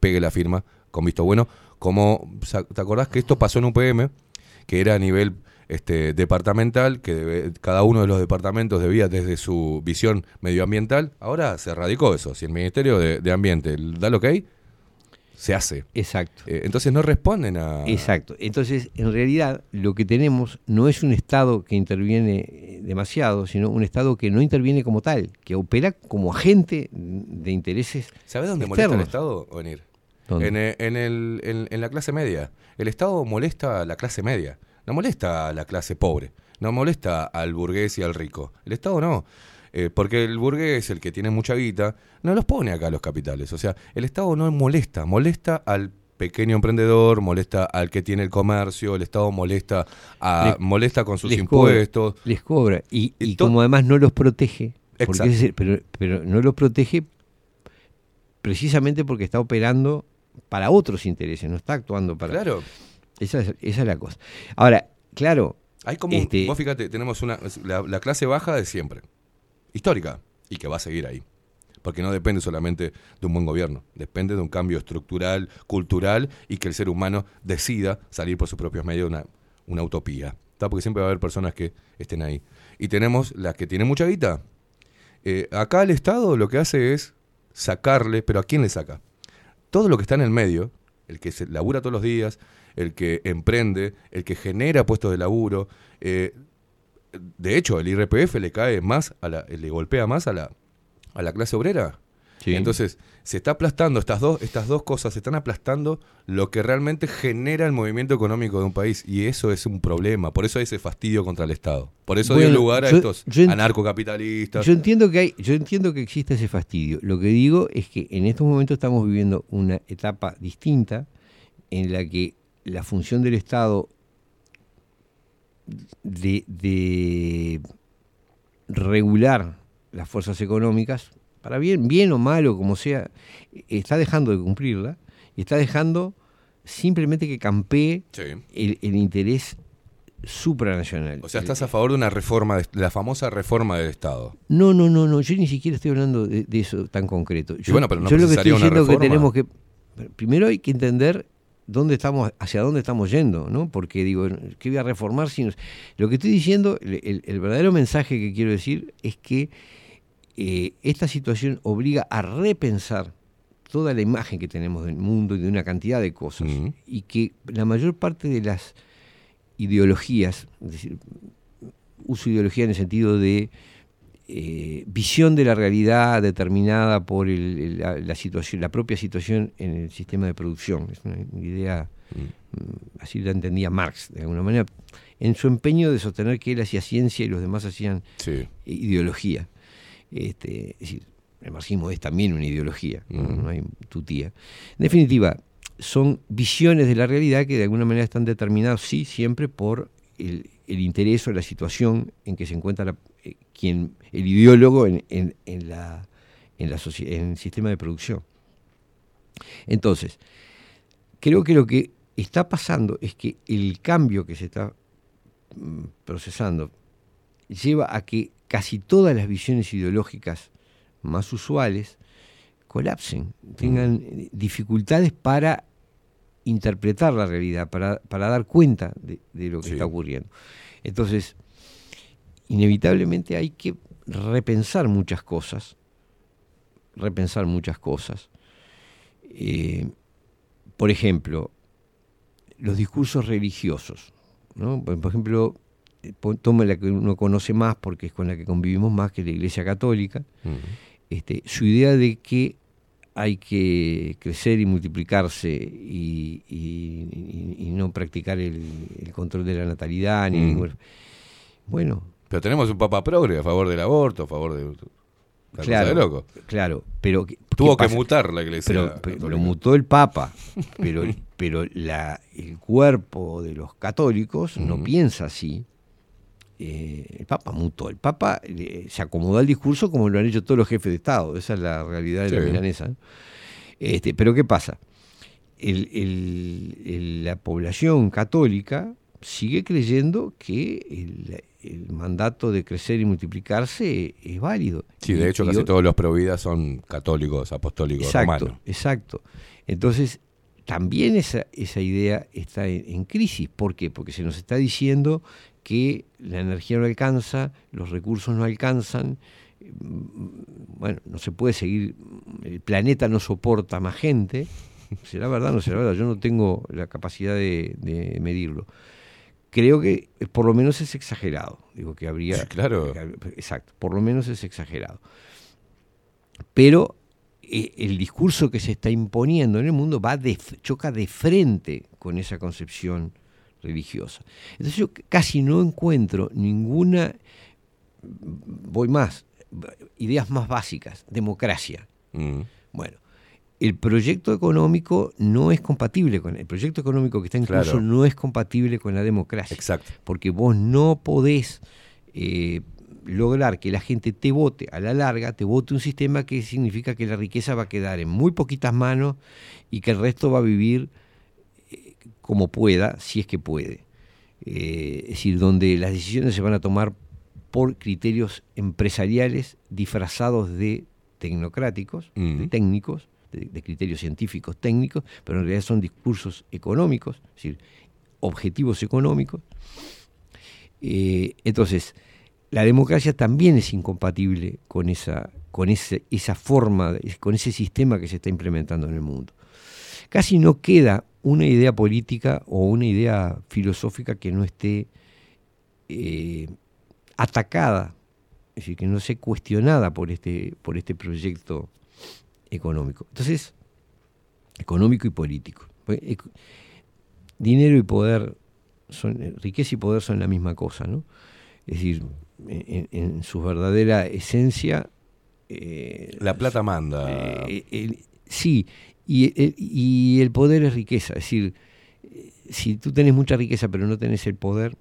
pegue la firma con visto bueno, como, ¿te acordás que esto pasó en UPM? Que era a nivel este, departamental, que debe- cada uno de los departamentos debía desde su visión medioambiental, ahora se radicó eso, si el Ministerio de, de Ambiente da lo que hay, se hace. Exacto. Eh, entonces no responden a... Exacto. Entonces, en realidad, lo que tenemos no es un Estado que interviene eh, demasiado, sino un Estado que no interviene como tal, que opera como agente de intereses. ¿Sabes dónde molesta el externos. Estado, venir? En, en el- en- en la clase media. El Estado molesta a la clase media, no molesta a la clase pobre, no molesta al burgués y al rico. El Estado no. Eh, porque el burgués, el que tiene mucha guita, no los pone acá los capitales. O sea, el Estado no molesta, molesta al pequeño emprendedor, molesta al que tiene el comercio, el Estado molesta a, Le- molesta con sus les impuestos. les cobra. Y, y como además no los protege, Exacto. pero, pero no los protege precisamente porque está operando para otros intereses, no está actuando para... Claro. Esa es, esa es la cosa. Ahora, claro... Hay como, este, vos fíjate, tenemos una, la, la clase baja de siempre, histórica, y que va a seguir ahí. Porque no depende solamente de un buen gobierno, depende de un cambio estructural, cultural, y que el ser humano decida salir por sus propios medios una, una utopía. ¿tá? Porque siempre va a haber personas que estén ahí. Y tenemos las que tienen mucha guita. Eh, acá el Estado lo que hace es sacarle, pero ¿a quién le saca? Todo lo que está en el medio, el que se labura todos los días, el que emprende, el que genera puestos de laburo. eh, de hecho, el IRPF le cae más, a la, le golpea más a la, a la clase obrera. Sí. Entonces, se está aplastando, estas dos, estas dos cosas se están aplastando lo que realmente genera el movimiento económico de un país. Y eso es un problema. Por eso hay ese fastidio contra el Estado. Por eso dio lugar a yo- estos yo anarcocapitalistas. Yo entiendo que hay, yo entiendo que existe ese fastidio. Lo que digo es que en estos momentos estamos viviendo una etapa distinta en la que la función del Estado de, de regular las fuerzas económicas, para bien, bien o malo, como sea, está dejando de cumplirla y está dejando simplemente que campee Sí. el, el interés supranacional. O sea, estás a favor de una reforma, de la famosa reforma del Estado. No, no, no, no, yo ni siquiera estoy hablando de, de eso tan concreto. Yo, bueno, pero no yo lo que estoy diciendo es que tenemos que primero hay que entender dónde estamos, hacia dónde estamos yendo, ¿no? Porque digo, ¿qué voy a reformar si no- Lo que estoy diciendo, el, el- el verdadero mensaje que quiero decir es que eh, esta situación obliga a repensar toda la imagen que tenemos del mundo y de una cantidad de cosas y que la mayor parte de las ideologías, es decir, uso ideología en el sentido de eh, visión de la realidad determinada por el- el- la, la situación, la propia situación en el sistema de producción. Es una idea, mm, así la entendía Marx, de alguna manera, en su empeño de sostener que él hacía ciencia y los demás hacían Sí. ideología. Este, es decir, el marxismo es también una ideología, no, no hay tutía. En definitiva, son visiones de la realidad que de alguna manera están determinadas, sí, siempre por el, el interés o la situación en que se encuentra la- eh, quien, el ideólogo en, en- en la, en, la en el sistema de producción. Entonces, creo que lo que está pasando es que el cambio que se está mm, procesando lleva a que casi todas las visiones ideológicas más usuales colapsen, tengan dificultades para interpretar la realidad, para, para dar cuenta de, de lo que Sí. está ocurriendo. Entonces, inevitablemente hay que repensar muchas cosas, repensar muchas cosas. Eh, por ejemplo, los discursos religiosos. ¿no? Por ejemplo, toma la que uno conoce más porque es con la que convivimos más, que es la Iglesia Católica. este, su idea de que hay que crecer y multiplicarse y, y- y- y no practicar el, el control de la natalidad. Ni ningún- Bueno, Pero tenemos un papa progre a favor del aborto, a favor de... Claro, de loco. claro, pero ¿qué- Tuvo qué que mutar la iglesia Pero, pero lo mutó el Papa, pero, pero la, el cuerpo de los católicos no piensa así. Eh, el Papa mutó, el Papa eh, se acomodó al discurso como lo han hecho todos los jefes de Estado, esa es la realidad de la milanesa. Este, pero ¿qué pasa? El- el- el- la población católica sigue creyendo que el, mandato de crecer y multiplicarse es válido. Sí, de hecho y casi todos los providas son católicos, apostólicos, Exacto, romanos. exacto. Entonces, también esa, esa idea está en, en crisis. ¿Por qué? Porque se nos está diciendo que la energía no alcanza, los recursos no alcanzan, bueno, no se puede seguir, el planeta no soporta más gente, será verdad, no será verdad, yo no tengo la capacidad de, de medirlo. Creo que eh, por lo menos es exagerado, digo que habría... Sí, claro. exacto, por lo menos es exagerado. Pero eh, el discurso que se está imponiendo en el mundo va de, choca de frente con esa concepción religiosa. Entonces yo casi no encuentro ninguna, voy más, ideas más básicas, democracia. Mm. Bueno, el proyecto económico no es compatible con el proyecto económico que está en Claro. no es compatible con la democracia. Exacto. Porque vos no podés eh, lograr que la gente te vote a la larga, te vote un sistema que significa que la riqueza va a quedar en muy poquitas manos y que el resto va a vivir como pueda, si es que puede. Eh, es decir, donde las decisiones se van a tomar por criterios empresariales disfrazados de tecnocráticos, de técnicos, de, de criterios científicos técnicos, pero en realidad son discursos económicos, es decir, objetivos económicos. Eh, entonces, la democracia también es incompatible con esa, con ese, esa forma, con ese sistema que se está implementando en el mundo. Casi no queda una idea política o una idea filosófica que no esté eh, atacada, es decir, que no sea cuestionada por este, por este proyecto económico. Entonces, económico y político. Pues, Dinero y poder, son, eh, riqueza y poder son la misma cosa, ¿no? Es decir, en, en su verdadera esencia... eh, La plata manda. eh, el- sí, y el, y el poder es riqueza. Es decir, eh, si tú tenés mucha riqueza pero no tenés el poder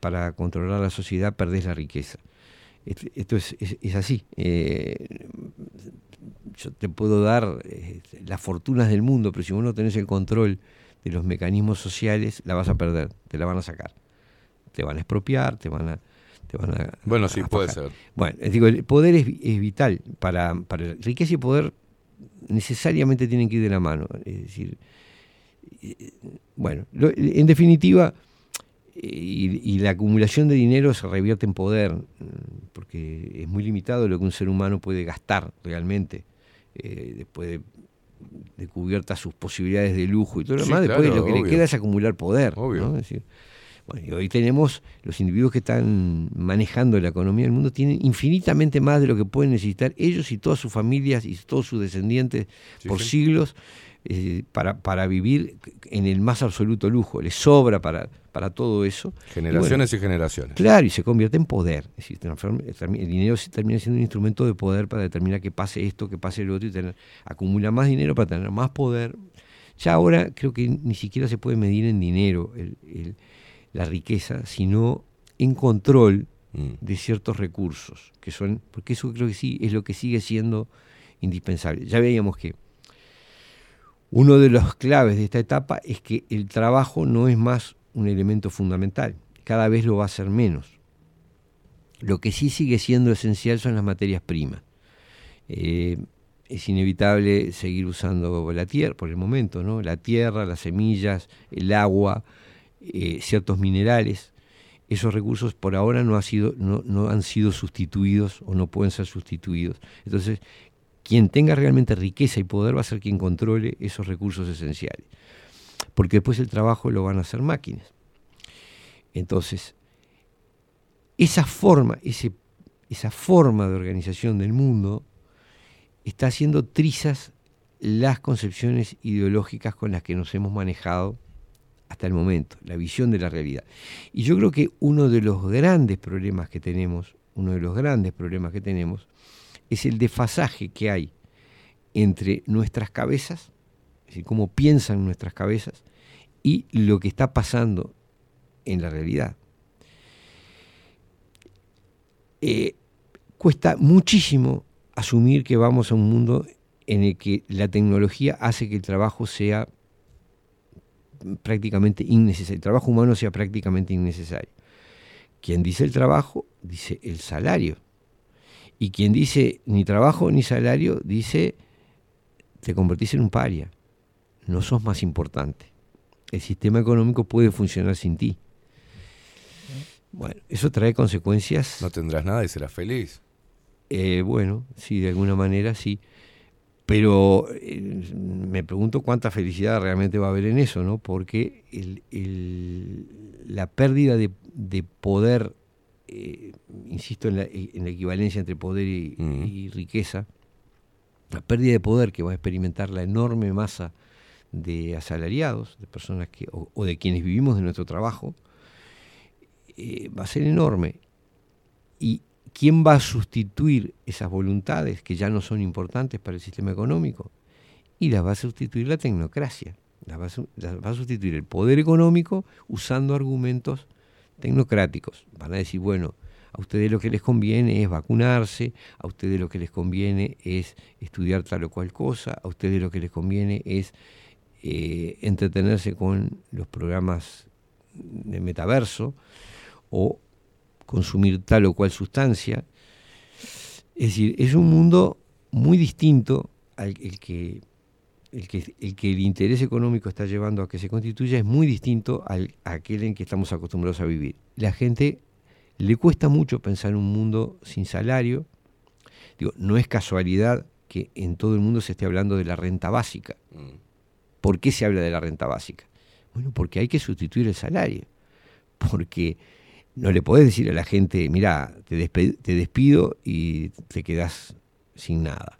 para controlar la sociedad, perdés la riqueza. Esto, esto es, es- es así. Eh, yo te puedo dar eh, las fortunas del mundo, pero si vos no tenés el control de los mecanismos sociales, la vas a perder, te la van a sacar. Te van a expropiar, te van a... Te van a Bueno, sí, a puede ser. Bueno, eh, digo, el poder es, es vital para, para riqueza y poder necesariamente tienen que ir de la mano. Es decir, eh, bueno, lo- en definitiva, eh, y, y la acumulación de dinero se revierte en poder, mm, porque es muy limitado lo que un ser humano puede gastar realmente, eh, después de, de cubiertas sus posibilidades de lujo y todo lo Sí, demás, después lo que obvio. le queda es acumular poder. Obvio. ¿no? Es decir, bueno, y hoy tenemos los individuos que están manejando la economía del mundo tienen infinitamente más de lo que pueden necesitar ellos y todas sus familias y todos sus descendientes Sí, por sí. siglos eh, para, para vivir en el más absoluto lujo. Les sobra para, para todo eso. Y Generaciones bueno, y generaciones. Claro, y se convierte en poder. Es decir, transforma- el dinero termina siendo un instrumento de poder para determinar que pase esto, que pase lo otro, y tener, acumula más dinero para tener más poder. Ya ahora creo que ni siquiera se puede medir en dinero el- el- la riqueza, sino en control Mm. de ciertos recursos, que son, porque eso creo que sí es lo que sigue siendo indispensable. Ya veíamos que uno de los claves de esta etapa es que el trabajo no es más un elemento fundamental, cada vez lo va a ser menos. Lo que sí sigue siendo esencial son las materias primas. Eh, es inevitable seguir usando la tierra por el momento, ¿no? La tierra, las semillas, el agua, eh, ciertos minerales. Esos recursos por ahora no, han sido sustituidos o no pueden ser sustituidos. Entonces, quien tenga realmente riqueza y poder va a ser quien controle esos recursos esenciales. Porque después el trabajo lo van a hacer máquinas. Entonces, esa forma, esa forma de organización del mundo está haciendo trizas las concepciones ideológicas con las que nos hemos manejado hasta el momento, la visión de la realidad. Y yo creo que uno de los grandes problemas que tenemos, uno de los grandes problemas que tenemos, es el desfasaje que hay entre nuestras cabezas, es decir, cómo piensan nuestras cabezas, y lo que está pasando en la realidad. Eh, cuesta muchísimo asumir que vamos a un mundo en el que la tecnología hace que el trabajo sea prácticamente innecesario, el trabajo humano sea prácticamente innecesario. Quien dice el trabajo, dice el salario. Y quien dice ni trabajo ni salario, dice te convertís en un paria. no sos más importante. El sistema económico puede funcionar sin ti. Bueno, eso trae consecuencias. No tendrás nada y serás feliz. Eh, bueno, sí, de alguna manera sí. Pero eh, me pregunto cuánta felicidad realmente va a haber en eso, ¿no? Porque el- el- la pérdida de, de poder, eh, insisto en la, en la equivalencia entre poder y, y riqueza, la pérdida de poder que va a experimentar la enorme masa de asalariados, de personas que, o, o de quienes vivimos de nuestro trabajo, eh, va a ser enorme. ¿Y quién va a sustituir esas voluntades que ya no son importantes para el sistema económico? Y las va a sustituir la tecnocracia. Las va a, sustituir el poder económico usando argumentos tecnocráticos. Van a decir, bueno, a ustedes lo que les conviene es vacunarse, a ustedes lo que les conviene es estudiar tal o cual cosa, a ustedes lo que les conviene es eh, entretenerse con los programas de metaverso o consumir tal o cual sustancia. Es decir, es un mundo muy distinto al el que, el que el que el interés económico está llevando a que se constituya, es muy distinto al, a aquel en que estamos acostumbrados a vivir. La gente le cuesta mucho pensar en un mundo sin salario. Digo, no es casualidad que en todo el mundo se esté hablando de la renta básica. ¿Por qué se habla de la renta básica? Bueno, porque hay que sustituir el salario. Porque no le podés decir a la gente, mira, te, despido y te quedás sin nada.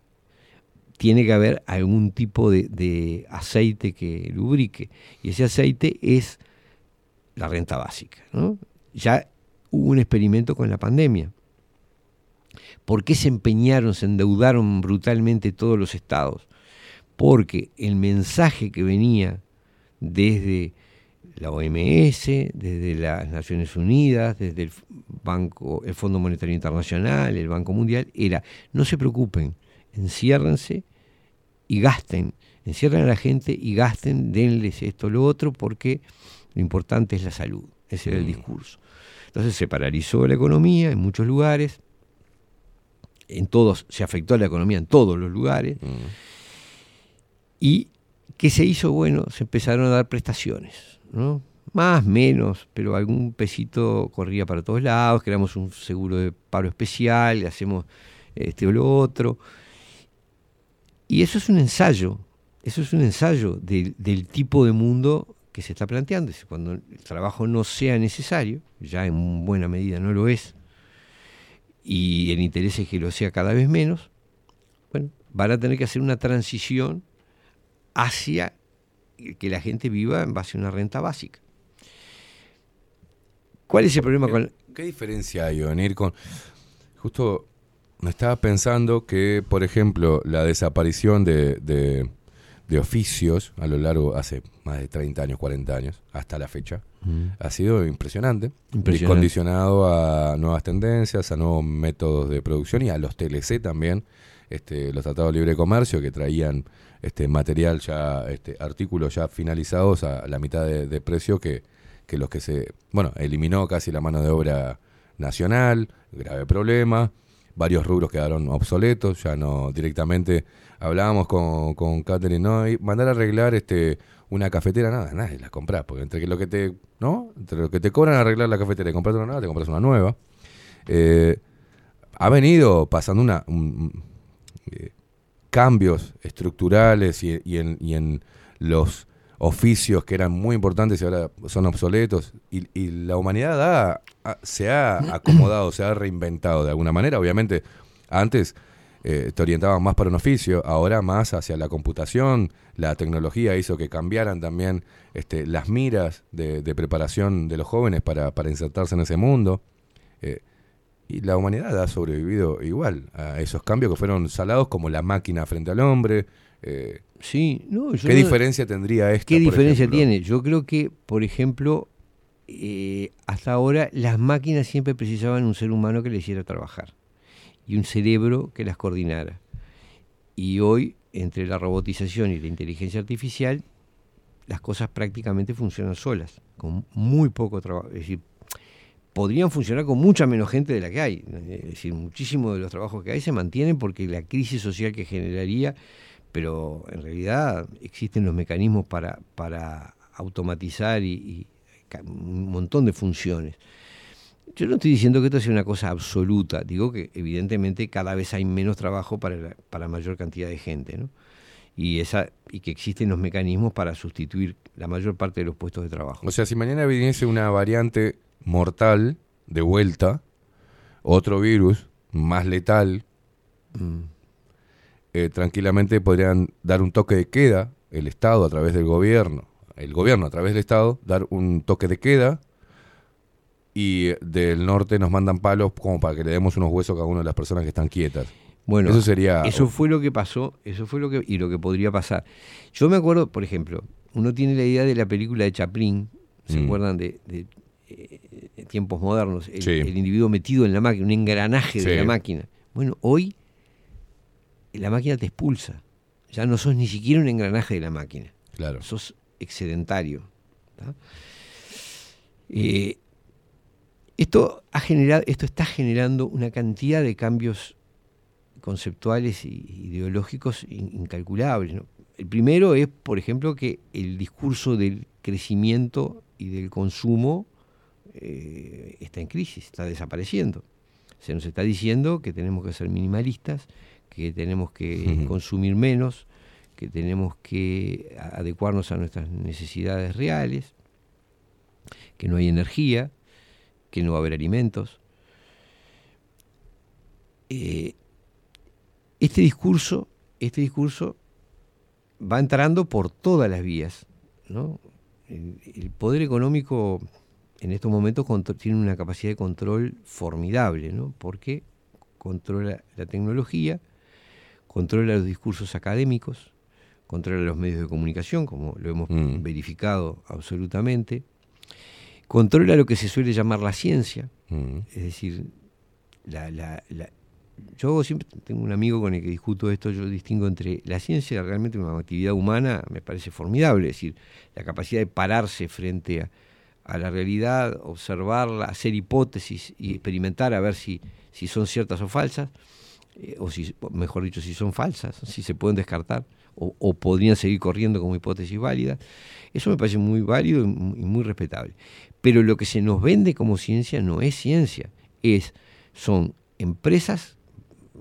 Tiene que haber algún tipo de, aceite que lubrique. Y ese aceite es la renta básica. Ya hubo un experimento con la pandemia. ¿Por qué se empeñaron, se endeudaron brutalmente todos los estados? Porque el mensaje que venía desde la OMS, desde las Naciones Unidas, desde el Banco, el Fondo Monetario Internacional, el Banco Mundial, era no se preocupen, enciérrense y gasten, encierren a la gente y gasten, denles esto lo otro, porque lo importante es la salud. Ese era el discurso. Entonces se paralizó la economía en muchos lugares, en todos, se afectó a la economía en todos los lugares. ¿Y qué se hizo? Bueno, se empezaron a dar prestaciones, ¿no? Más, menos, pero algún pesito corría para todos lados, creamos un seguro de paro especial, hacemos este o lo otro. Y eso es un ensayo, eso es un ensayo del, tipo de mundo que se está planteando. Cuando el trabajo no sea necesario, ya en buena medida no lo es, y el interés es que lo sea cada vez menos, bueno, van a tener que hacer una transición hacia que la gente viva en base a una renta básica. ¿Cuál es el problema con...? ¿Qué diferencia hay, venir con... Justo me estaba pensando que, por ejemplo, la desaparición de, de- de oficios a lo largo, hace más de 30 años, 40 años, hasta la fecha, Mm. ha sido impresionante. Impresionante. Y condicionado a nuevas tendencias, a nuevos métodos de producción y a los TLC también, este, los tratados de libre comercio que traían este material ya, este, artículos ya finalizados a la mitad de, precio que, que los que se, bueno, eliminó casi la mano de obra nacional, grave problema, varios rubros quedaron obsoletos, ya no directamente hablábamos con, con Catherine, no, y mandar a arreglar este una cafetera, nada, nadie la compras, porque entre lo que te, ¿no? Entre lo que te cobran arreglar la cafetera y comprar una nueva, te compras una nueva. Eh, ha venido pasando una un- un- cambios estructurales y, y en, y en los oficios que eran muy importantes y ahora son obsoletos y, y la humanidad ha- se ha acomodado, se ha reinventado de alguna manera. Obviamente, antes eh, te orientaban más para un oficio, ahora más hacia la computación. La tecnología hizo que cambiaran también este, las miras de, de preparación de los jóvenes para, para insertarse en ese mundo. Eh, y la humanidad ha sobrevivido igual a esos cambios que fueron salados como la máquina frente al hombre. eh, Sí, no, yo ¿Qué no- diferencia tendría esto? ¿Qué diferencia ejemplo? tiene? Yo creo que, por ejemplo, eh, hasta ahora las máquinas siempre precisaban un ser humano que les hiciera trabajar y un cerebro que las coordinara. Y hoy, entre la robotización y la inteligencia artificial, las cosas prácticamente funcionan solas, con muy poco trabajo. Es decir, podrían funcionar con mucha menos gente de la que hay. Es decir, muchísimos de los trabajos que hay se mantienen porque la crisis social que generaría pero en realidad existen los mecanismos para, para automatizar y, un montón de funciones. Yo no estoy diciendo que esto sea una cosa absoluta, digo que evidentemente cada vez hay menos trabajo para, para mayor cantidad de gente, ¿no? Y, esa, y que existen los mecanismos para sustituir la mayor parte de los puestos de trabajo. O sea, si mañana viniese una variante mortal de vuelta, otro virus más letal, Mm. eh, tranquilamente podrían dar un toque de queda, el Estado a través del gobierno, el gobierno a través del Estado, dar un toque de queda y eh, del norte nos mandan palos como para que le demos unos huesos a cada una de las personas que están quietas. Bueno, eso sería... Eso fue lo que pasó, eso fue lo que y lo que podría pasar. Yo me acuerdo, por ejemplo, uno tiene la idea de la película de Chaplin, ¿se Mm. acuerdan de, de, eh, tiempos modernos? El, Sí. el individuo metido en la máquina, un engranaje de la máquina. Bueno, hoy la máquina te expulsa. Ya no sos ni siquiera un engranaje de la máquina. Claro. Sos excedentario. Eh, esto, ha generado, esto está generando una cantidad de cambios conceptuales y ideológicos in- incalculables. ¿no? El primero es, por ejemplo, que el discurso del crecimiento y del consumo eh, está en crisis, está desapareciendo. Se nos está diciendo que tenemos que ser minimalistas, que tenemos que consumir menos, que tenemos que adecuarnos a nuestras necesidades reales, que no hay energía, que no va a haber alimentos. Eh, este discurso, este discurso va entrando por todas las vías. ¿no? El, el poder económico en estos momentos tiene una capacidad de control formidable, ¿no? porque controla la tecnología, controla los discursos académicos, controla los medios de comunicación, como lo hemos Mm. verificado absolutamente, controla lo que se suele llamar la ciencia, Mm. es decir, la, la- la- yo siempre tengo un amigo con el que discuto esto, yo distingo entre la ciencia, realmente una actividad humana, me parece formidable, es decir, la capacidad de pararse frente a, a la realidad, observarla, hacer hipótesis y experimentar a ver si, si son ciertas o falsas, eh, o si, mejor dicho, si son falsas, si se pueden descartar, o, podrían seguir corriendo como hipótesis válidas. Eso me parece muy válido y mu- y muy respetable. Pero lo que se nos vende como ciencia no es ciencia, es, son empresas,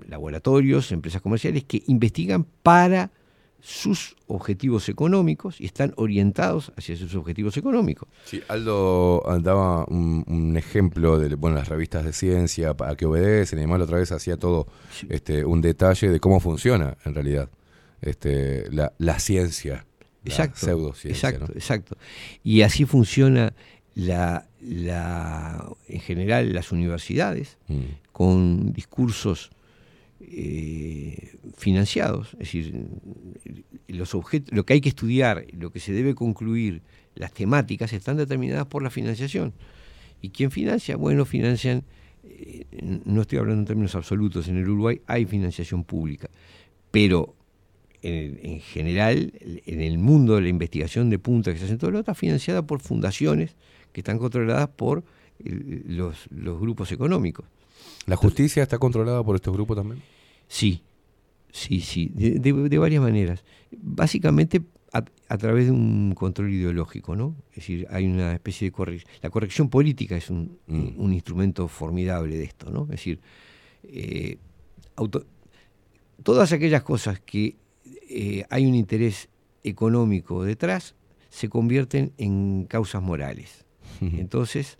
laboratorios, empresas comerciales que investigan para sus objetivos económicos y están orientados hacia sus objetivos económicos. Sí, Aldo daba un, un ejemplo de bueno, las revistas de ciencia a que obedecen y demás, la otra vez hacía todo este, un detalle de cómo funciona en realidad este, la, la ciencia, la Exacto, pseudociencia. exacto, ¿no? exacto. Y así funciona la, la, en general las universidades Mm. con discursos eh, financiados, es decir, los objetos, lo que hay que estudiar, lo que se debe concluir, las temáticas están determinadas por la financiación. ¿Y quién financia? Bueno, financian, eh, no estoy hablando en términos absolutos, en el Uruguay hay financiación pública, pero en, en general, en el mundo de la investigación de punta que se hace en todo lo está financiada por fundaciones que están controladas por eh, los, los grupos económicos. ¿La justicia está controlada por estos grupos también? Sí, sí, sí, de, de- de varias maneras. Básicamente a, a través de un control ideológico, ¿no? Es decir, hay una especie de corrección. La corrección política es un, Mm. un instrumento formidable de esto, ¿no? Es decir, eh, auto- todas aquellas cosas que eh, hay un interés económico detrás se convierten en causas morales. Entonces,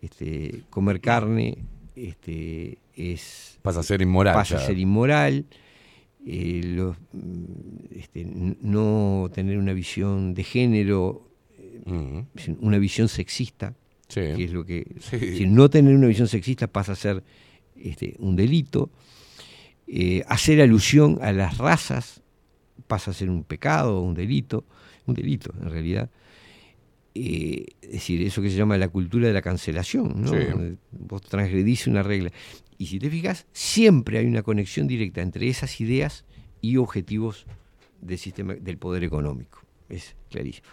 este, comer carne este, es Pasa a ser inmoral pasa a ser inmoral. eh, los, mm, este, no tener una visión de género, una visión sexista, que es lo que Sí. si no tener una visión sexista pasa a ser este, un delito. Eh, hacer alusión a las razas pasa a ser un pecado, un delito, un delito en realidad. Eh, es decir, eso que se llama la cultura de la cancelación, ¿no? Sí. Vos transgredís una regla. Y si te fijas, siempre hay una conexión directa entre esas ideas y objetivos del sistema del poder económico. Es clarísimo.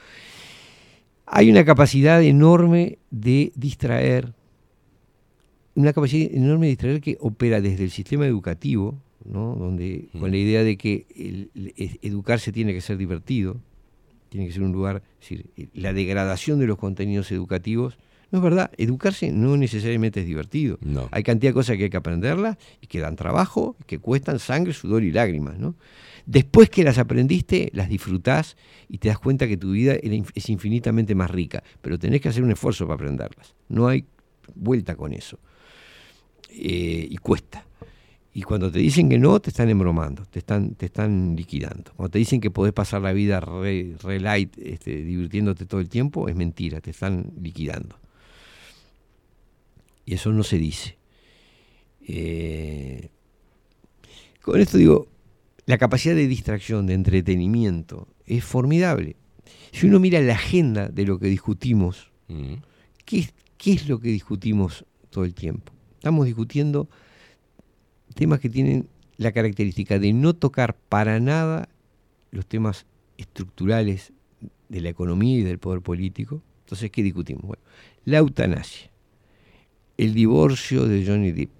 Hay una capacidad enorme de distraer, una capacidad enorme de distraer que opera desde el sistema educativo, ¿no? donde con la idea de que el- educarse tiene que ser divertido, tiene que ser un lugar, es decir, eh, la degradación de los contenidos educativos, no es verdad, educarse no necesariamente es divertido. No. Hay cantidad de cosas que hay que aprenderlas y que dan trabajo, que cuestan sangre, sudor y lágrimas. ¿no? Después que las aprendiste, las disfrutás y te das cuenta que tu vida es infinitamente más rica, pero tenés que hacer un esfuerzo para aprenderlas. No hay vuelta con eso. Eh, y cuesta. Y cuando te dicen que no, te están embromando, te están, te están liquidando. Cuando te dicen que podés pasar la vida re, re light, este, divirtiéndote todo el tiempo, es mentira, te están liquidando. Y eso no se dice. Eh, con esto digo, la capacidad de distracción, de entretenimiento, es formidable. Si uno mira la agenda de lo que discutimos, Mm. ¿qué, es- qué es lo que discutimos todo el tiempo? Estamos discutiendo temas que tienen la característica de no tocar para nada los temas estructurales de la economía y del poder político. Entonces, ¿qué discutimos? Bueno, la eutanasia, el divorcio de Johnny Depp,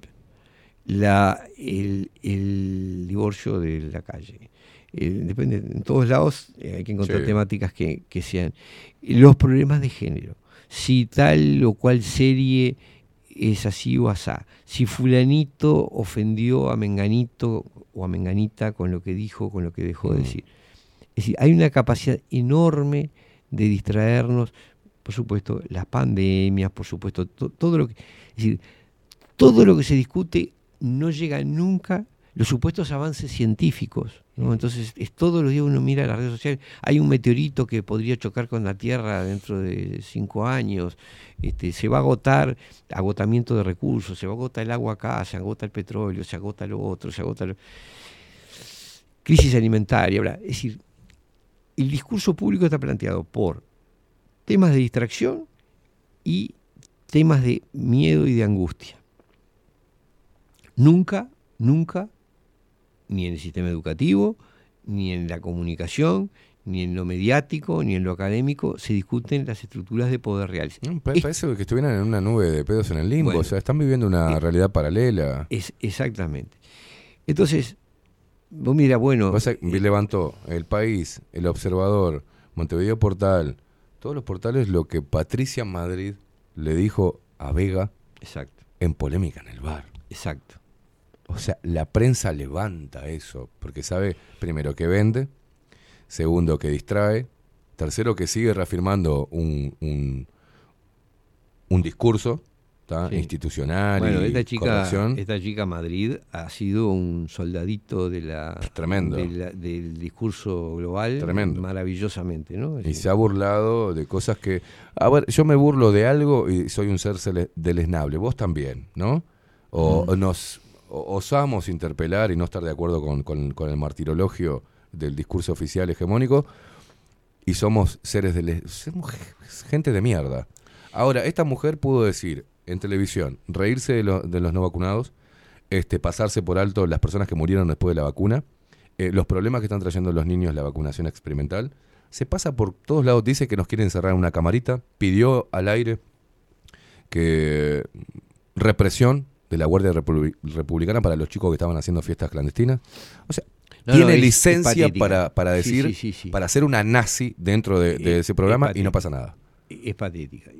la, el, el divorcio de la calle. Eh, depende, en todos lados eh, hay que encontrar Sí. temáticas que, que sean. Los problemas de género. Si tal o cual serie es así o asá. Si fulanito ofendió a Menganito o a Menganita con lo que dijo, con lo que dejó de decir. Es decir, hay una capacidad enorme de distraernos, por supuesto, las pandemias, por supuesto, to- todo lo que. Es decir, todo lo que se discute no llega nunca los supuestos avances científicos. ¿no? Entonces, es todos los días uno mira las redes sociales, hay un meteorito que podría chocar con la Tierra dentro de cinco años, este, se va a agotar agotamiento de recursos, se va a agotar el agua acá, se agota el petróleo, se agota lo otro, se agota lo... crisis alimentaria. bla. Es decir, el discurso público está planteado por temas de distracción y temas de miedo y de angustia. Nunca, nunca, ni en el sistema educativo, ni en la comunicación, ni en lo mediático, ni en lo académico, se discuten las estructuras de poder reales. Pa- Parece que estuvieran en una nube de pedos en el limbo. Bueno, o sea, están viviendo una realidad paralela. Es, exactamente. Entonces, vos mira, bueno... Pasa que levantó El País, El Observador, Montevideo Portal, todos los portales lo que Patricia Madrid le dijo a Vega Exacto. en polémica en el bar. Exacto. O sea, la prensa levanta eso, porque sabe, primero, que vende, segundo, que distrae, tercero, que sigue reafirmando un, un, un discurso institucional Bueno, y esta chica, corrección. esta chica Madrid ha sido un soldadito de la, Tremendo. de la- del discurso global Tremendo. maravillosamente, ¿no? Y se ha burlado de cosas que... A ver, yo me burlo de algo y soy un ser deleznable. Vos también, ¿no? O o nos osamos interpelar y no estar de acuerdo con, el martirologio del discurso oficial hegemónico y somos seres de... Somos ge- gente de mierda. Ahora, esta mujer pudo decir en televisión, reírse de, lo- de los no vacunados, este, pasarse por alto las personas que murieron después de la vacuna, eh, los problemas que están trayendo los niños la vacunación experimental. Se pasa por todos lados, dice que nos quieren encerrar en una camarita, pidió al aire que represión de la Guardia Republi- Republicana para los chicos que estaban haciendo fiestas clandestinas. O sea, No, tiene no, licencia para, para decir, sí, sí, sí. para ser una nazi dentro de, de Es- ese programa es y no pasa nada. es patética.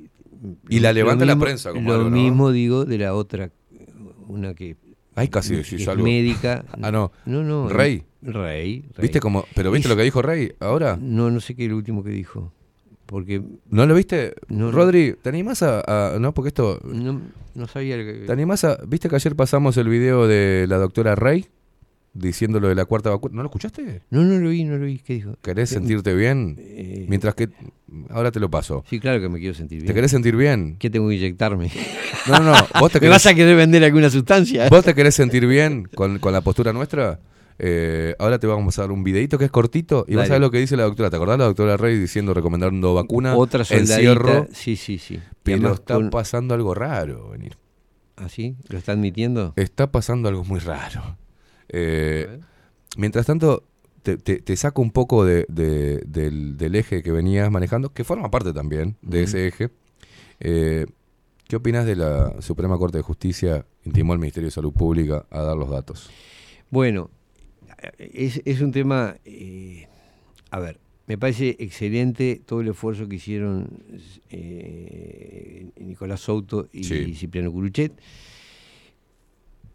Y la levanta la prensa como Lo algo, ¿no? mismo digo de la otra, una que... Ay, casi es algo. médica. Ah, no. No, no. Rey. Rey. ¿Viste cómo? ¿Pero viste Es- lo que dijo Rey ahora? No, no sé qué es lo último que dijo. Porque... ¿No lo viste? No. Rodri, ¿te animás a, a- No, porque esto... No, no sabía... que- ¿Te animás a...? ¿Viste que ayer pasamos el video de la doctora Rey? Diciendo lo de la cuarta vacuna. ¿No lo escuchaste? No, no lo vi, no lo vi. ¿Qué dijo? ¿Querés Eh, sentirte bien? eh, Mientras que... Ahora te lo paso. Sí, claro que me quiero sentir bien. ¿Te querés sentir bien? ¿Qué tengo que inyectarme? No, no, no. ¿Vos te ¿Me querés- vas a querer vender alguna sustancia? ¿Vos te querés sentir bien con, con la postura nuestra? Eh, ahora te vamos a dar un videito que es cortito y vas a ver lo que dice la doctora. ¿Te acordás la doctora Rey diciendo recomendando vacuna? Otra soldadita. encierro? Sí, sí, sí. Pero está con- pasando algo raro, venir. ¿Ah, sí? ¿Lo está admitiendo? Está pasando algo muy raro. Eh, mientras tanto, te, te- te saco un poco de- de- del, del eje que venías manejando, que forma parte también de ese eje. Eh, ¿Qué opinas de la Suprema Corte de Justicia intimó al Ministerio de Salud Pública a dar los datos? Bueno, es, es un tema, eh, a ver, me parece excelente todo el esfuerzo que hicieron eh, Nicolás Souto y Sí. Cipriano Curuchet.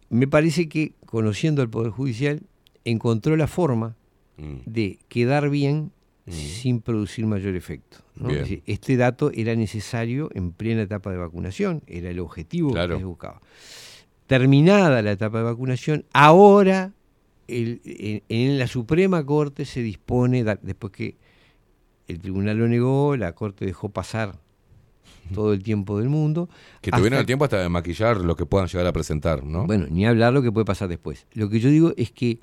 Me parece que, conociendo al Poder Judicial, encontró la forma Mm. de quedar bien sin producir mayor efecto. ¿no? Bien. Es decir, este dato era necesario en plena etapa de vacunación, era el objetivo Claro. que se buscaba. Terminada la etapa de vacunación, ahora el- en, en la Suprema Corte se dispone, da- después que el tribunal lo negó, la Corte dejó pasar todo el tiempo del mundo. Que tuvieron el tiempo hasta de maquillar lo que puedan llegar a presentar, ¿no? bueno, ni hablar lo que puede pasar después. Lo que yo digo es que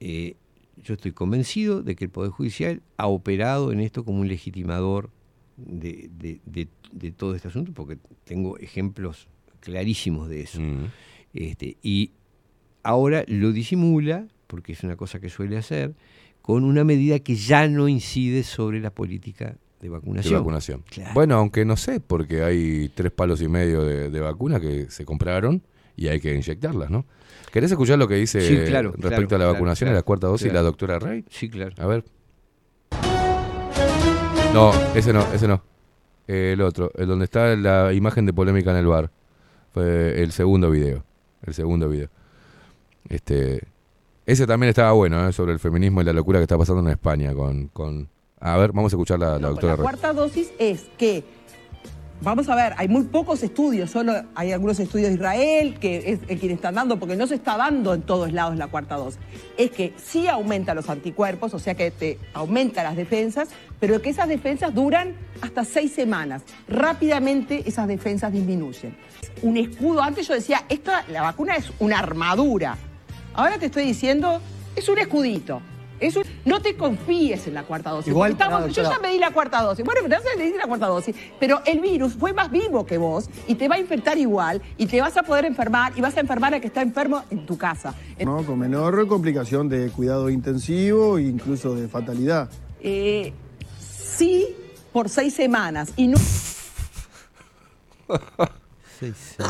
eh, yo estoy convencido de que el Poder Judicial ha operado en esto como un legitimador de, de- de- de todo este asunto, porque tengo ejemplos clarísimos de eso. Mm. Este, y ahora lo disimula, porque es una cosa que suele hacer, con una medida que ya no incide sobre la política de de vacunación. vacunación. Claro. Bueno, aunque no sé, porque hay tres palos y medio de, de vacuna que se compraron y hay que inyectarlas, ¿no? ¿Querés escuchar lo que dice Sí, claro, respecto claro, a la vacunación y la cuarta dosis la doctora Rey? Sí, claro. A ver. No, ese no, ese no. El otro, el donde está la imagen de polémica en el bar. Fue el segundo video. El segundo video. Este, ese también estaba bueno, ¿eh? sobre el feminismo y la locura que está pasando en España con... con... A ver, vamos a escuchar la, la doctora La cuarta dosis es que, vamos a ver, hay muy pocos estudios, solo hay algunos estudios de Israel que es el quien están dando, porque no se está dando en todos lados la cuarta dosis. Es que sí aumenta los anticuerpos, o sea que te aumenta las defensas, pero que esas defensas duran hasta seis semanas. Rápidamente esas defensas disminuyen. Un escudo, antes yo decía, esta, la vacuna es una armadura. Ahora te estoy diciendo, es un escudito. Es un- no te confíes en la cuarta dosis. Igual, estamos- no, yo ya me di la cuarta dosis. Bueno, pero ya le di la cuarta dosis. Pero el virus fue más vivo que vos y te va a infectar igual y te vas a poder enfermar y vas a enfermar al que está enfermo en tu casa. ¿no? Con menor complicación de cuidado intensivo e incluso de fatalidad. Eh, sí, por seis semanas. Y no. Sí, sí.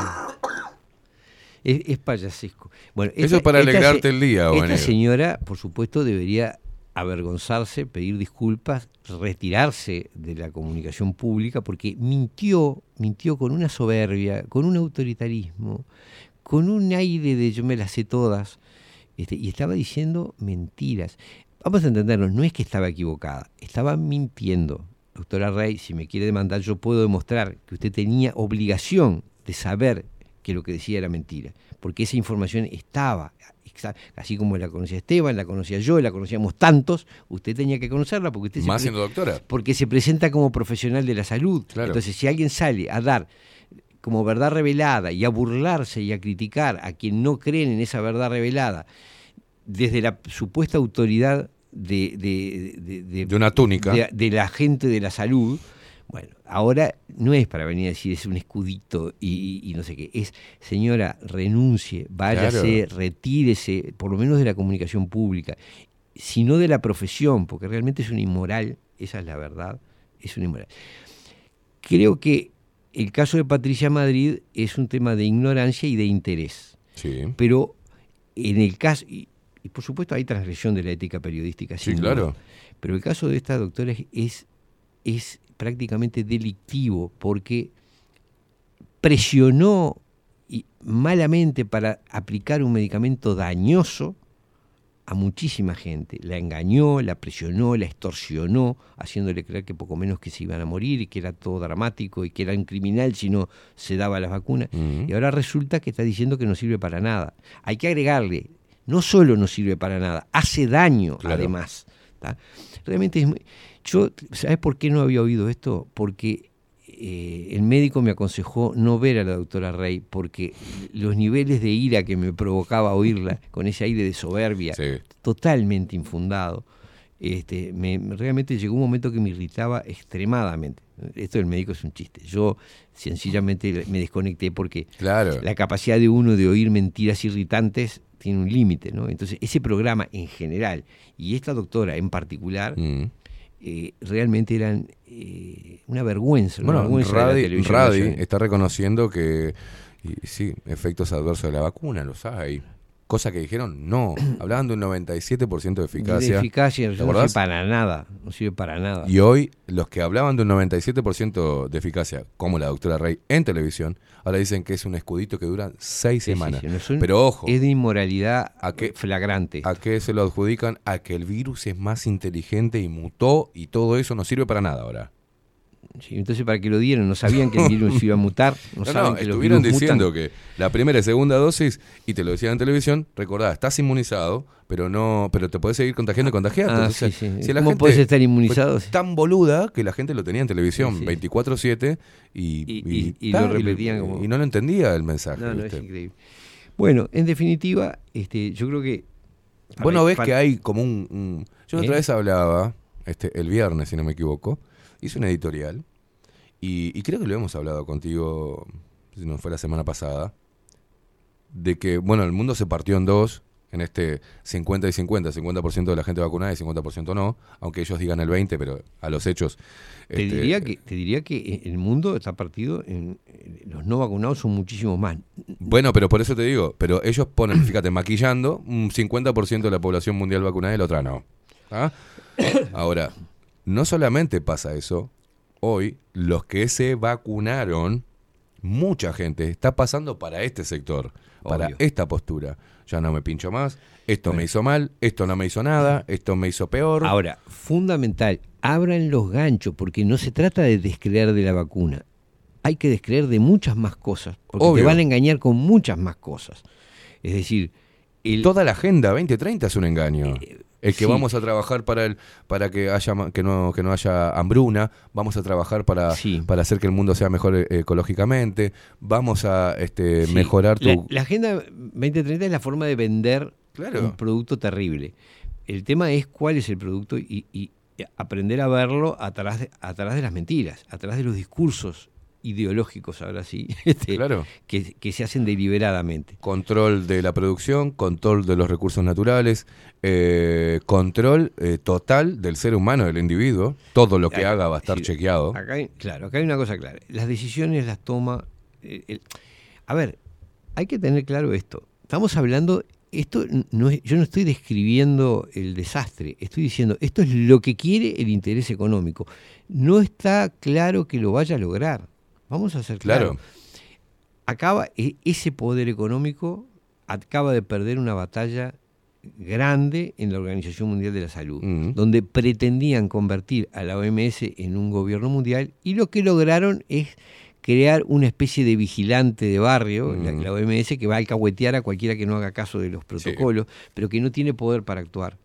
Es, es payasesco. Bueno, Eso es para alegrarte el día, Esta señora, por supuesto, debería avergonzarse, pedir disculpas, retirarse de la comunicación pública, porque mintió, mintió con una soberbia, con un autoritarismo, con un aire de yo me las sé todas, este, y estaba diciendo mentiras. Vamos a entendernos, no es que estaba equivocada, estaba mintiendo. Doctora Rey, si me quiere demandar, yo puedo demostrar que usted tenía obligación de saber que lo que decía era mentira, porque esa información estaba, así como la conocía Esteban, la conocía yo, la conocíamos tantos, usted tenía que conocerla porque usted se Más siendo doctora. porque se presenta como profesional de la salud. Claro. Entonces, si alguien sale a dar como verdad revelada y a burlarse y a criticar a quien no creen en esa verdad revelada, desde la supuesta autoridad de, de, de- una túnica. de la gente de la salud, bueno, ahora no es para venir a decir es un escudito y, no sé qué, es señora, renuncie, váyase, Claro. retírese, por lo menos de la comunicación pública, sino de la profesión, porque realmente es un inmoral, esa es la verdad, es un inmoral. Creo que el caso de Patricia Madrid es un tema de ignorancia y de interés. Sí. Pero en el caso, y, y por supuesto hay transgresión de la ética periodística, Sí, claro. duda. pero el caso de esta doctora es, es, es prácticamente delictivo porque presionó y- malamente para aplicar un medicamento dañoso a muchísima gente. La engañó, la presionó, la extorsionó, haciéndole creer que poco menos que se iban a morir y que era todo dramático y que era un criminal si no se daba las vacunas. Y ahora resulta que está diciendo que no sirve para nada. Hay que agregarle, no solo no sirve para nada, hace daño Claro. además. ¿tá? Realmente es muy- Yo, ¿sabes por qué no había oído esto? Porque eh, el médico me aconsejó no ver a la doctora Rey porque los niveles de ira que me provocaba oírla con ese aire de soberbia totalmente infundado, este, me, me- realmente llegó un momento que me irritaba extremadamente. Esto del médico es un chiste. Yo sencillamente me desconecté porque Claro. la capacidad de uno de oír mentiras irritantes tiene un límite, ¿no? Entonces, ese programa en general y esta doctora en particular Mm. Eh, realmente eran eh, una vergüenza. Una Bueno, vergüenza de la Radi, está reconociendo que, y sí, efectos adversos de la vacuna, los hay. Cosa que dijeron, no, hablaban de un 97% de eficacia. De eficacia, ¿Te no sirve para nada. No sirve para nada. Y hoy, los que hablaban de un 97% de eficacia, como la doctora Rey en televisión, ahora dicen que es un escudito que dura seis Sí, semanas. sí, no Pero ojo, Es de inmoralidad ¿A qué? flagrante. ¿a qué se lo adjudican? A que el virus es más inteligente y mutó y todo eso no sirve para nada ahora. Sí, entonces, ¿para qué lo dieron? No sabían que el virus iba a mutar. No, No, no, saben que los estuvieron mutan. diciendo que la primera y segunda dosis, y te lo decían en televisión, recordá, estás inmunizado, pero no, pero te puedes seguir contagiando y contagiando. Ah, Entonces, sí, sí. si la ¿Cómo gente podés estar inmunizado? tan boluda que la gente lo tenía en televisión Sí, sí. 24-7 y, Y- y- y ta, lo repetían como- y no lo entendía el mensaje. No, no, es increíble. Bueno, en definitiva, este, yo creo que. Vos no ves para- que hay como un... un- yo ¿Eh? otra vez hablaba, este, el viernes, si no me equivoco, hice una editorial y, y creo que lo hemos hablado contigo, si no fue la semana pasada, de que, bueno, el mundo se partió en dos, en este 50 y 50, 50% de la gente vacunada y 50% no, aunque ellos digan el 20, pero a los hechos... Te, este, diría que, te diría que el mundo está partido en. en- Los no vacunados son muchísimos más. Bueno, pero por eso te digo, pero ellos ponen, fíjate, maquillando un 50% de la población mundial vacunada y la otra no. ¿Ah? Ahora, no solamente pasa eso, hoy los que se vacunaron, mucha gente está pasando para este sector, para esta postura. Ya no me pincho más, esto me hizo mal, esto no me hizo nada, esto me hizo peor. Ahora, fundamental, abran los ganchos, porque no se trata de descreer de la vacuna. Hay que descreer de muchas más cosas, porque Obvio. te van a engañar con muchas más cosas. Es decir, el, Toda la agenda 2030 es un engaño. El que sí. vamos a trabajar para el, para que haya que no que no haya hambruna, vamos a trabajar para, para hacer que el mundo sea mejor eh, ecológicamente, vamos a este, Sí, mejorar tu La, la Agenda 2030 es la forma de vender Claro. un producto terrible. El tema es cuál es el producto y, y aprender a verlo atrás de, atrás de las mentiras, atrás de los discursos ideológicos, ahora sí, este, Claro. que, que se hacen deliberadamente. control de la producción, control de los recursos naturales, eh, control eh, total del ser humano, del individuo. Todo lo que Acá- haga va a estar sí, chequeado. Acá hay- claro, acá hay una cosa clara. Las decisiones las toma. eh, el- a ver, hay que tener claro esto. Estamos hablando. Esto no es, yo no estoy describiendo el desastre, estoy diciendo esto es lo que quiere el interés económico. No está claro que lo vaya a lograr. Vamos a ser claros. Claro. Acaba e- ese poder económico acaba de perder una batalla grande en la Organización Mundial de la Salud, donde pretendían convertir a la OMS en un gobierno mundial y lo que lograron es crear una especie de vigilante de barrio, la, la OMS, que va a alcahuetear a cualquiera que no haga caso de los protocolos, pero que no tiene poder para actuar.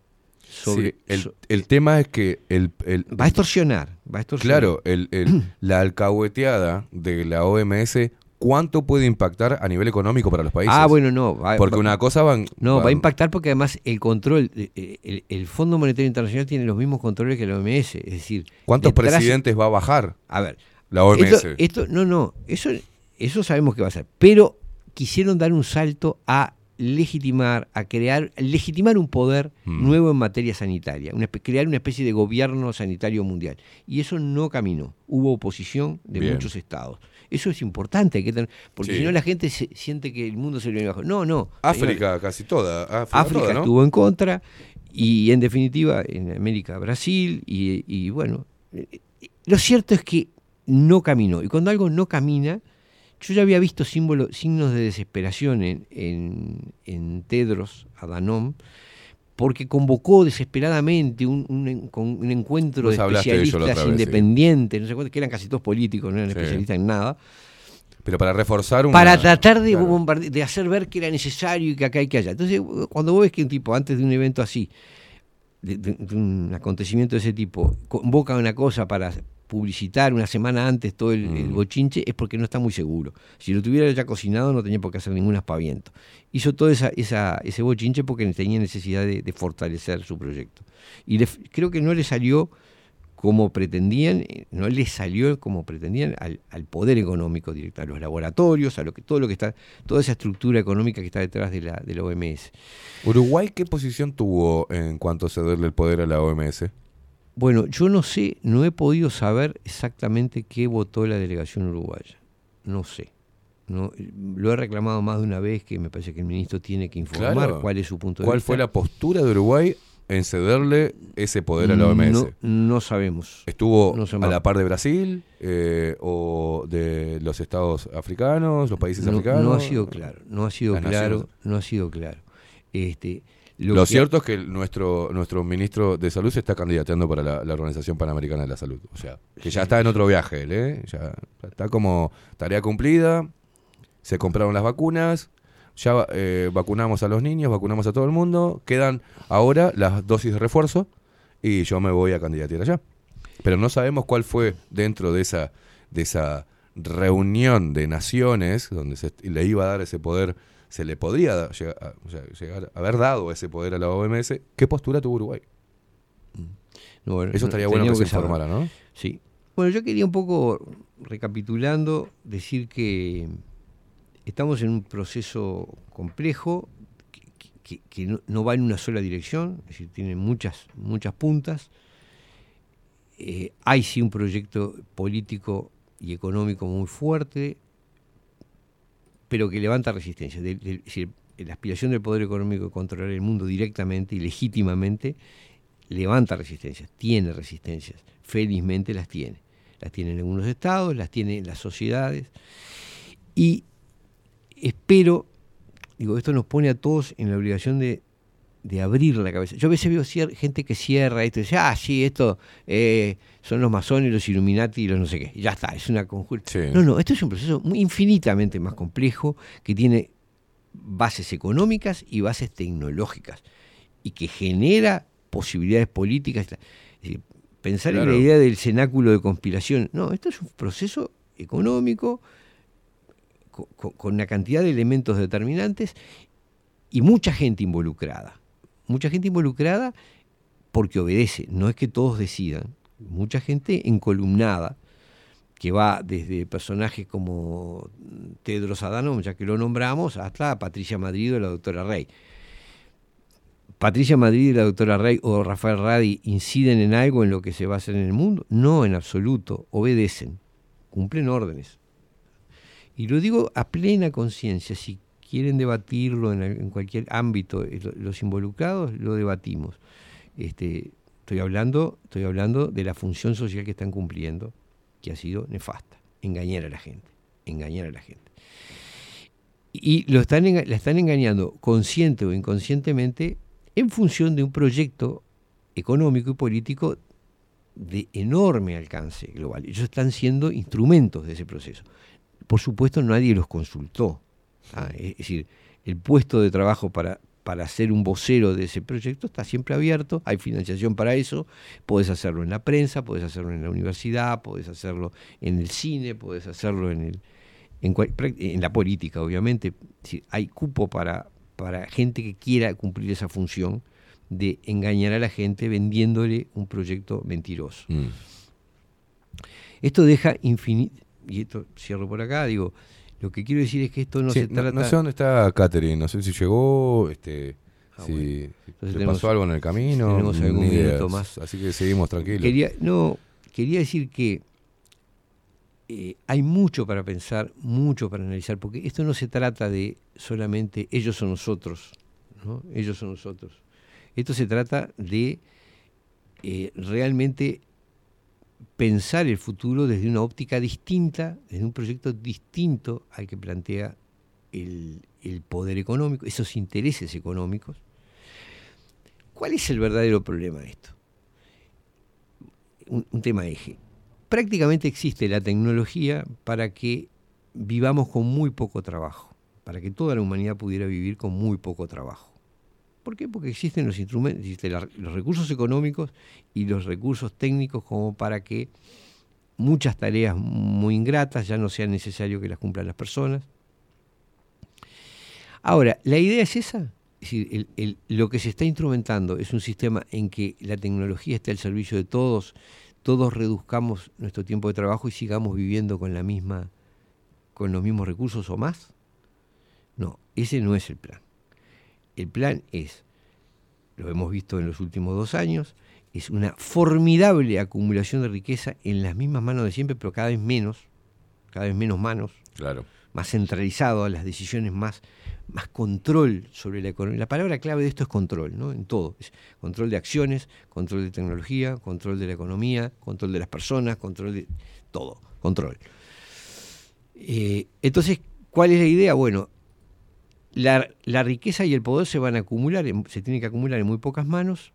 Sobre, Sí, el, so- el tema es que el, el- va a extorsionar, va a extorsionar. Claro, el, el- la alcahueteada de la OMS, ¿cuánto puede impactar a nivel económico para los países? Ah, bueno, no. va- Porque va- una cosa van... No, va a impactar porque además el control, eh, eh, el, el Fondo Monetario Internacional tiene los mismos controles que la OMS. Es decir, ¿Cuántos detrás- presidentes va a bajar? A ver, La OMS. Esto, esto- no, no, eso, eso sabemos que va a ser. Pero quisieron dar un salto a legitimar, a crear, legitimar un poder Mm. nuevo en materia sanitaria, una crear una especie de gobierno sanitario mundial. Y eso no caminó. Hubo oposición de Bien. muchos estados. Eso es importante, hay que tener, porque Sí. si no la gente se- siente que el mundo se le viene abajo. No, no. África, casi toda. África, África toda, ¿no? estuvo en contra y en definitiva en América Brasil y, y bueno, eh, lo cierto es que no caminó y cuando algo no camina, yo ya había visto símbolo- signos de desesperación en, en, en Tedros Adhanom porque convocó desesperadamente un, un encuentro Vos de especialistas otra vez, sí. independientes, no sé que eran casi todos políticos, no eran Sí. especialistas en nada, Pero para reforzar un... para tratar de, bombarde- de hacer ver que era necesario y que acá hay que allá. Entonces, cuando vos ves que un tipo, antes de un evento así, de, de- de un acontecimiento de ese tipo, convoca una cosa para publicitar una semana antes todo el, el bochinche, es porque no está muy seguro. Si lo tuviera ya cocinado, no tenía por qué hacer ningún aspaviento. Hizo todo esa, esa- ese bochinche porque tenía necesidad de, de fortalecer su proyecto. Y le- creo que no le salió como pretendían, eh, no le salió como pretendían al, al poder económico directo, a los laboratorios, a lo que todo lo que está, toda esa estructura económica que está detrás de la, de la OMS. ¿Uruguay qué posición tuvo en cuanto a cederle el poder a la OMS? Bueno, yo no sé, no he podido saber exactamente qué votó la delegación uruguaya. No sé. No, lo he reclamado más de una vez que me parece que el ministro tiene que informar Claro. cuál es su punto de ¿Cuál vista. fue la postura de Uruguay en cederle ese poder a la OMS? No, no sabemos. ¿Estuvo No a la par de Brasil eh, o de los estados africanos, los países No, africanos? no ha sido claro, no ha sido Las claro, naciones. no ha sido claro. Este, Lo, cierto es que nuestro, nuestro ministro de Salud se está candidateando para la, la Organización Panamericana de la Salud. O sea, que ya está en otro viaje, él, ¿eh? Ya, ya está como tarea cumplida, se compraron las vacunas, ya eh, vacunamos a los niños, vacunamos a todo el mundo, quedan ahora las dosis de refuerzo y yo me voy a candidatear allá. Pero no sabemos cuál fue dentro de esa, de esa reunión de naciones donde se le iba a dar ese poder, se le podría llegar, a- o sea, llegar a haber dado ese poder a la OMS, ¿qué postura tuvo Uruguay? No, bueno, Eso estaría bueno que se saber. informara, ¿no? Sí. Bueno, yo quería un poco, recapitulando, decir que estamos en un proceso complejo que, que- que no, no va en una sola dirección, es decir, tiene muchas, muchas puntas. Eh, hay sí un proyecto político y económico muy fuerte, pero que levanta resistencia. De- la aspiración del poder económico de controlar el mundo directamente y legítimamente levanta resistencias, tiene resistencias, felizmente las tiene. Las tienen algunos estados, las tienen las sociedades. Y espero, digo, esto nos pone a todos en la obligación de, de abrir la cabeza. Yo a veces veo gente que cierra esto y dice, ah, sí, esto eh, son los masones, los Illuminati y los no sé qué. Y ya está, es una conjura. No, no, esto es un proceso muy infinitamente más complejo que tiene bases económicas y bases tecnológicas y que genera posibilidades políticas. Es decir, pensar en la idea del cenáculo de conspiración. No, esto es un proceso económico co- co- con una cantidad de elementos determinantes y mucha gente involucrada. Mucha gente involucrada porque obedece, no es que todos decidan. Mucha gente encolumnada, que va desde personajes como Tedros Adhanom, ya que lo nombramos, hasta Patricia Madrid o la doctora Rey. Patricia Madrid y la doctora Rey o Rafael Radi inciden en algo en lo que se va a hacer en el mundo? No, en absoluto. Obedecen, cumplen órdenes. Y lo digo a plena conciencia. Si quieren debatirlo en, al- en cualquier ámbito, eh, lo- los involucrados, lo debatimos. Este, estoy, hablando, estoy hablando de la función social que están cumpliendo, que ha sido nefasta. Engañar a la gente. Engañar a la gente. Y lo están, la están engañando consciente o inconscientemente en función de un proyecto económico y político de enorme alcance global. Ellos están siendo instrumentos de ese proceso. Por supuesto, nadie los consultó. Ah, es decir, el puesto de trabajo para, para ser un vocero de ese proyecto está siempre abierto, hay financiación para eso, puedes hacerlo en la prensa, puedes hacerlo en la universidad, puedes hacerlo en el cine, puedes hacerlo en, el, en, la política, obviamente. Decir, hay cupo para, para gente que quiera cumplir esa función de engañar a la gente vendiéndole un proyecto mentiroso. Mm. Esto deja infinito, y esto cierro por acá, digo, lo que quiero decir es que esto no Sí, se no, trata... no sé dónde está Catherine, no sé si llegó, este, Ah, si, bueno. le tenemos- pasó algo en el camino. tenemos algún idea. minuto más. Así que seguimos tranquilos. Quería, no, quería decir que eh, hay mucho para pensar, mucho para analizar, porque esto no se trata de solamente ellos o nosotros, ¿no? ellos o nosotros. Esto se trata de eh, realmente pensar el futuro desde una óptica distinta, desde un proyecto distinto al que plantea el, poder económico, esos intereses económicos. ¿Cuál es el verdadero problema de esto? Un, un tema eje. Prácticamente existe la tecnología para que vivamos con muy poco trabajo, para que toda la humanidad pudiera vivir con muy poco trabajo. ¿Por qué? Porque existen los instrumentos, los recursos económicos y los recursos técnicos como para que muchas tareas muy ingratas ya no sea necesario que las cumplan las personas. Ahora, ¿la idea es esa? Lo que se está instrumentando es un sistema en que la tecnología esté al servicio de todos, todos reduzcamos nuestro tiempo de trabajo y sigamos viviendo con la misma, con los mismos recursos o más. No, ese no es el plan. El plan es, lo hemos visto en los últimos dos años, es una formidable acumulación de riqueza en las mismas manos de siempre, pero cada vez menos, cada vez menos manos. Claro. más centralizado, a las decisiones más, más control sobre la economía. La palabra clave de esto es control, ¿no? En todo. Es control de acciones, control de tecnología, control de la economía, control de las personas, control de todo, control. Eh, entonces, ¿cuál es la idea? Bueno, la, la riqueza y el poder se van a acumular, se tienen que acumular en muy pocas manos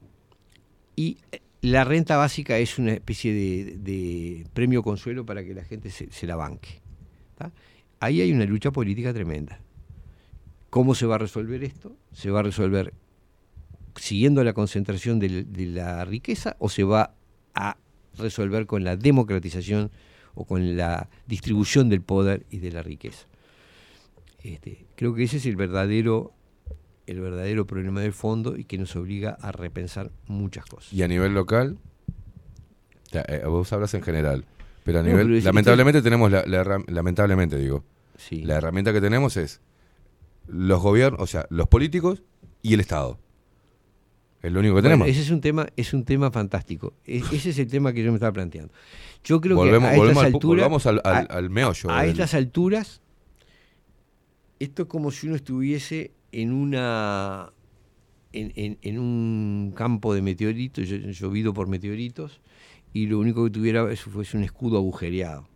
y eh, la renta básica es una especie de, premio consuelo para que la gente se, la banque. Ahí hay una lucha política tremenda. ¿Cómo se va a resolver esto? ¿Se va a resolver siguiendo la concentración de, la riqueza o se va a resolver con la democratización o con la distribución del poder y de la riqueza? Este, creo que ese es el verdadero, el verdadero problema de fondo y que nos obliga a repensar muchas cosas. Y a nivel local, eh, vos hablas en general, pero a No, nivel, pero lamentablemente tenemos la, la lamentablemente digo, Sí. la herramienta que tenemos es los gobiernos, o sea, los políticos y el Estado. Es lo único que Bueno, tenemos. ese es un tema, es un tema fantástico. E- ese es el tema que yo me estaba planteando. Yo creo Volvemos- que a estas volvemos al pu- alturas, volvamos al- al- meollo A, del- estas alturas, esto es como si uno estuviese en una en, en- en un campo de meteoritos, llo- llovido por meteoritos, y lo único que tuviera eso fuese un escudo agujereado,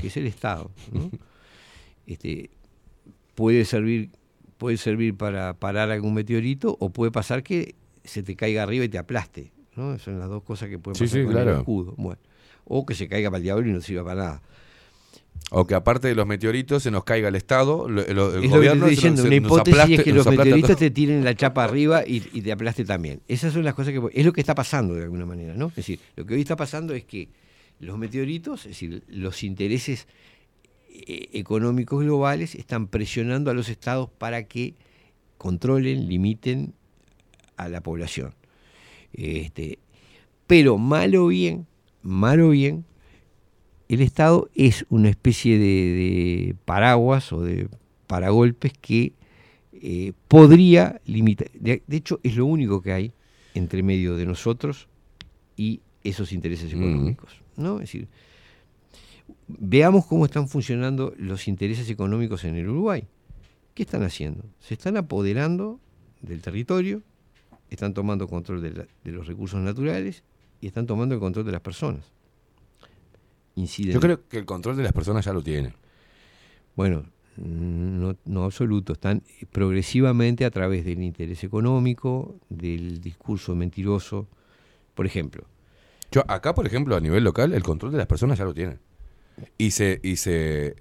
que es el Estado. ¿no? este, puede servir, puede servir para parar algún meteorito, o puede pasar que se te caiga arriba y te aplaste. ¿no? Son las dos cosas que pueden Sí, pasar sí, con claro. el escudo. Bueno, o que se caiga para el diablo y no sirva para nada. O que aparte de los meteoritos se nos caiga el Estado, lo- lo- el es lo que gobierno diciendo, se una hipótesis aplaste- es que los meteoritos te tiren la chapa arriba y, y te aplaste también. Esas son las cosas que... Es lo que está pasando de alguna manera, ¿no? Es decir, lo que hoy está pasando es que los meteoritos, es decir, los intereses eh, económicos globales están presionando a los estados para que controlen, limiten a la población. Este, pero mal o bien, mal o bien, el Estado es una especie de, de paraguas o de paragolpes que eh, podría limitar. De, de hecho, es lo único que hay entre medio de nosotros y esos intereses económicos. ¿no? Es decir, veamos cómo están funcionando los intereses económicos en el Uruguay. ¿Qué están haciendo? Se están apoderando del territorio, están tomando control de, la- de los recursos naturales y están tomando el control de las personas. Inciden. Yo creo que el control de las personas ya lo tienen. Bueno, no, no absoluto. Están progresivamente a través del interés económico, del discurso mentiroso. Por ejemplo, Yo acá, por ejemplo, a nivel local, el control de las personas ya lo tienen. Y se, y se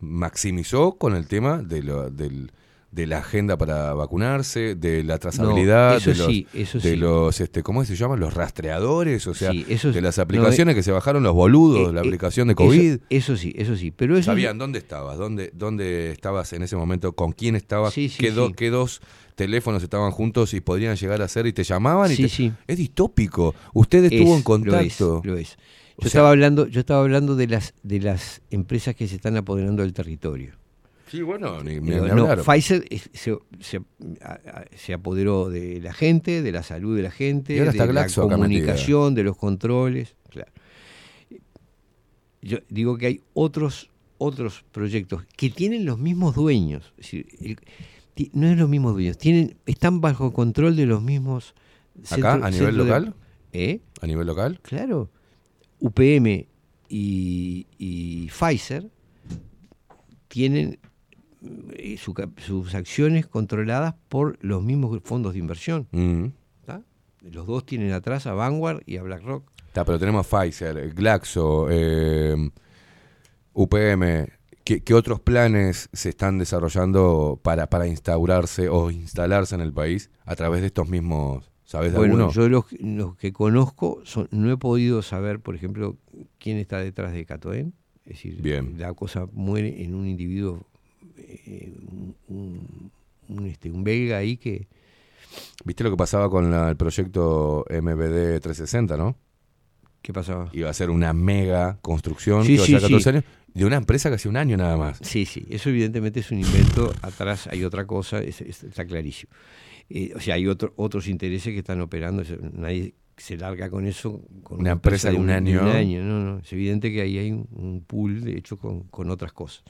maximizó con el tema de, lo- del- de la agenda para vacunarse, de la trazabilidad, eso de los, sí, eso de sí. los este, ¿cómo se llaman? Los rastreadores, o sea, Sí, eso de las aplicaciones eh, que se bajaron los boludos, eh, la eh, aplicación de COVID. Eso, sí, eso sí. Pero eso ¿Sabían dónde estabas? ¿Dónde, ¿Dónde estabas en ese momento? ¿Con quién estabas? ¿Qué, do- qué dos teléfonos estaban juntos y podrían llegar a ser y te llamaban? y Sí, te- sí. Es distópico. Usted estuvo Es, en contacto. Lo es, lo es. O Yo sea- estaba hablando, yo estaba hablando de las de las empresas que se están apoderando del territorio. Sí, bueno, ni, ni- no, hablar. Pfizer se, apoderó de la gente, de la salud de la gente, de la comunicación, de los controles. Claro. Yo digo que hay otros otros proyectos que tienen los mismos dueños. Es decir, el- ti- no es los mismos dueños, tienen están bajo control de los mismos. ¿Acá, a nivel de- local? ¿Eh? ¿A nivel local? Claro. UPM y, y Pfizer tienen su sus acciones controladas por los mismos fondos de inversión. Mm. Los dos tienen atrás a Vanguard y a BlackRock. Está, pero tenemos Pfizer, Glaxo, eh, UPM. ¿Qué, qué otros planes se están desarrollando para, para instaurarse o instalarse en el país a través de estos mismos? ¿Sabes de Bueno, alguno? yo los, los que conozco son- no he podido saber, por ejemplo, quién está detrás de Catoen. Es decir, Bien. la cosa muere en un individuo, eh, un, un- un, este, un belga ahí que ¿Viste lo que pasaba con la- el proyecto MBD 360, no? ¿Qué pasaba? Iba a ser una mega construcción Sí, que iba a sí, llevar 14 sí. años de una empresa que hace un año nada más. Sí, sí, eso evidentemente es un invento, atrás hay otra cosa, es- es- está clarísimo. Eh, o sea, hay otro- otros intereses que están operando, nadie se larga con eso. Con Una empresa de un año. no, no, es evidente que ahí hay un, un pool, de hecho, con, con otras cosas.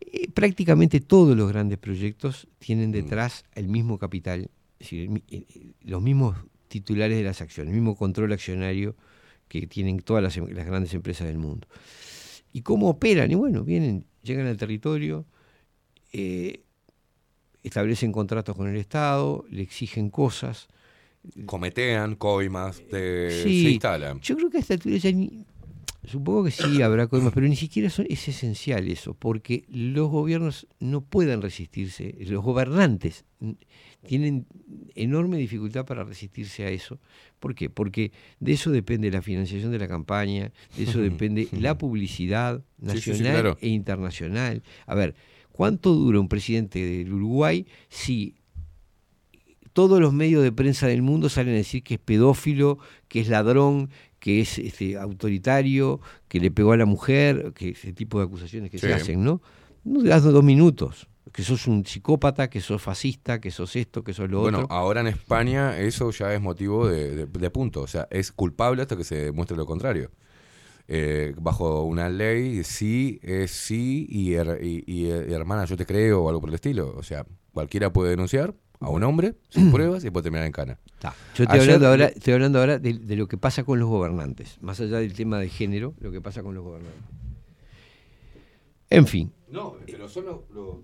Eh, prácticamente todos los grandes proyectos tienen detrás el mismo capital, es decir, eh, los mismos titulares de las acciones, el mismo control accionario que tienen todas las, em- las grandes empresas del mundo. ¿Y cómo operan? Y bueno, vienen, llegan al territorio, eh, establecen contratos con el Estado, le exigen cosas. Cometean coimas, te- Sí, se instalan. Yo creo que a esta altura ya ni- supongo que sí habrá coimas, pero ni siquiera son- es esencial eso, porque los gobiernos no pueden resistirse, los gobernantes tienen enorme dificultad para resistirse a eso. ¿Por qué? Porque de eso depende la financiación de la campaña, de eso depende la publicidad Sí, sí, sí, nacional claro. e internacional. A ver, ¿cuánto dura un presidente del Uruguay si todos los medios de prensa del mundo salen a decir que es pedófilo, que es ladrón, que es este, autoritario, que le pegó a la mujer, que ese tipo de acusaciones que Sí. se hacen, ¿no? No te das dos minutos. Que sos un psicópata, que sos fascista, que sos esto, que sos lo Bueno, otro. ahora en España eso ya es motivo de, de- de punto. O sea, es culpable hasta que se demuestre lo contrario. Eh, bajo una ley, sí es sí y, her- y- y, eh, hermana, yo te creo o algo por el estilo. O sea, cualquiera puede denunciar a un hombre sin pruebas y puede terminar en cana. Yo estoy Ayer- hablando ahora, estoy hablando ahora de, de lo que pasa con los gobernantes, más allá del tema de género, lo que pasa con los gobernantes. En fin, No, pero son los, los-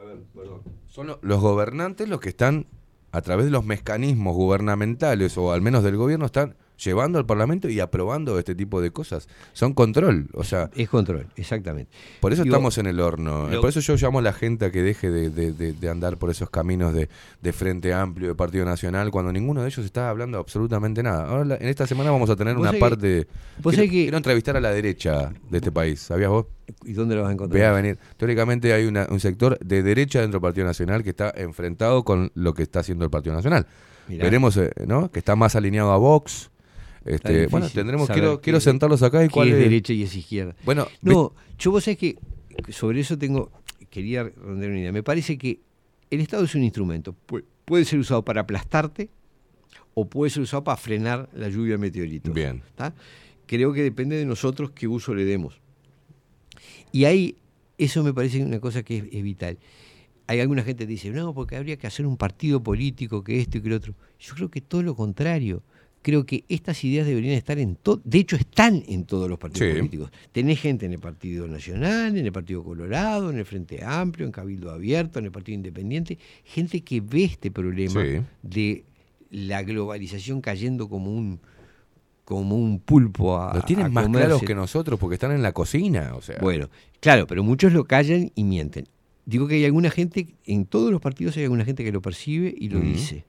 a ver, perdón. Son lo- los gobernantes los que están, a través de los mecanismos gubernamentales o al menos del gobierno, están llevando al Parlamento y aprobando este tipo de cosas. Son control, o sea... es control, exactamente. Por eso Digo, estamos en el horno. lo- Por eso yo llamo a la gente a que deje de, de- de- de andar por esos caminos de, Frente Amplio, de Partido Nacional, cuando ninguno de ellos está hablando absolutamente nada. Ahora, en esta semana vamos a tener una parte... que- vos quiero, sabés que- quiero entrevistar a la derecha de este país, ¿sabías vos? ¿Y dónde lo vas a encontrar? Ve a venir. Teóricamente hay una- un sector de derecha dentro del Partido Nacional que está enfrentado con lo que está haciendo el Partido Nacional. Mirá. Veremos, eh, ¿no? Que está más alineado a Vox. Este, bueno, tendremos, quiero, quiero sentarlos acá y cuál es es derecha y es izquierda. Bueno, no, yo vos sabés que sobre eso tengo, quería render una idea. Me parece que el Estado es un instrumento. Pu- Puede ser usado para aplastarte o puede ser usado para frenar la lluvia de meteoritos. Bien. ¿tá? Creo que depende de nosotros qué uso le demos. Y ahí, eso me parece una cosa que es, es vital. Hay alguna gente que dice, no, porque habría que hacer un partido político, que esto y que lo otro. Yo creo que todo lo contrario. Creo que estas ideas deberían estar en todo, de hecho están en todos los partidos Sí. políticos. Tenés gente en el Partido Nacional, en el Partido Colorado, en el Frente Amplio, en Cabildo Abierto, en el Partido Independiente, gente que ve este problema Sí. de la globalización cayendo como un como un pulpo a Lo tienen a más comerse. claros que nosotros porque están en la cocina, o sea. Bueno, claro, pero muchos lo callan y mienten. Digo que hay alguna gente, en todos los partidos hay alguna gente que lo percibe y lo dice.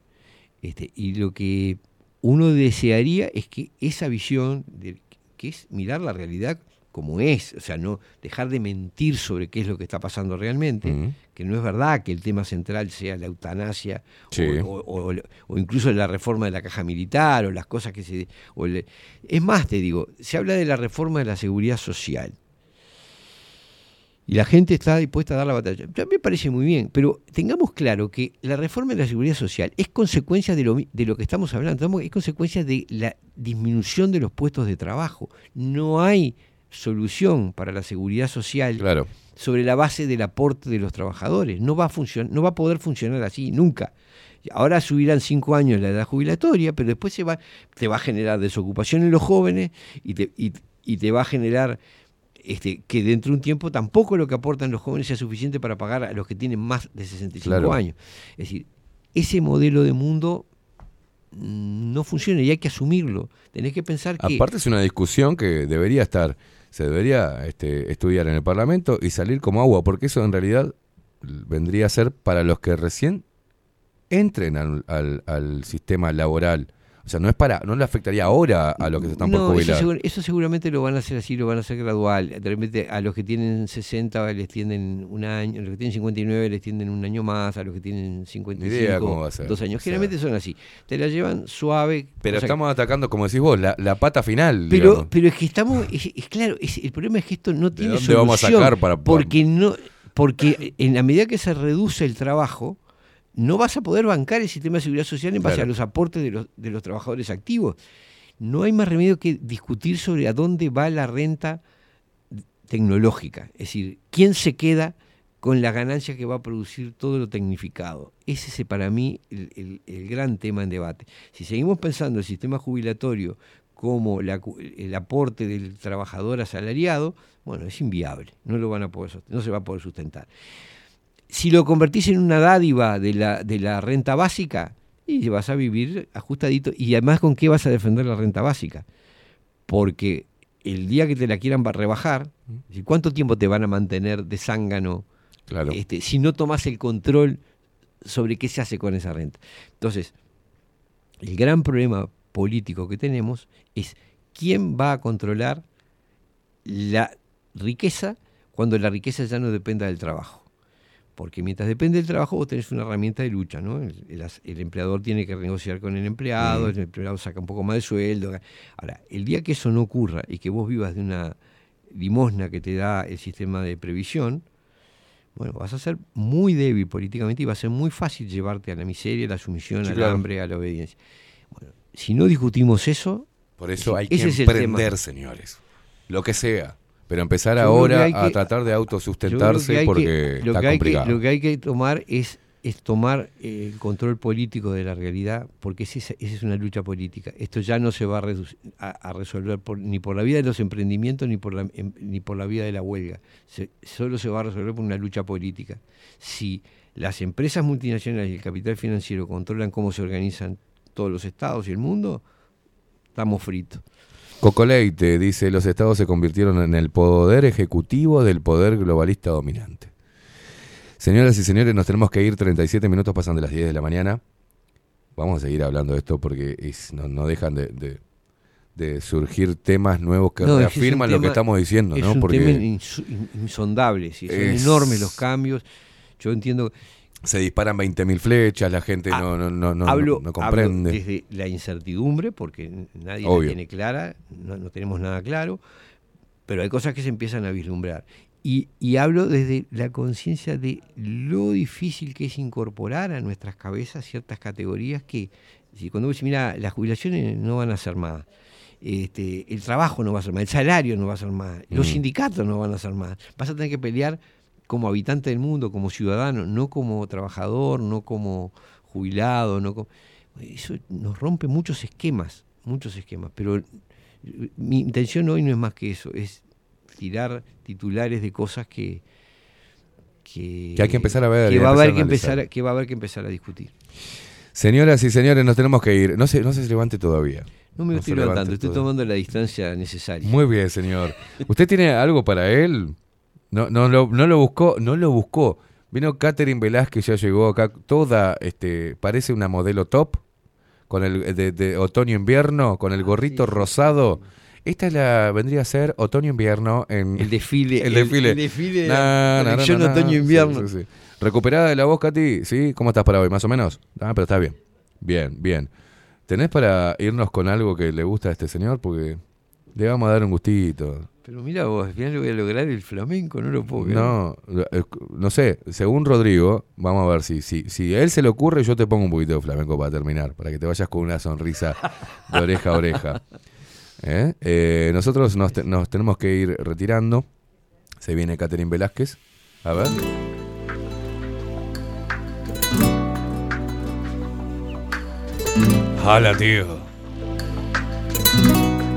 Este, y lo que uno desearía es que esa visión, de, que es mirar la realidad como es, o sea, no dejar de mentir sobre qué es lo que está pasando realmente, que no es verdad que el tema central sea la eutanasia Sí. o, o- o- o incluso la reforma de la caja militar o las cosas que se... o el- es más, te digo, se habla de la reforma de la seguridad social. Y la gente está dispuesta a dar la batalla. Ya me parece muy bien, pero tengamos claro que la reforma de la seguridad social es consecuencia de lo, de lo que estamos hablando, es consecuencia de la disminución de los puestos de trabajo. No hay solución para la seguridad social Claro. sobre la base del aporte de los trabajadores. No va a funcionar, no va a poder funcionar así nunca. Ahora subirán cinco años la edad jubilatoria, pero después se va, te va a generar desocupación en los jóvenes y te, y- y te va a generar este, que dentro de un tiempo tampoco lo que aportan los jóvenes sea suficiente para pagar a los que tienen más de 65 Claro. años. Es decir, ese modelo de mundo no funciona y hay que asumirlo. Tenés que pensar que... Aparte es una discusión que debería estar, se debería este, estudiar en el Parlamento y salir como agua, porque eso en realidad vendría a ser para los que recién entren al, al- al sistema laboral. O sea, no es para, no le afectaría ahora a los que se están No, por eso, jubilar. segur- eso seguramente lo van a hacer así, lo van a hacer gradual. De repente a los que tienen 60 les tienden un año, a los que tienen 59 les tienden un año más, a los que tienen 55 Ni idea cómo va a ser. dos años. O sea- Generalmente son así. Te la llevan suave. Pero estamos atacando, como decís vos, la, la pata final. pero, digamos. pero es que estamos, es, es claro, es- el problema es que esto no tiene dónde vamos a solución, sacar para- porque no, porque en la medida que se reduce el trabajo, no vas a poder bancar el sistema de seguridad social en base Claro. a los aportes de los, de los trabajadores activos. No hay más remedio que discutir sobre a dónde va la renta tecnológica. Es decir, quién se queda con la ganancia que va a producir todo lo tecnificado. Ese es para mí el, el- el gran tema en debate. Si seguimos pensando el sistema jubilatorio como la el aporte del trabajador asalariado, bueno, es inviable, no lo van a poder no se va a poder sustentar. Si lo convertís en una dádiva de la, de la renta básica, y vas a vivir ajustadito, y además con qué vas a defender la renta básica, porque el día que te la quieran ba- rebajar, ¿y ¿cuánto tiempo te van a mantener de zángano Claro. este, si no tomas el control sobre qué se hace con esa renta? Entonces, el gran problema político que tenemos es quién va a controlar la riqueza cuando la riqueza ya no dependa del trabajo. Porque mientras depende del trabajo, vos tenés una herramienta de lucha, ¿no? El, el empleador tiene que renegociar con el empleado, el empleado saca un poco más de sueldo. Ahora, el día que eso no ocurra y que vos vivas de una limosna que te da el sistema de previsión, bueno, vas a ser muy débil políticamente y va a ser muy fácil llevarte a la miseria, a la sumisión, Sí, al claro. hambre, a la obediencia. Bueno, si no discutimos eso, Por eso ese- hay que ese es el emprender, tema. señores. Lo que sea. Pero empezar ahora que a tratar de autosustentarse porque que- lo está que hay que- complicado. lo que hay que tomar es, es tomar eh, el control político de la realidad, porque ese es- esa es una lucha política. Esto ya no se va a, reduc- a- a resolver por- ni por la vida de los emprendimientos ni por la, em- ni por la vida de la huelga. Se- solo se va a resolver por una lucha política. Si las empresas multinacionales y el capital financiero controlan cómo se organizan todos los estados y el mundo, estamos fritos. Cocoleite dice, los estados se convirtieron en el poder ejecutivo del poder globalista dominante. Señoras y señores, nos tenemos que ir 37 minutos, pasan de las 10 de la mañana. Vamos a seguir hablando de esto porque es- no, no dejan de, de- de surgir temas nuevos que No, es que es un reafirman lo que estamos diciendo, es ¿no? un Porque tema insondable, sí, son Es- enormes los cambios. Yo entiendo. Se disparan 20.000 flechas, la gente no, no, no, no, Ah, hablo, no hablo comprende. desde la incertidumbre, porque nadie la tiene clara, no, no tenemos nada claro, pero hay cosas que se empiezan a vislumbrar. Y, y hablo desde la conciencia de lo difícil que es incorporar a nuestras cabezas ciertas categorías que, si cuando vos decís, mira, las jubilaciones no van a ser más, este, el trabajo no va a ser más, el salario no va a ser más, los Mm. sindicatos no van a ser más, vas a tener que pelear como habitante del mundo, como ciudadano, no como trabajador, no como jubilado, no como... Eso nos rompe muchos esquemas, muchos esquemas, pero mi intención hoy no es más que eso, es tirar titulares de cosas que... Que, Que hay que empezar a ver que va a haber que empezar a- que va a haber que empezar a discutir Señoras y señores, nos tenemos que ir. No se, no se levante todavía. no me No estoy levante levantando estoy tomando la distancia necesaria Muy bien, señor. ¿Usted tiene algo para él? No, no, lo, no lo buscó, no lo buscó. Vino Catherine Velázquez, ya llegó acá, toda, este, parece una modelo top, con el de, de otoño-invierno, con el gorrito rosado. Esta es la, vendría a ser otoño-invierno en... El desfile, El el- desfile. el desfile de Na, la na, na, colección na, na. otoño-invierno. Sí, sí, sí. Recuperada de la voz, Katy, ¿sí? ¿Cómo estás para hoy? ¿Más o menos? Ah, pero está bien. Bien, bien. ¿Tenés para irnos con algo que le gusta a este señor? Porque le vamos a dar un gustito. pero mira vos al final lo voy a lograr el flamenco no lo puedo creer. No, eh, no sé, según Rodrigo, vamos a ver si, si, si a él se le ocurre, yo te pongo un poquito de flamenco para terminar, para que te vayas con una sonrisa de oreja a oreja. ¿Eh? Eh, nosotros nos, te- nos tenemos que ir retirando. Se viene Catherine Velázquez. A ver. Hala, tío.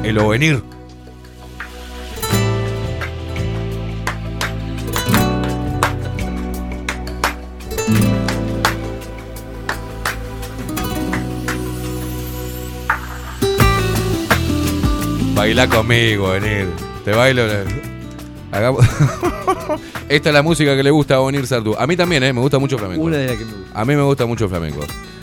El ovenir. Baila conmigo, venir. Te bailo. Hagamos- Esta es la música que le gusta a Bonir Sardú. A mí también, ¿eh? Me gusta mucho flamenco. Una de las que me gusta. A mí me gusta mucho flamenco.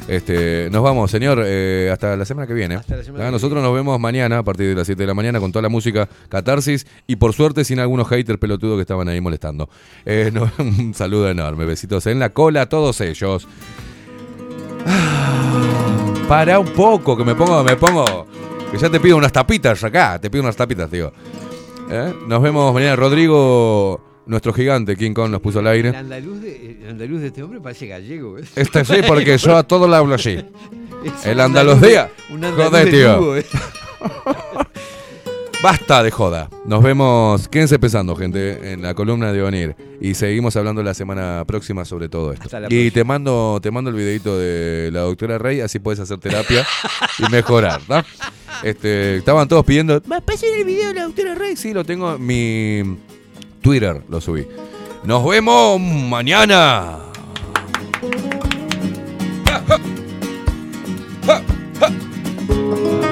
Este, nos vamos, señor, eh, hasta la semana que viene. Hasta la semana Ah, que Nosotros nos vemos mañana a partir de las 7 de la mañana con toda la música Catarsis y por suerte sin algunos haters pelotudos que estaban ahí molestando. Eh, no, un saludo enorme, besitos en la cola a todos ellos. Ah, Para un poco, que me pongo, me pongo, que ya te pido unas tapitas acá, te pido unas tapitas, tío. ¿Eh? Nos vemos mañana, Rodrigo, nuestro gigante, King Kong nos puso al aire. el andaluz de, el andaluz de este hombre parece gallego ¿ves? Este sí, porque yo a todo le hablo así. Es El un andaluz día. un andaluz Joder, de tío. ¿eh? Basta de joda. Nos vemos. Quédense pensando, gente, en la columna de Onir. Y seguimos hablando la semana próxima sobre todo esto. Y te mando, te mando el videito de la doctora Rey, así puedes hacer terapia y mejorar, ¿no? Este, estaban todos pidiendo. ¿Me Pasen el video de la doctora Rey. Sí, lo tengo mi Twitter, lo subí. Nos vemos mañana. Ha, ha, ha.